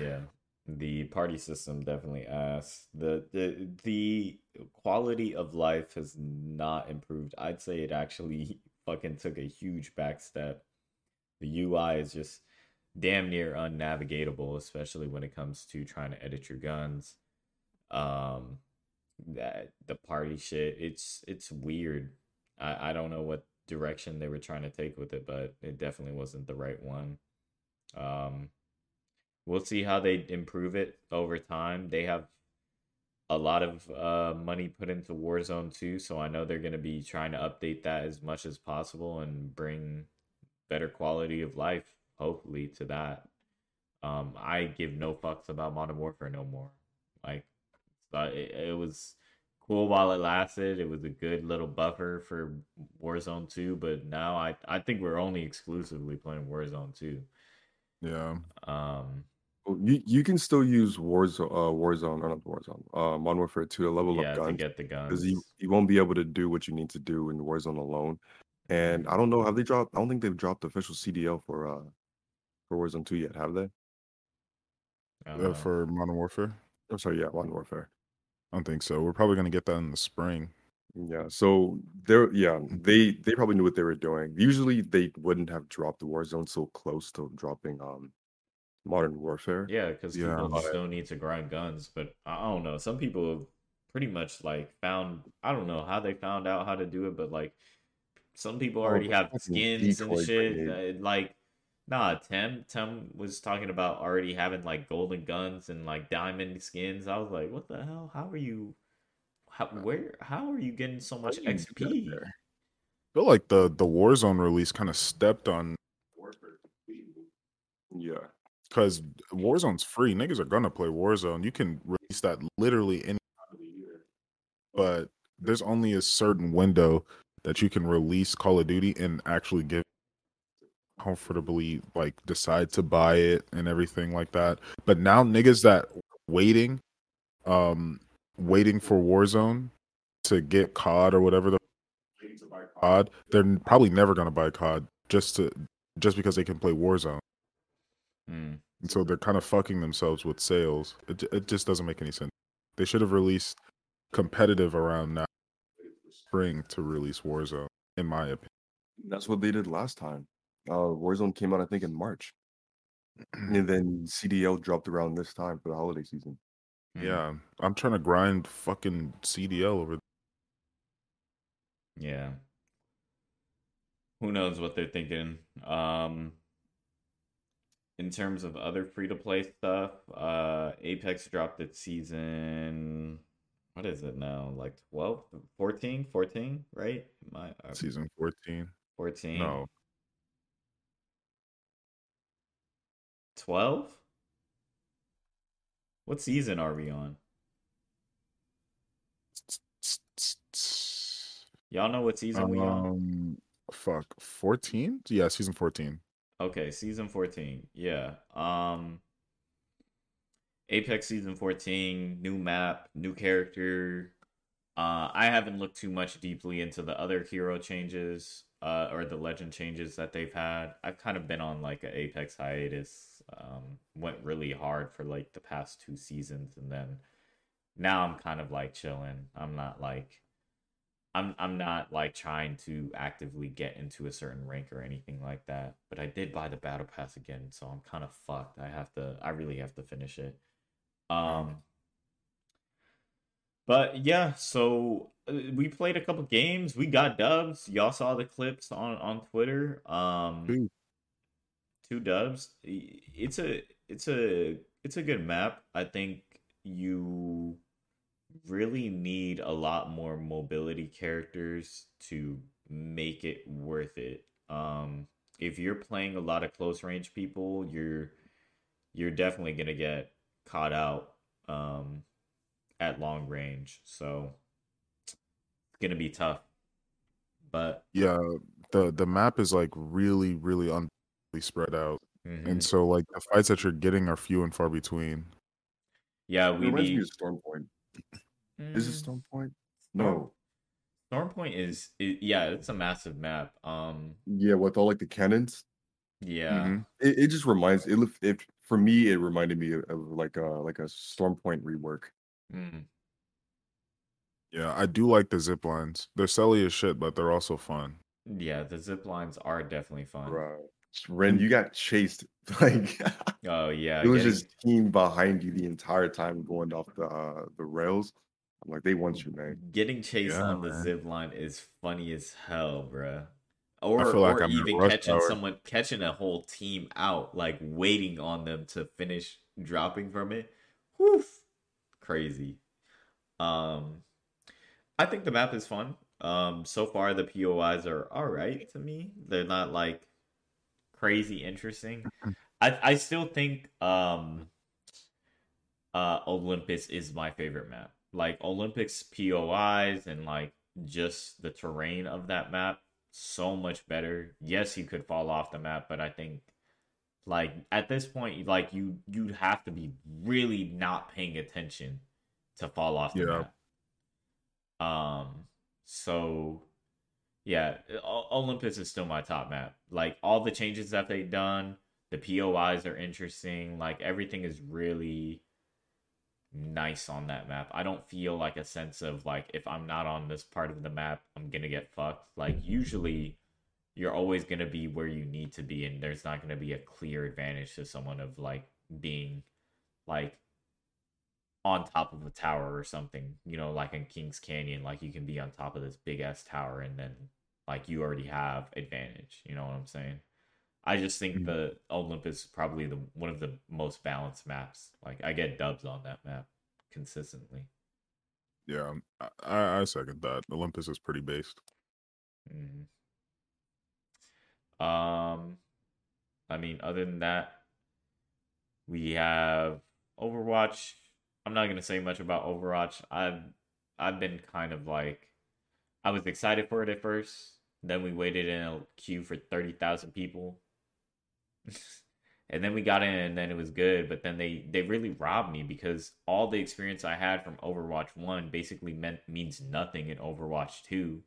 yeah. The party system definitely ass. The, the the quality of life has not improved. I'd say it actually fucking took a huge back step. The UI is just damn near unnavigatable, especially when it comes to trying to edit your guns. Um that the party shit, it's it's weird. I, I don't know what direction they were trying to take with it, but it definitely wasn't the right one. Um we'll see how they improve it over time. They have a lot of uh, money put into Warzone 2, so I know they're going to be trying to update that as much as possible and bring better quality of life, hopefully, to that. Um, I give no fucks about Modern Warfare no more. Like, it, it was cool while it lasted. It was a good little buffer for Warzone 2, but now I, I think we're only exclusively playing Warzone 2. Yeah. Um, You you can still use Warzone, uh, Warzone or not Warzone, uh, Modern Warfare 2 to level yeah, up to get the guns. because you you won't be able to do what you need to do in Warzone alone. And I don't know, have they dropped? I don't think they've dropped the official CDL for uh for Warzone 2 yet, have they? I uh, for Modern Warfare? I'm sorry, yeah, Modern Warfare. I don't think so. We're probably gonna get that in the spring. Yeah, so they're yeah, they they probably knew what they were doing. Usually they wouldn't have dropped the Warzone so close to dropping um Modern Warfare. Yeah, because Yeah. people But- still need to grind guns, but I I don't know. Some people pretty much like found I don't know how they found out how to do it, but like some people Oh, already the have skins and shit. grenade. Like, nah, Tim Tim was talking about already having like golden guns and like diamond skins. I was like, what the hell? How are you? How where? How are you getting so much How do you get XP? I feel like the the Warzone release kind of stepped on Yeah. Because Warzone's free. Niggas are gonna play Warzone. You can release that literally any time of the year, but there's only a certain window that you can release Call of Duty and actually give comfortably like decide to buy it and everything like that. But now niggas that waiting, um, waiting for Warzone to get COD or whatever the COD, they're probably never gonna buy COD just to just because they can play Warzone. Hmm. And so they're kind of fucking themselves with sales. It, it just doesn't make any sense. They should have released competitive around now spring to release Warzone, in my opinion. That's what they did last time. Uh Warzone came out I think in March. And then CDL dropped around this time for the holiday season. Hmm. Yeah, I'm trying to grind fucking CDL over. Yeah. Who knows what they're thinking? Um in terms of other free to play stuff, uh Apex dropped its season what is it now? Like 12, 14, 14, right? My uh, Season 14. 14. No, 12? What season are we on? Y'all know what season we on? um, fuck, 14? Yeah, season 14. Okay, season 14. Yeah. Um Apex season 14, new map, new character. Uh I haven't looked too much deeply into the other hero changes uh or the legend changes that they've had. I've kind of been on like an Apex hiatus. Um went really hard for like the past two seasons and then now I'm kind of like chilling. I'm not like I'm I'm not like trying to actively get into a certain rank or anything like that. But I did buy the battle pass again, so I'm kind of fucked. I have to I really have to finish it. Um but yeah, so uh, we played a couple games. We got dubs. Y'all saw the clips on on Twitter. Um Two. two dubs. It's a it's a it's a good map. I think you really need a lot more mobility characters to make it worth it. Um if you're playing a lot of close range people, you're you're definitely going to get caught out um at long range. So it's going to be tough. But Yeah, the the map is like really, really un spread out, mhm. and so like the fights that you're getting are few and far between. yeah, It we reminds me need of Storm Point. Is it Mm, Storm Point? No. Storm Point is, i yeah, it's a massive map. Um, Yeah, with all like the cannons. yeah, Mhm. It, it just reminds it, look- it for me it reminded me of, of like a like a Storm Point rework. mm, Yeah, I do like the zip lines. They're silly as shit, but they're also fun. yeah. The zip lines are definitely fun. Bro. Ren, you got chased like Oh yeah, it was getting- just team behind you the entire time going off the uh, the rails. I'm like, they want you, man. getting chased Yeah, on the man. zip line is funny as hell, bruh. Or, feel like or I'm even catching hour. someone catching a whole team out, like waiting on them to finish dropping from it. Whew, crazy. Um, I think the map is fun. Um, so far the POIs are all right to me. They're not like crazy interesting. I I still think um uh Olympus is my favorite map. Like Olympus POIs and like just the terrain of that map so much better. Yes, you could fall off the map, but I think like at this point like you you'd have to be really not paying attention to fall off the Yeah. map. Um so yeah, O- Olympus is still my top map. Like all the changes that they've done, The POIs are interesting. Like everything is really nice on that map. I don't feel like a sense of like if I'm not on this part of the map, I'm gonna get fucked. Like usually you're always gonna be where you need to be and there's not gonna be a clear advantage to someone of like being like on top of a tower or something, you know, like in King's Canyon, like you can be on top of this big ass tower and then like you already have advantage, you know what I'm saying? I just think Mhm. the Olympus is probably the one of the most balanced maps. Like I get dubs on that map consistently. Yeah, um, I, I second that. Olympus is pretty based. Mhm. Um, I mean, other than that, we have Overwatch. I'm not gonna say much about Overwatch. I've I've been kind of like, I was excited for it at first. Then we waited in a queue for thirty thousand people, and then we got in, and then it was good. But then they they really robbed me because all the experience I had from Overwatch One basically meant means nothing in Overwatch Two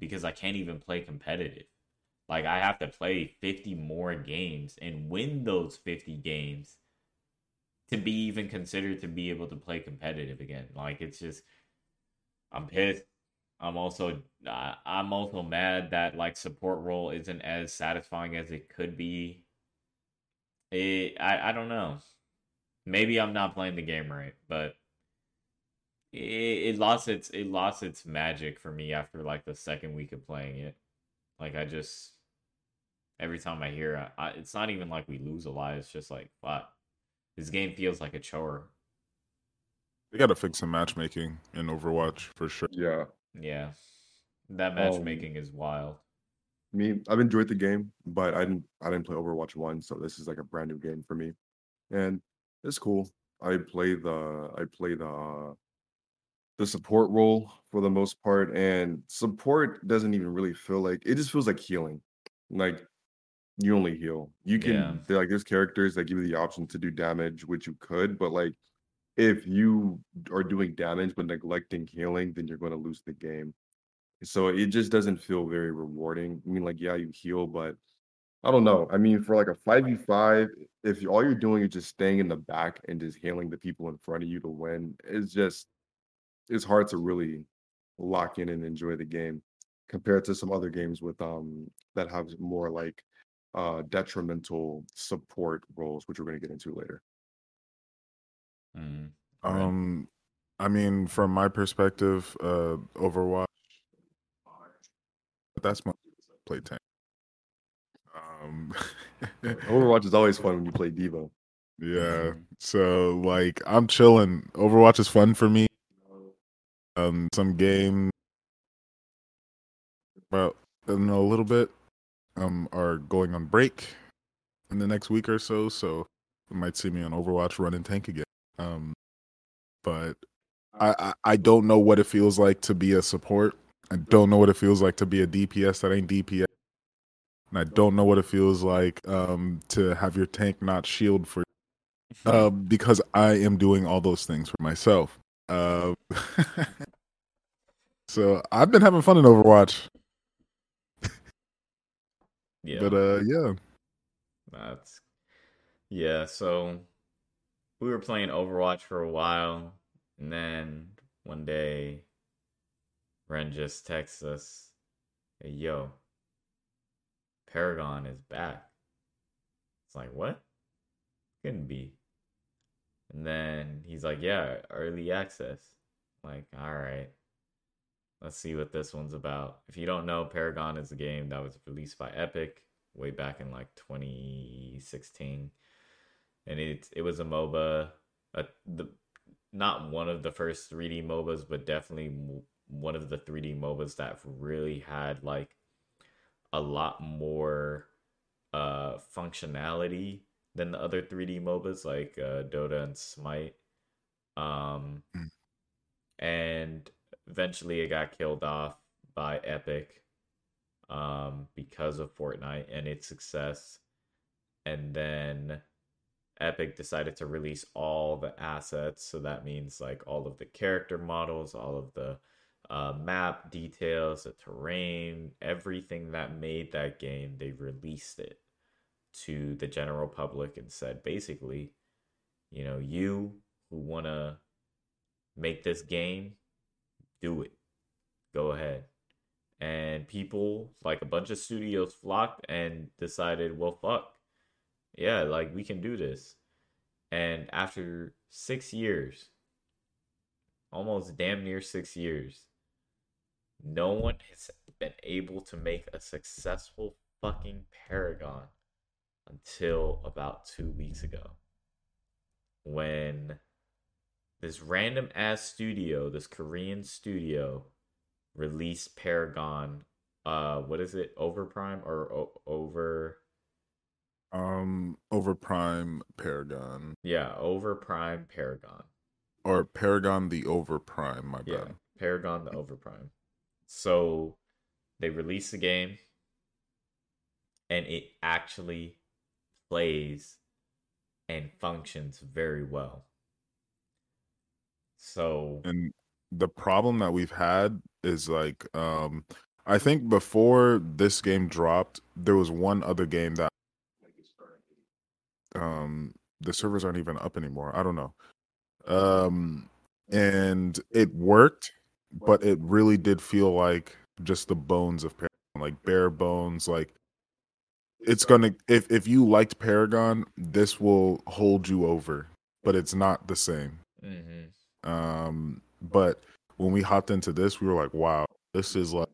because I can't even play competitive. Like I have to play 50 more games and win those 50 games to be even considered to be able to play competitive again. Like it's just I'm pissed. I'm also uh, I'm also mad that like support role isn't as satisfying as it could be. It I I don't know. Maybe I'm not playing the game right, but it, it lost its it lost its magic for me after like the second week of playing it. Like I just every time I hear I, it's not even like we lose a lot. It's just like fuck. This game feels like a chore. They got to fix some matchmaking in Overwatch for sure. Yeah. Yeah, that Um, matchmaking is wild. Me, I've enjoyed the game, but I didn't I didn't play Overwatch 1, so this is like a brand new game for me. And it's cool. I play the I play the uh, the support role for the most part, and support doesn't even really feel like it just feels like healing. Like you only heal. You can Yeah. like there's characters that give you the option to do damage, which you could, but like if you are doing damage but neglecting healing, then you're going to lose the game. So it just doesn't feel very rewarding. I mean, like, yeah, you heal, but I don't know. I mean, for like a 5v5, if you- all you're doing is just staying in the back and just healing the people in front of you to win, it's just it's hard to really lock in and enjoy the game compared to some other games with um that have more like uh detrimental support roles, which we're going to get into later. Mm. Right. Um, I mean, from my perspective, uh, Overwatch. That's my play tank. Um, Overwatch is always fun when you play D.Va. yeah. So like, I'm chilling. Overwatch is fun for me. Um, some game. Well, in a little bit, um, are going on break in the next week or so. So you might see me on Overwatch running tank again. Um, but I, I I don't know what it feels like to be a support. I don't know what it feels like to be a DPS that ain't DPS. And I don't know what it feels like um, to have your tank not shield for uh, because I am doing all those things for myself. Uh, so I've been having fun in Overwatch, yeah. but uh, yeah, That's yeah. So we were playing Overwatch for a while, and then one day, Ren just texts us, "Hey, yo, Paragon is back." It's like what? Couldn't be. And then he's like, "Yeah, early access." like, all right. Let's see what this one's about. If you don't know, Paragon is a game that was released by Epic way back in like 2016, and it it was a MOBA, a, the not one of the first 3D MOBAs, but definitely one of the 3D MOBAs that really had like a lot more uh functionality than the other 3D MOBAs like uh, Dota and Smite. Um, Mm. and eventually it got killed off by Epic um, because of Fortnite and its success. And then Epic decided to release all the assets. So that means like all of the character models, all of the uh, map details, the terrain, everything that made that game, they released it. to the general public and said basically, you know, you who want to make this game, do it. Go ahead. And people, like a bunch of studios, flocked and decided, well, fuck. Yeah, like we can do this. And after six years, almost damn near six years, no one has been able to make a successful fucking Paragon until about two weeks ago. When this random ass studio, this Korean studio, released Paragon. Uh, what is it? Over Prime or o- over? Um, over Prime Paragon Yeah, over Prime Paragon. or Paragon the Over Prime. My Yeah, bad. Paragon the Over Prime. So they release the game, and it actually plays and functions very well. So And the problem that we've had is like, um, I think before this game dropped, there was one other game that, um, the servers aren't even up anymore. I don't know. Um, and it worked, but it really did feel like just the bones of Paragon, like bare bones. Like it's gonna if if you liked Paragon, this will hold you over, but it's not the same. mhm. Um, but when we hopped into this, we were like, wow, this is like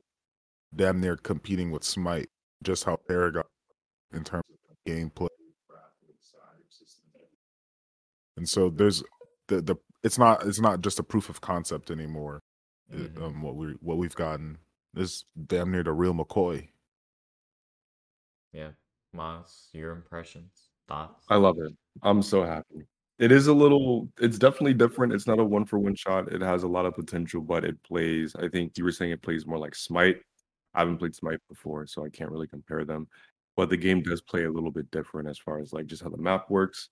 damn near competing with Smite, just how Paragon in terms of gameplay. And so there's the the it's not it's not just a proof of concept anymore. Mhm. Um, what we what we've gotten is damn near the real McCoy. yeah, Moss, your impressions, thoughts? I love it. I'm so happy. It is a little. It's definitely different. It's not a one for one shot. It has a lot of potential, but it plays. I think you were saying it plays more like Smite. I haven't played Smite before, so I can't really compare them. But the game does play a little bit different as far as like just how the map works.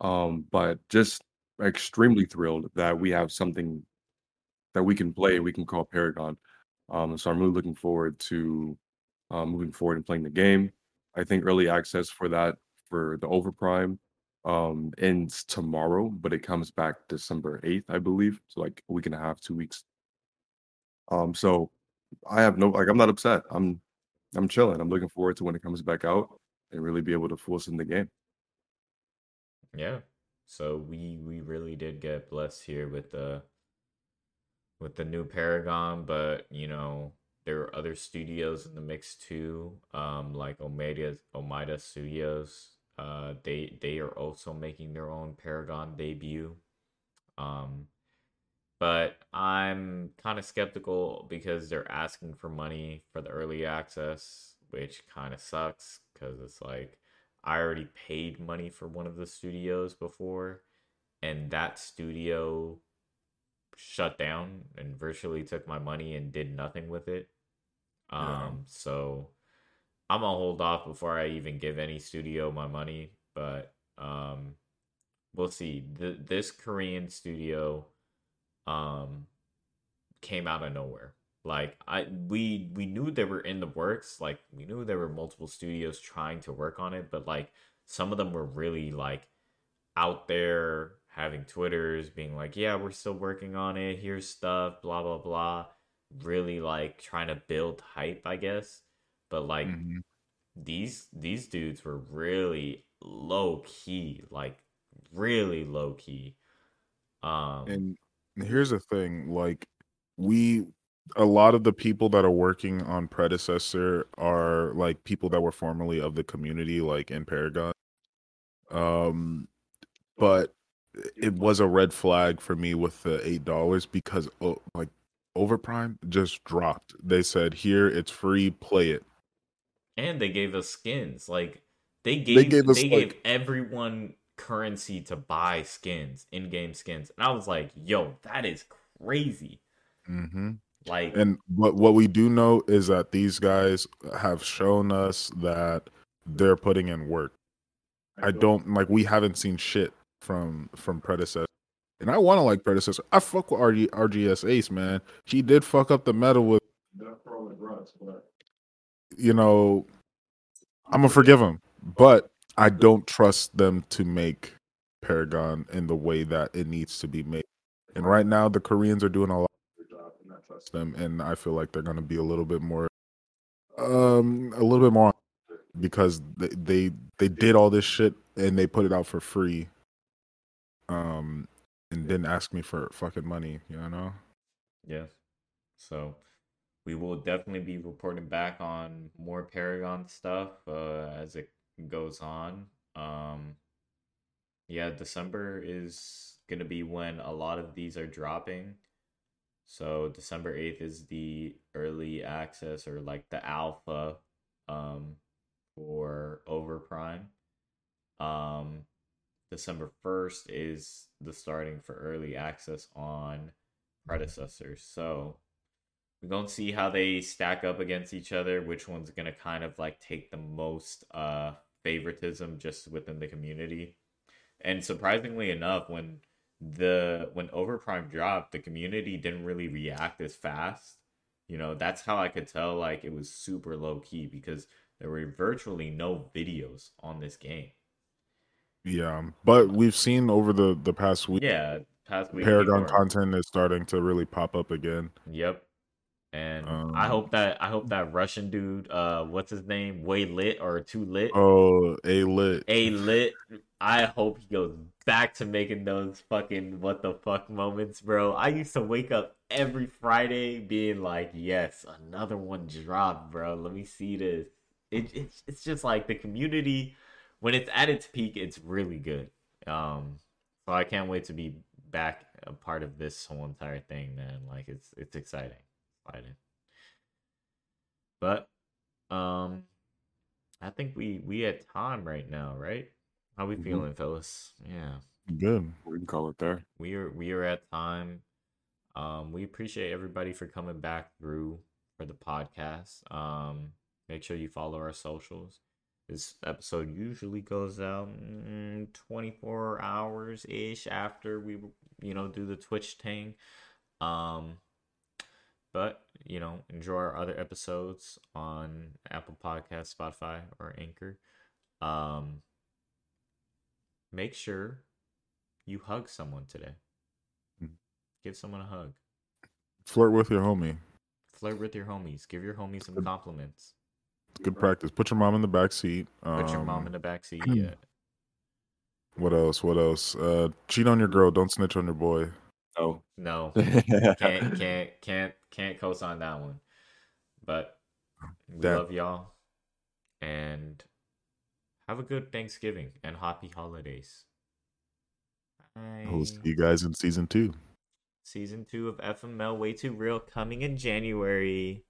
Um, but just extremely thrilled that we have something that we can play. We can call Paragon. Um, so I'm really looking forward to uh, moving forward and playing the game. I think early access for that for the Overprime um ends tomorrow, but it comes back December 8th, I believe. So like a week and a half, two weeks. Um, so I have no like I'm not upset. I'm I'm chilling. I'm looking forward to when it comes back out and really be able to force in the game. Yeah. So we we really did get blessed here with the with the new Paragon, but you know, there are other studios in the mix too. Um like Omega Omeda Studios. Uh they they are also making their own Paragon debut. Um but I'm kind of skeptical because they're asking for money for the early access, which kind of sucks because it's like I already paid money for one of the studios before, and that studio shut down and virtually took my money and did nothing with it. Um, so I'm gonna hold off before I even give any studio my money, but um, we'll see. Th- this Korean studio um came out of nowhere. Like I we we knew they were in the works, like we knew there were multiple studios trying to work on it, but like some of them were really like out there having Twitters being like, "Yeah, we're still working on it. Here's stuff, blah blah blah." Really like trying to build hype, I guess. But like Mhm. these these dudes were really low key, like really low key. Um And here's the thing, like we a lot of the people that are working on predecessor are like people that were formerly of the community like in Paragon. Um but it was a red flag for me with the eight dollars because oh, like Overprime just dropped. They said here it's free, play it. and they gave us skins. Like they gave they gave us, gave like- everyone currency to buy skins, in-game skins. And I was like, "Yo, that is crazy." Mm-hmm. Like And what what we do know is that these guys have shown us that they're putting in work. I don't like we haven't seen shit from from predecessor. And I want to like predecessor. I fuck with RG, RGS Ace, man. He did fuck up the metal with you know I'm gonna forgive him. But I don't trust them to make Paragon in the way that it needs to be made. And right now, the Koreans are doing a lot of good job, and I trust them. And I feel like they're going to be a little bit more, um, a little bit more because they, they they did all this shit and they put it out for free, um, and didn't ask me for fucking money. You know? Yes. So we will definitely be reporting back on more Paragon stuff uh, as it goes on. Um, yeah, December is gonna be when a lot of these are dropping. So December 8th is the early access or like the alpha um for Overprime. Um December 1st is the starting for early access on predecessors. So we're going to see how they stack up against each other, which one's going to kind of like take the most uh favoritism just within the community. And surprisingly enough, when the when Overprime dropped, the community didn't really react as fast. You know, that's how I could tell like it was super low key because there were virtually no videos on this game. Yeah, but we've seen over the the past week, Yeah, past week Paragon before- content is starting to really pop up again. Yep. And Um, I hope that I hope that Russian dude, uh, what's his name, way lit or too lit, Oh, a lit. a lit. I hope he goes back to making those fucking what the fuck moments, bro. I used to wake up every Friday being like, yes, another one dropped, bro. Let me see this. It, it's it's just like the community when it's at its peak, it's really good. Um, so I can't wait to be back a part of this whole entire thing, man. Like it's it's exciting, exciting. But um, I think we we at time right now, right? How we Mhm. feeling, fellas? Yeah, Good. We can call it there. we are we are at time. Um, we appreciate everybody for coming back through for the podcast. Um, make sure you follow our socials. This episode usually goes out mm, 24 hours ish after we, you know, do the Twitch thing. Um, but you know, enjoy our other episodes on Apple Podcast, Spotify, or Anchor. Um, make sure you hug someone today. Mhm. Give someone a hug. Flirt with your homie. Flirt with your homies. Give your homies some compliments. It's good practice. Put your mom in the back seat. Put your mom Um, in the back seat. Yeah. What else? What else? Uh, cheat on your girl. Don't snitch on your boy. Oh. No, can't can't can't can't co-sign that one. But we Damn. love y'all, and have a good Thanksgiving and happy holidays. We'll see you guys in season two. Season two of FML Way Too Real coming in January.